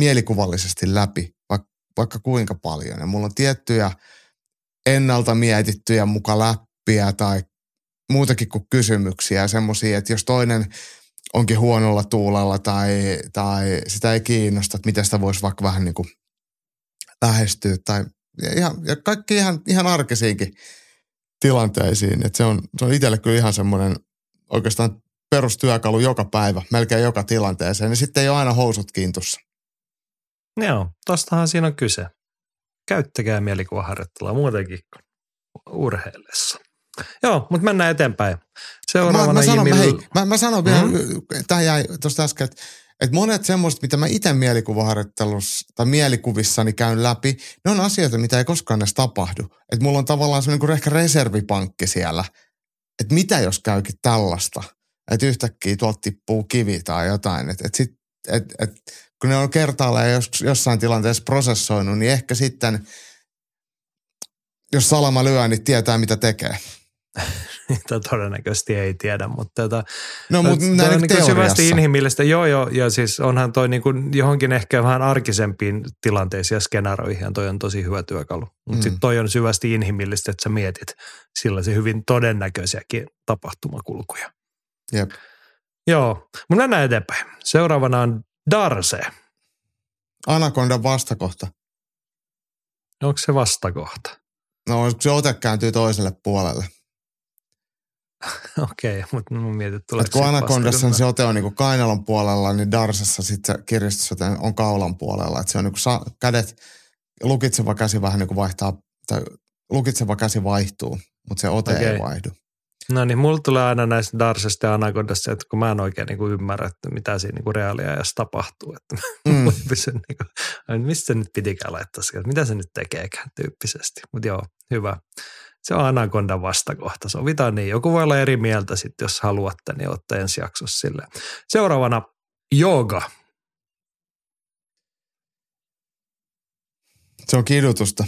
mielikuvallisesti läpi, vaikka, vaikka kuinka paljon. Ja mulla on tiettyjä ennalta mietittyjä muka läppiä tai muutakin kuin kysymyksiä, semmoisia, että jos toinen onkin huonolla tuulella tai, tai sitä ei kiinnosta, että miten sitä voisi vaikka vähän niin kuin lähestyä tai ja, ihan, ja kaikki ihan, ihan arkisiinkin tilanteisiin. Että se on, se on itselle kyllä ihan semmoinen oikeastaan perustyökalu joka päivä, melkein joka tilanteeseen. Ja sitten ei ole aina housut kiintussa. Joo, tostahan siinä on kyse. Käyttäkää mielikuvaharjoittelua muutenkin kuin urheillessa. Joo, mutta mennään eteenpäin. Seuraavana mä, mä sanon, Jimil... hei, mä, mä sanon vielä, mm-hmm. tämä jäi tuosta äsken, että, että monet semmoiset, mitä mä itse mielikuvaharjoittelussa tai mielikuvissani käyn läpi, ne on asioita, mitä ei koskaan edes tapahdu. Että mulla on tavallaan semmoinen kuin ehkä reservipankki siellä, että mitä jos käykin tällaista, että yhtäkkiä tuolta tippuu kivi tai jotain, että, sit, et, et, kun ne on kertaalleen jos, jossain tilanteessa prosessoinut, niin ehkä sitten, jos salama lyö, niin tietää mitä tekee. Niitä todennäköisesti ei tiedä, mutta tota, no, mutta näin on niin syvästi inhimillistä. Joo, joo, ja siis onhan toi niin kuin johonkin ehkä vähän arkisempiin tilanteisiin ja skenaroihin, ja toi on tosi hyvä työkalu. Mutta mm. sitten toi on syvästi inhimillistä, että sä mietit se hyvin todennäköisiäkin tapahtumakulkuja. Jep. Joo, mutta mennään eteenpäin. Seuraavana on Darse. Anakondan vastakohta. Onko se vastakohta? No, se ote kääntyy toiselle puolelle. Okei, okay, mutta mä mietin, että tulee kun Anacondassa se ote on niinku kainalon puolella, niin Darsassa sitten se kiristysote on kaulan puolella. Että se on niinku sa- kädet, lukitseva käsi vähän niinku vaihtaa, tai lukitseva käsi vaihtuu, mutta se ote okay. ei vaihdu. No niin, mulla tulee aina näistä Darsesta ja Anacondasta, että kun mä en oikein niin kuin ymmärrä, että mitä siinä niin kuin reaaliajassa tapahtuu. Että mm. pysyn, niin kuin, mistä se nyt pitikään laittaa se, mitä se nyt tekeekään tyyppisesti. Mutta joo, hyvä. Se on Anacondan vastakohta. Sovitaan niin. Joku voi olla eri mieltä sitten, jos haluatte, niin ottaa ensi jaksossa sille. Seuraavana yoga. Se on kidutusta.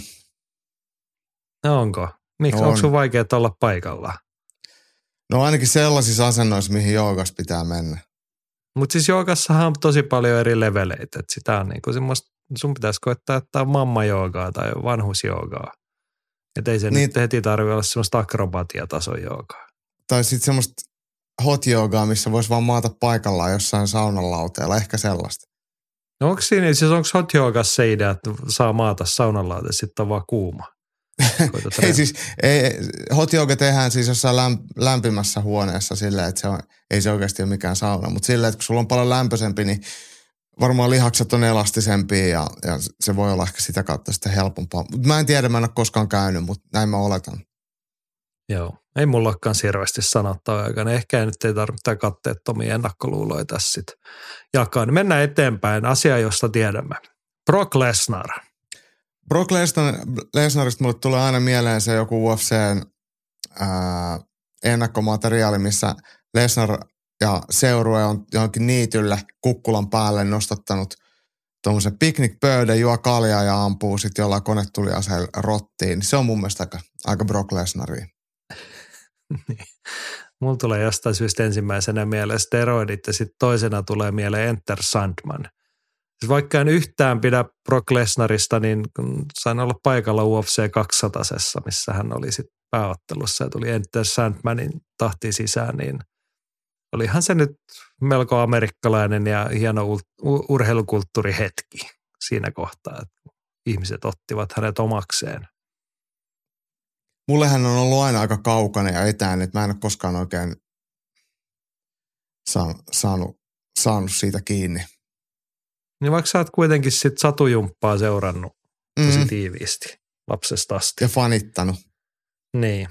No onko? Miksi? On. Onko sun vaikea olla paikalla? No ainakin sellaisissa asennoissa, mihin joogas pitää mennä. Mutta siis joogassahan on tosi paljon eri leveleitä. Et sitä on niinku semmoista, sun pitäisi koettaa, että on mamma-joogaa tai vanhusjoogaa. Että ei se niin, nyt heti tarvitse olla semmoista akrobatiatason joogaa. Tai sitten semmoista hot joogaa, missä voisi vaan maata paikallaan jossain saunanlauteella, ehkä sellaista. No onko siinä, siis onko hot joogassa se idea, että saa maata saunanlauteella, sitten on vaan kuuma? ei siis, ei, hot yoga tehdään siis jossain lämp, lämpimässä huoneessa silleen, että se on, ei se oikeasti ole mikään sauna. Mutta silleen, että kun sulla on paljon lämpöisempi, niin varmaan lihakset on elastisempia ja, ja se voi olla ehkä sitä kautta sitten helpompaa. Mutta mä en tiedä, mä en ole koskaan käynyt, mutta näin mä oletan. Joo, ei mulla olekaan hirveästi sanottavaa aikana. Ehkä nyt ei tarvitse katteettomia ennakkoluuloja tässä sitten jakaa. Niin mennään eteenpäin. Asia, josta tiedämme. Brock Lesnar – Brock Lesnar, Lesnarista mulle tulee aina mieleen se joku UFCn ää, ennakkomateriaali, missä Lesnar ja seurue on johonkin niitylle kukkulan päälle nostattanut tuommoisen piknikpöydän, juo kaljaa ja ampuu sitten jollain konetuliaseella rottiin. Se on mun mielestä aika, aika Brock Lesnaria. niin. Mulla tulee jostain syystä ensimmäisenä mieleen steroidit ja sitten toisena tulee mieleen Enter Sandman – Siis vaikka en yhtään pidä Brock Lesnarista, niin sain olla paikalla UFC 200 missä hän oli sitten pääottelussa ja tuli Enter Sandmanin tahti sisään, niin olihan se nyt melko amerikkalainen ja hieno urheilukulttuurihetki siinä kohtaa, että ihmiset ottivat hänet omakseen. Mullehän on ollut aina aika kaukainen ja etäinen, että mä en ole koskaan oikein saanut, saanut siitä kiinni. Niin vaikka sä oot kuitenkin sit satujumppaa seurannut mm. tosi tiiviisti lapsesta asti. Ja fanittanut. Niin.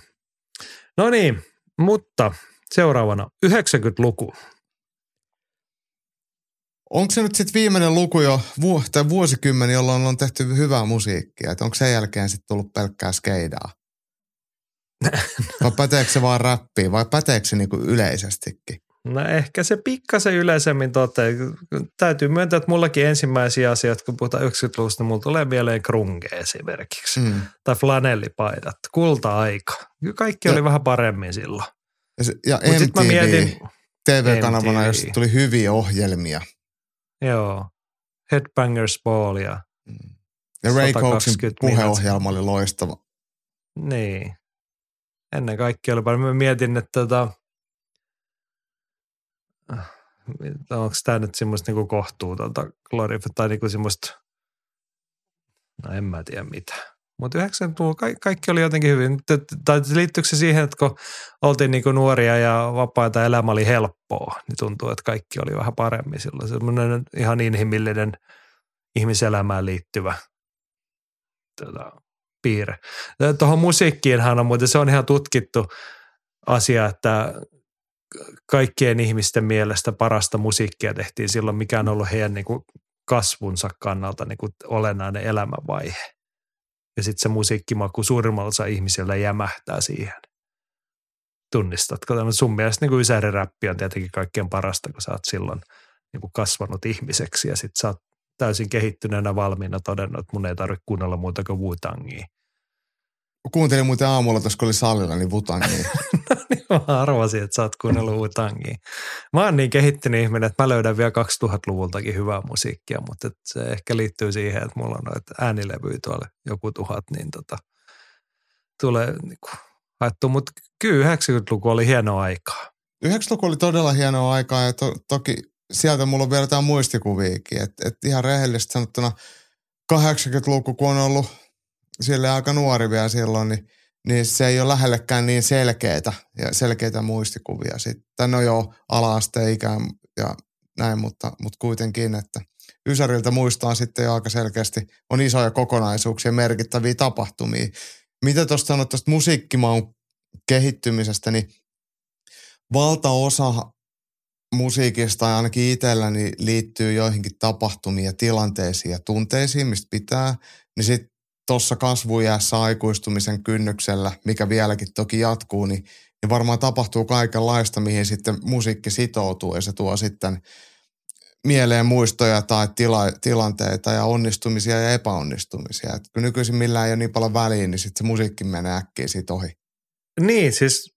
No niin, mutta seuraavana 90-luku. Onko se nyt sitten viimeinen luku jo, tai vuosikymmeni, jolloin on tehty hyvää musiikkia? Onko sen jälkeen sitten tullut pelkkää skeidaa? vai päteekö se vaan räppiin vai päteekö se niinku yleisestikin? No ehkä se pikkasen yleisemmin tote. Täytyy myöntää, että mullakin ensimmäisiä asioita, kun puhutaan 90-luvusta, mulla tulee mieleen krunge esimerkiksi. Mm. Tai flanellipaidat, kulta-aika. Kaikki ja, oli vähän paremmin silloin. Ja, se, ja MTV, mietin, TV-kanavana, jossa tuli hyviä ohjelmia. Joo. Headbangers Ball ja mm. Ja Ray Coxin puheohjelma oli loistava. Niin. Ennen kaikkea oli paljon. Mä mietin, että tota, onko tämä nyt semmoista niinku kohtuutonta glorif, tai niinku semmoista, no en mä tiedä mitä. Mutta 90-luvulla ka- kaikki oli jotenkin hyvin. Tai liittyykö se siihen, että kun oltiin niinku nuoria ja vapaita elämä oli helppoa, niin tuntuu, että kaikki oli vähän paremmin silloin. Semmoinen ihan inhimillinen ihmiselämään liittyvä tota, piirre. Tuohon musiikkiinhan on muuten, se on ihan tutkittu asia, että kaikkien ihmisten mielestä parasta musiikkia tehtiin silloin, mikä on ollut heidän niin kuin kasvunsa kannalta niin kuin olennainen elämänvaihe. Ja sitten se musiikkimaku suurimmalla ihmisillä jämähtää siihen. Tunnistatko? Sun mielestä niin ysäriräppi on tietenkin kaikkein parasta, kun sä oot silloin niin kuin kasvanut ihmiseksi ja sitten sä oot täysin kehittyneenä valmiina todennut, että mun ei tarvitse kuunnella muuta kuin Wu-Tangia. Kuuntelin muuten aamulla tuossa, kun oli salilla, niin Wu-Tangia. niin, mä arvasin, että sä oot kuunnellut Wu-Tangia. Mä oon niin kehittynyt ihminen, että mä löydän vielä 2000-luvultakin hyvää musiikkia, mutta se ehkä liittyy siihen, että mulla on noita äänilevyjä tuolla joku tuhat, niin tota, tulee niin kuin, haettu. Mutta kyllä 90-luku oli hienoa aikaa. 90-luku oli todella hienoa aikaa ja to, toki sieltä mulla on vielä jotain muistikuviikin. Että et ihan rehellisesti sanottuna 80-luku, kun on ollut sille aika nuori vielä silloin, niin, niin se ei ole lähellekään niin selkeitä ja selkeitä muistikuvia. Sitten no joo, ala-asteen ikään ja näin, mutta, mutta kuitenkin, että Ysäriltä muistaa sitten jo aika selkeästi, on isoja kokonaisuuksia, merkittäviä tapahtumia. Mitä tuosta sanoit tuosta musiikkimaun kehittymisestä, niin valtaosa musiikista ja ainakin itselläni liittyy joihinkin tapahtumiin ja tilanteisiin ja tunteisiin, mistä pitää, niin sitten tuossa kasvujäässä aikuistumisen kynnyksellä, mikä vieläkin toki jatkuu, niin, niin varmaan tapahtuu kaikenlaista, mihin sitten musiikki sitoutuu ja se tuo sitten mieleen muistoja tai tila, tilanteita ja onnistumisia ja epäonnistumisia. Et kun nykyisin millään ei ole niin paljon väliä, niin sitten se musiikki menee äkkiä siitä ohi. Niin, siis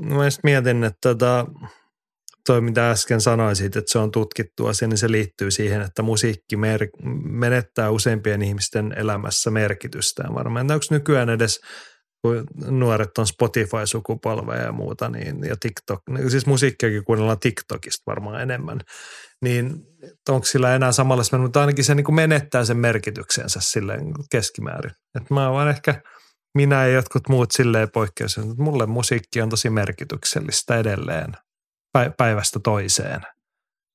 mä mietin, että tota, toi mitä äsken sanoisit, että se on tutkittu asia, niin se liittyy siihen, että musiikki mer- menettää useimpien ihmisten elämässä merkitystään varmaan. Onko nykyään edes, kun nuoret on Spotify-sukupolveja ja muuta, niin, ja TikTok, niin siis musiikkiakin kuunnellaan TikTokista varmaan enemmän, niin onko sillä enää samalla, mutta ainakin se niin kuin menettää sen merkityksensä silleen keskimäärin. Että mä vaan ehkä, minä ja jotkut muut silleen poikkeus, että mulle musiikki on tosi merkityksellistä edelleen päivästä toiseen.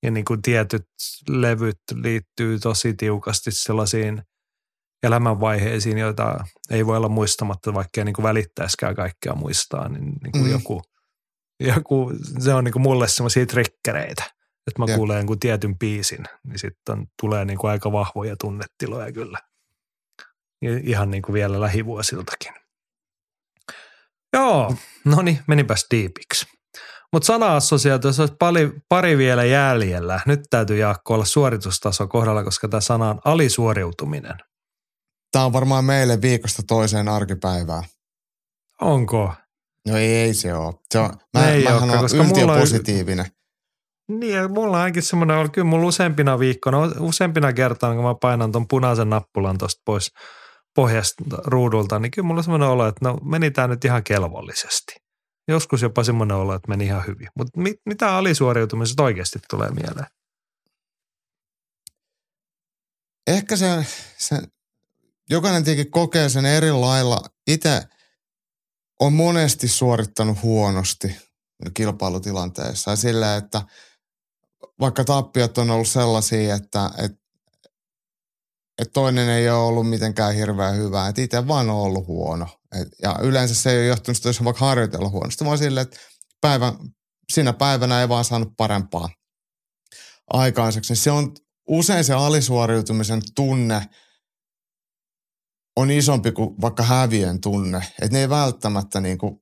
Ja niin kuin tietyt levyt liittyy tosi tiukasti sellaisiin elämänvaiheisiin, joita ei voi olla muistamatta, vaikka ei niin kuin välittäisikään kaikkea muistaa, niin, niin kuin mm. joku, joku, se on niin kuin mulle semmoisia trikkereitä, että mä ja. kuulen kuin tietyn biisin, niin sitten tulee niin kuin aika vahvoja tunnetiloja kyllä. Ihan niin kuin vielä lähivuosiltakin. Joo, no niin, menipäs diipiksi. Mutta sana-assosiaatiossa olisi pari, pari vielä jäljellä. Nyt täytyy Jaakko olla suoritustaso kohdalla, koska tämä sana on alisuoriutuminen. Tämä on varmaan meille viikosta toiseen arkipäivään. Onko? No ei, ei se ole. Se on mä, ei mähän ole koska mulla positiivinen. On, niin, ja mulla on ainakin semmoinen, oli kyllä mulla useampina viikkona, useampina kertaa, kun mä painan tuon punaisen nappulan tuosta pois pohjasta ruudulta, niin kyllä mulla on semmoinen olo, että no meni tämä nyt ihan kelvollisesti. Joskus jopa semmoinen olo, että meni ihan hyvin. Mutta mit, mitä alisuoriutumisesta oikeasti tulee mieleen? Ehkä se, se jokainen tietenkin kokee sen eri lailla. Itse on monesti suorittanut huonosti kilpailutilanteessa. Sillä, että vaikka tappiot on ollut sellaisia, että, että, että toinen ei ole ollut mitenkään hirveän hyvä. Että itse vaan on ollut huono. Et, ja yleensä se ei ole johtunut sitä, jos vaikka harjoitella huonosti, vaan sille, että päivän, siinä päivänä ei vaan saanut parempaa aikaiseksi. Se on usein se alisuoriutumisen tunne on isompi kuin vaikka hävien tunne. Että ne ei välttämättä niin kuin,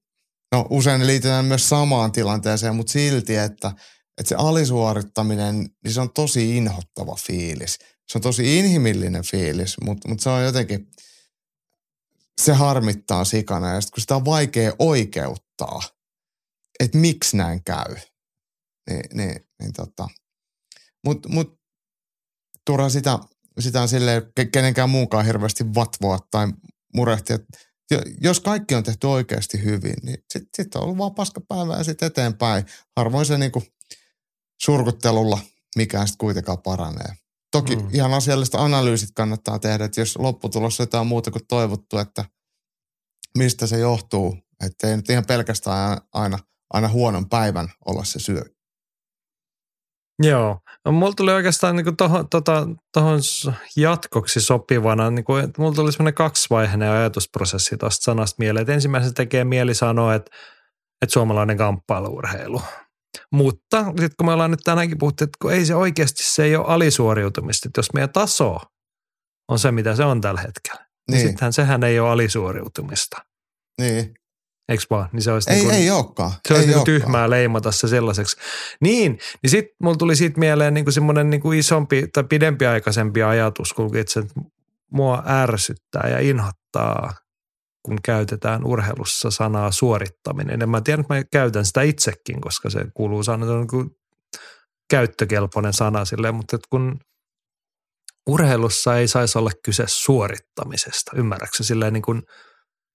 no usein ne liitetään myös samaan tilanteeseen, mutta silti, että että se alisuorittaminen, niin se on tosi inhottava fiilis. Se on tosi inhimillinen fiilis, mutta, mutta se on jotenkin, se harmittaa sikana. Ja sitten kun sitä on vaikea oikeuttaa, että miksi näin käy, niin, niin, niin tota. Mutta mut, turha sitä, sitä on silleen kenenkään muukaan hirveästi vatvoa tai murehtia. Jos kaikki on tehty oikeasti hyvin, niin sitten sit on ollut vaan paska päivä ja sitten eteenpäin. Harvoin se niinku surkuttelulla mikään sitten kuitenkaan paranee. Toki mm. ihan asiallista analyysit kannattaa tehdä, että jos lopputulos on jotain muuta kuin toivottu, että mistä se johtuu. Että ei nyt ihan pelkästään aina, aina huonon päivän olla se syy. Joo. No, mulla tuli oikeastaan niin tuohon tota, tohon jatkoksi sopivana, niin kuin, että mulla tuli semmoinen kaksivaiheinen ajatusprosessi tuosta sanasta mieleen. Että ensimmäisenä tekee mieli sanoa, että, että suomalainen kamppailuurheilu. Mutta sitten kun me ollaan nyt tänäänkin puhuttu, että kun ei se oikeasti, se ei ole alisuoriutumista. Että jos meidän taso on se, mitä se on tällä hetkellä, niin, niin sittenhän sehän ei ole alisuoriutumista. Niin. Eikö vaan? Niin se olisi ei, niin kuin, ei olekaan. Se olisi ei niin tyhmää leimata se sellaiseksi. Niin, niin sitten mulla tuli siitä mieleen niin kuin semmoinen niin kuin isompi tai pidempiaikaisempi ajatus, kun itse mua ärsyttää ja inhottaa, kun käytetään urheilussa sanaa suorittaminen. Ja mä tiedän, että mä käytän sitä itsekin, koska se kuuluu sanoa niin kuin käyttökelpoinen sana silleen, mutta että kun urheilussa ei saisi olla kyse suorittamisesta, ymmärrätkö silleen niin kuin,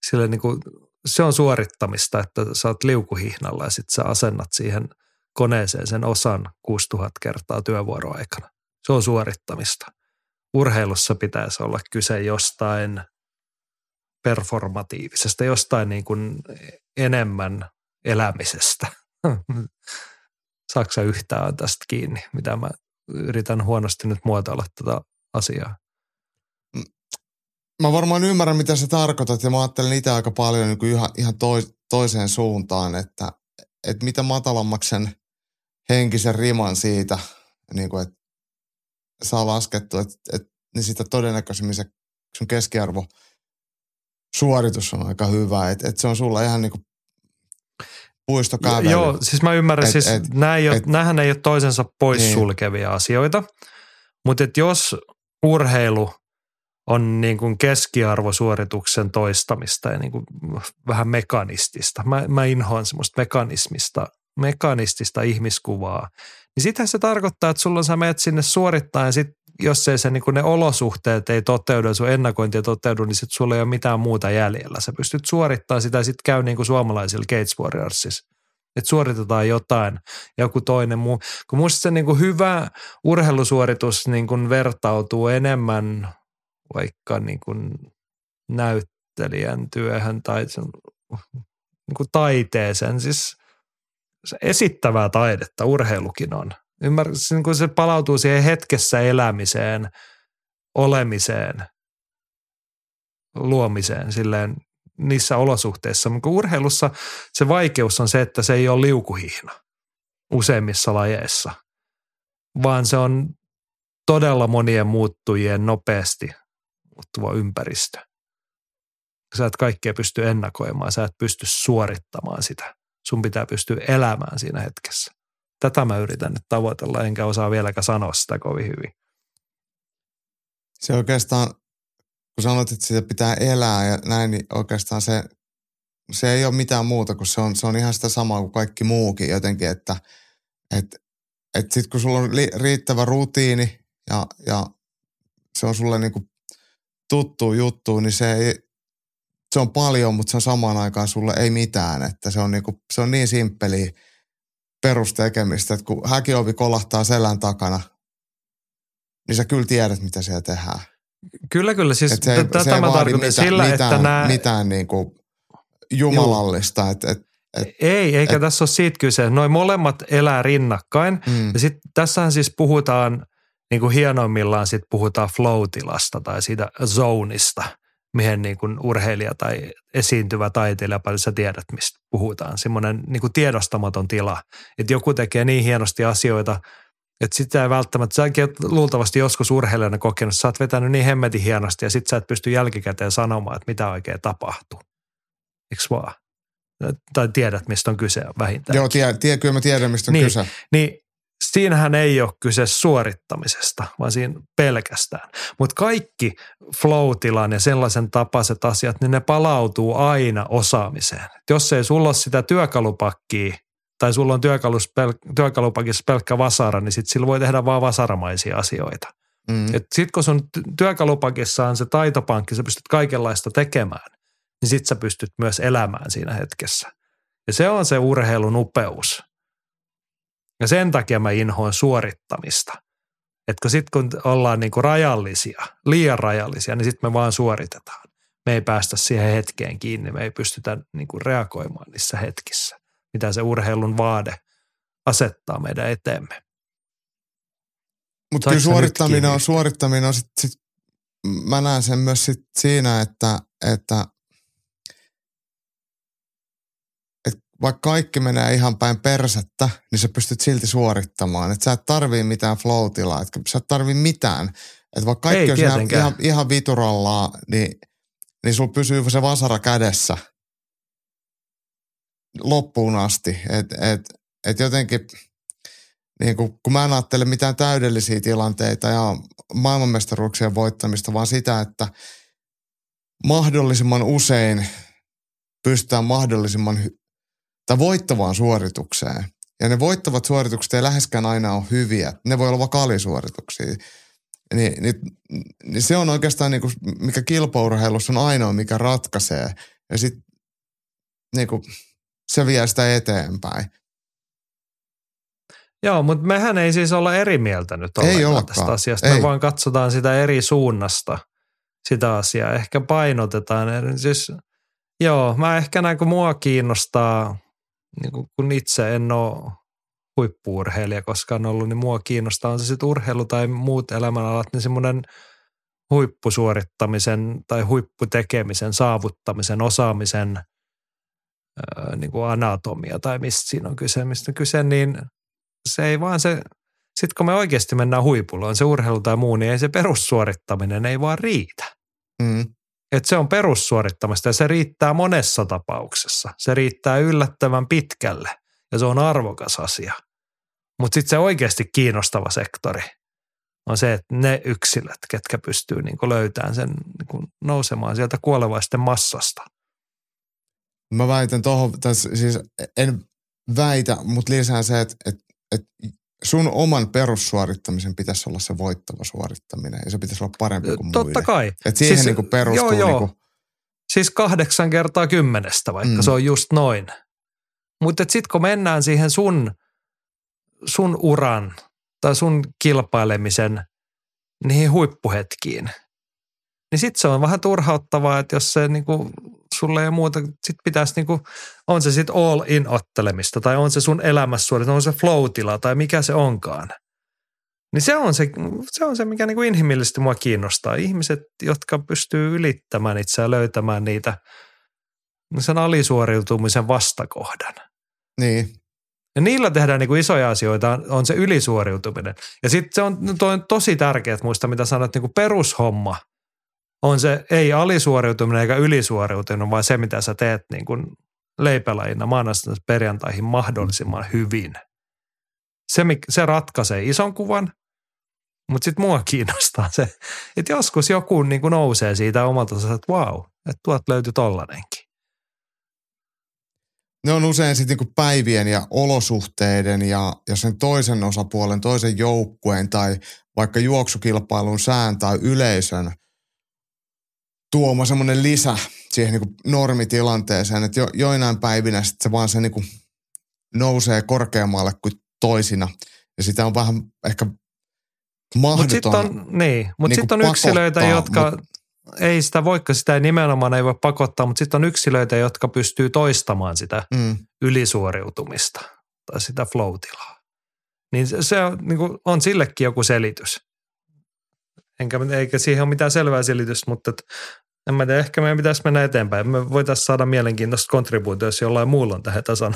silleen niin kuin se on suorittamista, että sä oot liukuhihnalla ja sitten sä asennat siihen koneeseen sen osan 6000 kertaa työvuoroaikana. Se on suorittamista. Urheilussa pitäisi olla kyse jostain performatiivisesta, jostain niin kuin enemmän elämisestä. Saksa yhtään tästä kiinni, mitä mä yritän huonosti nyt muotoilla tätä asiaa? mä varmaan ymmärrän, mitä sä tarkoitat ja mä ajattelen itse aika paljon niin kuin ihan, ihan toi, toiseen suuntaan, että, että mitä matalammaksi sen henkisen riman siitä, niin kuin, että saa laskettu, että, että niin sitä todennäköisemmin se sun keskiarvo suoritus on aika hyvä. Että, että se on sulla ihan niin kuin puistokävely. Joo, siis mä ymmärrän, et, siis et, nämä ei ole, et, nämähän ei ole toisensa poissulkevia niin. asioita, mutta että jos urheilu on niin kuin keskiarvosuorituksen toistamista ja niin kuin vähän mekanistista. Mä, mä inhoan semmoista mekanismista, mekanistista ihmiskuvaa. Niin sitähän se tarkoittaa, että sulla sä menet sinne suorittaa ja sit jos ei se niin kuin ne olosuhteet ei toteudu ja sun ennakointi ei toteudu, niin sit sulla ei ole mitään muuta jäljellä. Sä pystyt suorittamaan sitä ja sitten käy niin kuin suomalaisilla Gates Warriorsissa. Että suoritetaan jotain, joku toinen muu. Kun musta se niin kuin hyvä urheilusuoritus niin kuin vertautuu enemmän vaikka niin kuin näyttelijän työhön tai sen, niin kuin taiteeseen. Siis esittävää taidetta urheilukin on. Ymmär, niin kuin se palautuu siihen hetkessä elämiseen, olemiseen, luomiseen silleen niissä olosuhteissa. Mutta urheilussa se vaikeus on se, että se ei ole liukuhihna useimmissa lajeissa, vaan se on todella monien muuttujien nopeasti muuttuva ympäristö. Sä et kaikkea pysty ennakoimaan, sä et pysty suorittamaan sitä. Sun pitää pystyä elämään siinä hetkessä. Tätä mä yritän nyt tavoitella, enkä osaa vieläkään sanoa sitä kovin hyvin. Se oikeastaan, kun sanot, että sitä pitää elää ja näin, niin oikeastaan se, se ei ole mitään muuta, kun se on, se on ihan sitä samaa kuin kaikki muukin jotenkin, että et, et sitten kun sulla on li, riittävä rutiini ja, ja se on sulle niinku tuttu juttu, niin se, ei, se on paljon, mutta se on samaan aikaan sulle ei mitään. Että se on, niinku, se on niin simppeli perustekemistä, että kun häkiovi kolahtaa selän takana, niin sä kyllä tiedät, mitä siellä tehdään. Kyllä, kyllä. Siis et se ei, tätä se mä tarkoitan mitään, sillä, mitään, että nämä... Mitään niin kuin jumalallista. Et, et, et, ei, eikä et, tässä ole siitä kyse. Noin molemmat elää rinnakkain. Mm. Ja sitten tässähän siis puhutaan niin kuin hienoimmillaan sit puhutaan flow-tilasta tai siitä zoneista, mihin niin kuin urheilija tai esiintyvä taiteilija, paljon sä tiedät, mistä puhutaan. Semmoinen niin kuin tiedostamaton tila, että joku tekee niin hienosti asioita, että sitä ei välttämättä, säkin oot luultavasti joskus urheilijana kokenut, sä oot vetänyt niin hemmetin hienosti ja sit sä et pysty jälkikäteen sanomaan, että mitä oikein tapahtuu. Eikö vaan? Tai tiedät, mistä on kyse vähintään. Joo, tie, tie, kyllä mä tiedän, mistä on niin, kyse. Niin siinähän ei ole kyse suorittamisesta, vaan siinä pelkästään. Mutta kaikki flow ja sellaisen tapaiset asiat, niin ne palautuu aina osaamiseen. Et jos ei sulla ole sitä työkalupakkia tai sulla on työkalupakissa pelkkä vasara, niin sitten sillä voi tehdä vaan vasaramaisia asioita. Mm. Sitten kun sun työkalupakissa on se taitopankki, sä pystyt kaikenlaista tekemään, niin sitten sä pystyt myös elämään siinä hetkessä. Ja se on se urheilun upeus. Ja sen takia mä inhoan suorittamista. Että sitten kun ollaan niinku rajallisia, liian rajallisia, niin sitten me vaan suoritetaan. Me ei päästä siihen hetkeen kiinni, me ei pystytä niinku reagoimaan niissä hetkissä, mitä se urheilun vaade asettaa meidän eteemme. Mutta kyllä suorittaminen on, suorittaminen on sit, sit, mä näen sen myös sit siinä, että, että vaikka kaikki menee ihan päin persettä, niin sä pystyt silti suorittamaan. Että sä et tarvii mitään flow että sä et tarvii mitään. Että vaikka kaikki Ei, on ihan, ihan viturallaan, niin, niin sulla pysyy se vasara kädessä loppuun asti. Että et, et jotenkin, niin kun, kun mä en ajattele mitään täydellisiä tilanteita ja maailmanmestaruuksien voittamista, vaan sitä, että mahdollisimman usein pystytään mahdollisimman tai voittavaan suoritukseen. Ja ne voittavat suoritukset ei läheskään aina ole hyviä. Ne voi olla vaikka alisuorituksia. Niin, niin, niin se on oikeastaan, niin kuin, mikä kilpaurheilussa on ainoa, mikä ratkaisee. Ja sitten niin kuin, se vie sitä eteenpäin. Joo, mutta mehän ei siis olla eri mieltä nyt ei tästä asiasta. Ei. Me vaan katsotaan sitä eri suunnasta, sitä asiaa. Ehkä painotetaan. Siis, joo, mä ehkä näin, kun mua kiinnostaa niin kuin, kun itse en ole huippuurheilija koskaan ollut, niin mua kiinnostaa on se sitten urheilu tai muut elämänalat, niin semmoinen huippusuorittamisen tai huipputekemisen, saavuttamisen, osaamisen ää, niin kuin anatomia tai mistä siinä on kyse, mistä on kyse, niin se ei vaan se, sitten kun me oikeasti mennään huipulla, on se urheilu tai muu, niin ei se perussuorittaminen ei vaan riitä. Mm. Että se on perussuorittamista ja se riittää monessa tapauksessa. Se riittää yllättävän pitkälle ja se on arvokas asia. Mutta sitten se oikeasti kiinnostava sektori on se, että ne yksilöt, ketkä pystyy niinku löytämään sen niinku nousemaan sieltä kuolevaisten massasta. Mä väitän tuohon, siis en väitä, mutta lisää se, että, että, että sun oman perussuorittamisen pitäisi olla se voittava suorittaminen ja se pitäisi olla parempi kuin Totta muiden. kai. Et siihen siis, niin perustuu. Joo, joo. Niin kuin... Siis kahdeksan kertaa kymmenestä, vaikka mm. se on just noin. Mutta sitten kun mennään siihen sun, sun uran tai sun kilpailemisen niihin huippuhetkiin, niin sitten se on vähän turhauttavaa, että jos se niinku, sulle ei muuta, sit pitäisi niinku, on se sitten all in ottelemista tai on se sun elämässä on se flow tai mikä se onkaan. Niin se on se, se, on se mikä niinku inhimillisesti mua kiinnostaa. Ihmiset, jotka pystyy ylittämään itseään, löytämään niitä sen alisuoriutumisen vastakohdan. Niin. Ja niillä tehdään niinku isoja asioita, on se ylisuoriutuminen. Ja sitten se on, on tosi tärkeää muista, mitä sanoit, niinku perushomma – on se ei alisuoriutuminen eikä ylisuoriutuminen, vaan se, mitä sä teet niin kuin leipälajina maanantaista perjantaihin mahdollisimman hyvin. Se, se ratkaisee ison kuvan, mutta sitten mua kiinnostaa se, että joskus joku niin kuin nousee siitä omalta että vau, että tuot löytyi tollanenkin. Ne on usein sitten niin päivien ja olosuhteiden ja, ja sen toisen osapuolen, toisen joukkueen tai vaikka juoksukilpailun sään tai yleisön tuoma semmoinen lisä siihen niin normitilanteeseen, että jo, joinain päivinä sitten se vaan se niin kuin nousee korkeammalle kuin toisina. Ja sitä on vähän ehkä mahdoton. Mutta sitten on, niin, mut niin sit on yksilöitä, jotka mut, ei sitä voikka, sitä ei nimenomaan ei voi pakottaa, mutta sitten on yksilöitä, jotka pystyy toistamaan sitä mm. ylisuoriutumista tai sitä flow Niin se, se on, niin kuin, on sillekin joku selitys. Enkä, eikä siihen ole mitään selvää selitystä, mutta en mä tiedä, ehkä meidän pitäisi mennä eteenpäin. Me voitaisiin saada mielenkiintoista kontribuutio, jos jollain muulla on tähän tasan.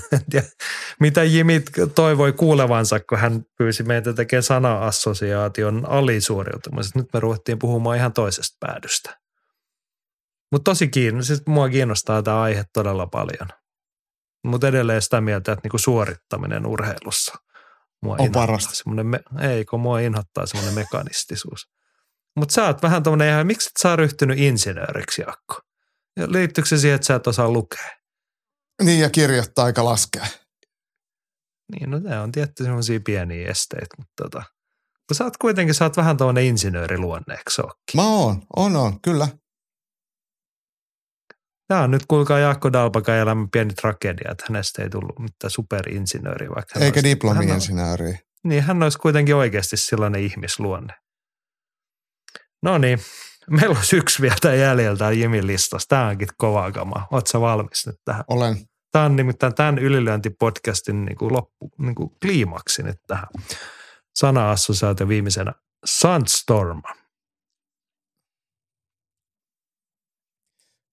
mitä Jimmy toivoi kuulevansa, kun hän pyysi meitä tekemään sana-assosiaation alisuoriutumisesta. Nyt me ruvettiin puhumaan ihan toisesta päädystä. Mutta tosi kiinnostaa, siis mua kiinnostaa tämä aihe todella paljon. Mutta edelleen sitä mieltä, että niinku suorittaminen urheilussa Mua On parasta. Me, ei, kun mua inhottaa semmoinen mekanistisuus. Mutta sä oot vähän tommonen ihan, miksi et sä oot ryhtynyt insinööriksi, Jaakko? Ja liittyykö se siihen, että sä et osaa lukea? Niin ja kirjoittaa eikä laskea. Niin, no ne on tietty semmoisia pieniä esteitä, mutta tota, kun sä oot kuitenkin, sä oot vähän tommonen insinööriluonne, eikö se ookin? Mä oon, on, on, kyllä. Tämä on nyt kuulkaa Jaakko Dalpakan elämän pieni tragedia, että hänestä ei tullut mitään superinsinööriä. Vaikka Eikä diplomi-insinööriä. Niin, hän olisi kuitenkin oikeasti sellainen ihmisluonne. No niin, meillä olisi yksi vielä jäljellä Jimin listassa. Tämä onkin kovaa kamaa. Oletko valmis nyt tähän? Olen. Tämä on nimittäin tämän ylilyöntipodcastin niin kuin loppu, niin kuin kliimaksi nyt tähän. Sana-assosiaatio viimeisenä. Sandstorm.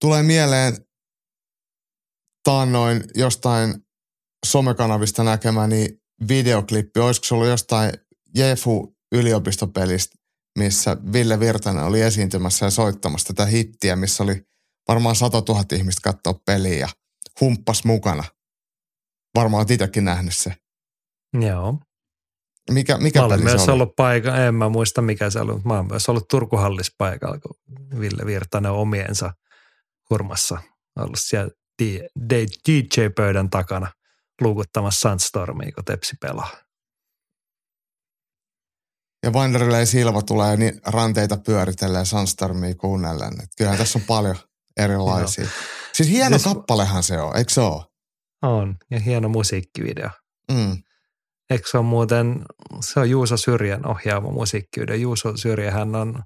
Tulee mieleen taannoin jostain somekanavista näkemäni videoklippi. Olisiko se ollut jostain Jefu yliopistopelistä, missä Ville Virtanen oli esiintymässä ja soittamassa tätä hittiä, missä oli varmaan 100 000 ihmistä katsoa peliä ja humppas mukana. Varmaan olet itsekin nähnyt se. Joo. Mikä, mikä Mä olen peli se myös oli? ollut paikalla, en mä muista mikä se oli, mutta mä olen myös ollut Turkuhallis paikalla, kun Ville Virtanen on omiensa hurmassa ollut siellä DJ-pöydän takana luukuttamassa Sandstormia, kun Tepsi pelaa. Ja Wanderlei Silva tulee niin ranteita pyöritelleen Sunstormia kuunnellen. Et kyllähän tässä on paljon erilaisia. Siis hieno Siis- kappalehan se on, eikö se ole? On, ja hieno musiikkivideo. Mm. Eikö se on muuten, se on Juuso Syrjän ohjaama musiikkivideo. Juuso Syrjä, hän on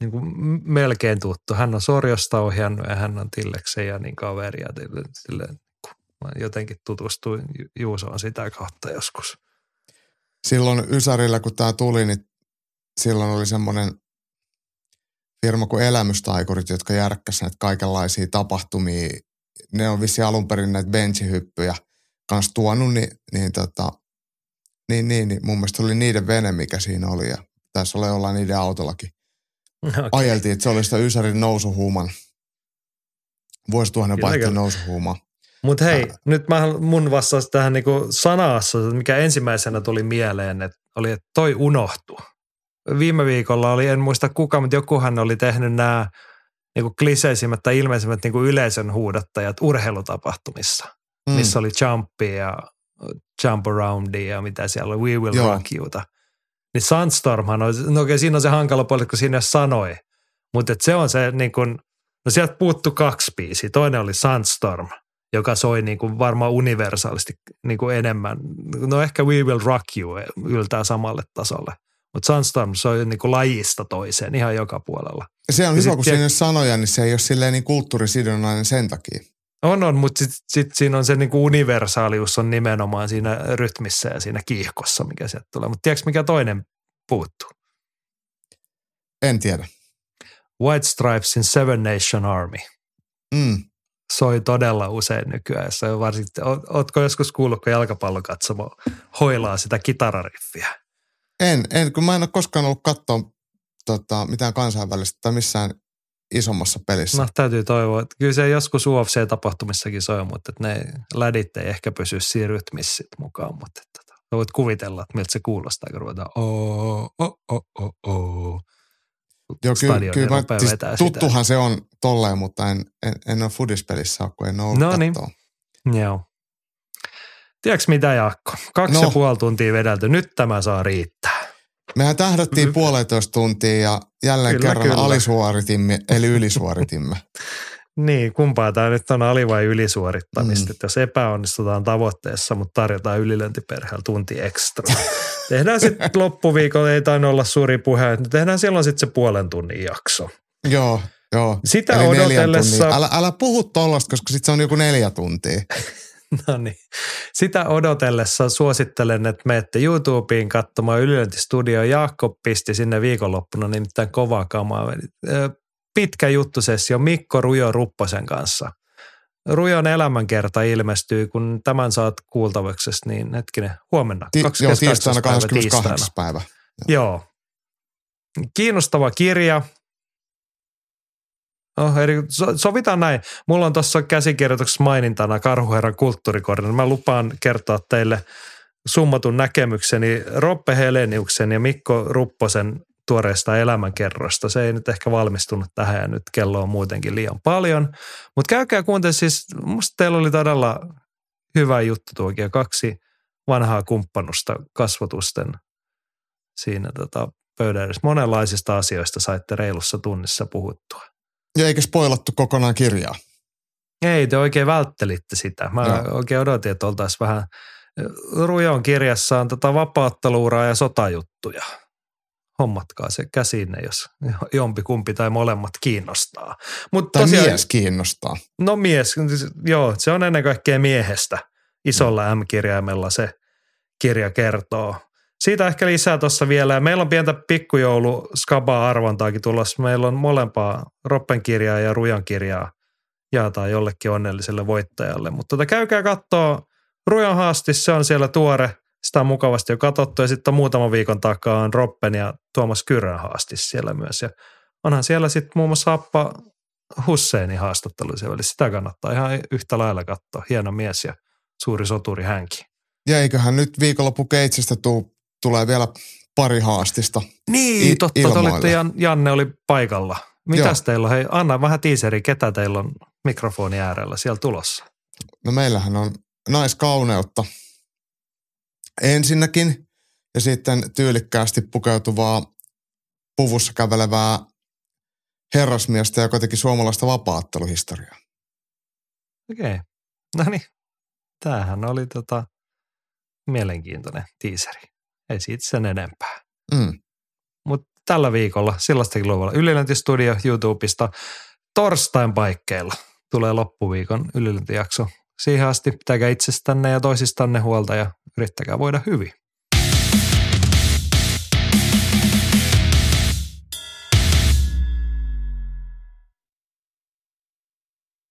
niin kuin melkein tuttu. Hän on Sorjosta ohjannut ja hän on Tilleksen ja niin kaveri. Ja sille, sille, kun mä jotenkin tutustuin Ju- Juusoon sitä kautta joskus. Silloin Ysärillä, kun tämä tuli, niin silloin oli semmoinen firma kuin Elämystaikurit, jotka järkkäsivät näitä kaikenlaisia tapahtumia. Ne on vissi alun perin näitä benchihyppyjä kanssa tuonut, niin, niin, tota, niin, niin, niin mun mielestä oli niiden vene, mikä siinä oli. Ja tässä oli olla niiden autollakin. Okay. ajeltiin, että se oli sitä Ysärin nousuhuuman, vuosituhannen kyllä. nousuhuumaa. Mutta hei, nyt mä mun vastaus tähän niinku sanassa, mikä ensimmäisenä tuli mieleen, että oli, että toi unohtuu. Viime viikolla oli, en muista kuka, mutta jokuhan oli tehnyt nämä niinku kliseisimmät tai ilmeisimmät niinku yleisön huudattajat urheilutapahtumissa, Mm. missä oli Jumpia ja Jump Aroundia ja mitä siellä oli, We Will Joo. Rock Youta. Niin Sandstormhan on, no okei, siinä on se hankala puoli, kun siinä sanoi, mutta se on se niin kuin, no sieltä puuttu kaksi biisiä. Toinen oli Sandstorm, joka soi niin kuin varmaan universaalisti niin kuin enemmän. No ehkä We Will Rock You yltää samalle tasolle. Mutta Sandstorm soi niin kuin lajista toiseen ihan joka puolella. Se on Ja hyvä, kun siinä ei ole sanoja, niin se ei ole silleen niin kulttuurisidonnainen sen takia. On, on, mutta sitten sit siinä on se niin kuin universaalius on nimenomaan siinä rytmissä ja siinä kiihkossa, mikä sieltä tulee. Mutta tiedätkö, mikä toinen puuttuu? En tiedä. White Stripes in Seven Nation Army. Mm. Soi todella usein nykyään. Se on varsinkin, oot- ootko joskus kuullut, kun jalkapallokatsomo hoilaa sitä kitarariffiä? En, en, kun mä en ole koskaan ollut katsoa tota, mitään kansainvälistä tai missään isommassa pelissä. No täytyy toivoa, että kyllä se joskus UFC-tapahtumissakin soi, mutta että ne lädit ei ehkä pysy siinä rytmissä mukaan, mutta että, tota, voit kuvitella, että miltä se kuulostaa, kun ruvetaan oo, oo, oo, oo, oo. Joo, kyllä, kyllä mä, siis vetää sitä. tuttuhan se on tolleen, mutta en, en, en ole fudispelissä kun en ole ollut No niin. Joo. Tiedätkö mitä, Jaakko? Kaksi No. ja puoli tuntia vedelty. Nyt tämä saa riittää. Mehän tähdättiin Mm. puolentoista tuntia ja jälleen Kyllä, kerran kyllä. alisuoritimme, eli ylisuoritimme. Niin, kumpaa tämä nyt on ali- vai ylisuorittamista. Mm. Jos epäonnistutaan tavoitteessa, mutta tarjotaan ylilöntiperheellä tunti ekstra. tehdään sitten loppuviikolla, ei tainnut olla suuri puhe, että tehdään silloin sitten se puolen tunnin jakso. joo, joo. Sitä Eli odotellessa. Älä, älä puhu tollasta, koska sitten se on joku neljä tuntia. no niin, sitä odotellessa suosittelen, että menette YouTubeen katsomaan Ylilöntistudio. Jaakko pisti sinne viikonloppuna nimittäin kovaa kamaa. Pitkä juttusessio Mikko Rujo Rupposen kanssa. Rujon elämänkerta ilmestyy, kun tämän saat kuultavaksi, niin hetkinen, huomenna. Ti- joo, 28. tiistaina päivä 28. päivä. Joo. Kiinnostava kirja. Oh, eri, so, sovitaan näin. Mulla on tuossa käsikirjoituksessa mainintana Karhuherran kulttuurikorina. Mä lupaan kertoa teille summatun näkemykseni Roppe Heleniuksen ja Mikko Rupposen tuoreesta elämänkerrosta. Se ei nyt ehkä valmistunut tähän ja nyt kello on muutenkin liian paljon. Mutta käykää kuuntelemaan siis, musta teillä oli todella hyvä juttu tuokin kaksi vanhaa kumppanusta kasvatusten siinä tota, pöydän edessä. Monenlaisista asioista saitte reilussa tunnissa puhuttua. Ja eikä spoilattu kokonaan kirjaa. Ei, te oikein välttelitte sitä. Mä Joo. oikein odotin, että oltaisiin vähän Rujon kirjassaan tota vapaatteluuraa ja sotajuttuja. Hommatkaa se käsinne, jos jompi kumpi tai molemmat kiinnostaa. Mut tai tosiaan, mies kiinnostaa. No mies, joo, se on ennen kaikkea miehestä. Isolla M-kirjaimella se kirja kertoo. Siitä ehkä lisää tuossa vielä. Meillä on pientä pikkujoulu skaba-arvontaakin tulossa. Meillä on molempaa Roppen kirjaa ja Rujan kirjaa jaetaan jollekin onnelliselle voittajalle. Mutta tota, käykää katsoa Rujan haastis, se on siellä tuore. Sitä on mukavasti jo katsottu ja sitten muutaman viikon takaa on Roppen ja Tuomas Kyrän haastis siellä myös. Ja onhan siellä sitten muun muassa Appa Husseinin haastattelu siellä, eli sitä kannattaa ihan yhtä lailla katsoa. Hieno mies ja suuri soturi hänkin. Ja eiköhän nyt viikonloppu Keitsistä tuu, tulee vielä pari haastista. Niin, I- totta, olitte, Jan, Janne oli paikalla. Mitäs Joo. teillä on? Hei, anna vähän tiiseri, ketä teillä on mikrofoni äärellä siellä tulossa? No meillähän on naiskauneutta ensinnäkin ja sitten tyylikkäästi pukeutuvaa puvussa kävelevää herrasmiestä, joka teki suomalaista vapaatteluhistoriaa. Okei. Okay. No niin. Tämähän oli tota mielenkiintoinen tiiseri. Ei siitä sen enempää. Mm. Mutta tällä viikolla sellaistakin luvalla Ylilöntistudio YouTubesta torstain paikkeilla tulee loppuviikon ylilöntijakso. Siihen asti pitäkää itsestänne ja toisistanne huolta ja yrittäkää voida hyvin.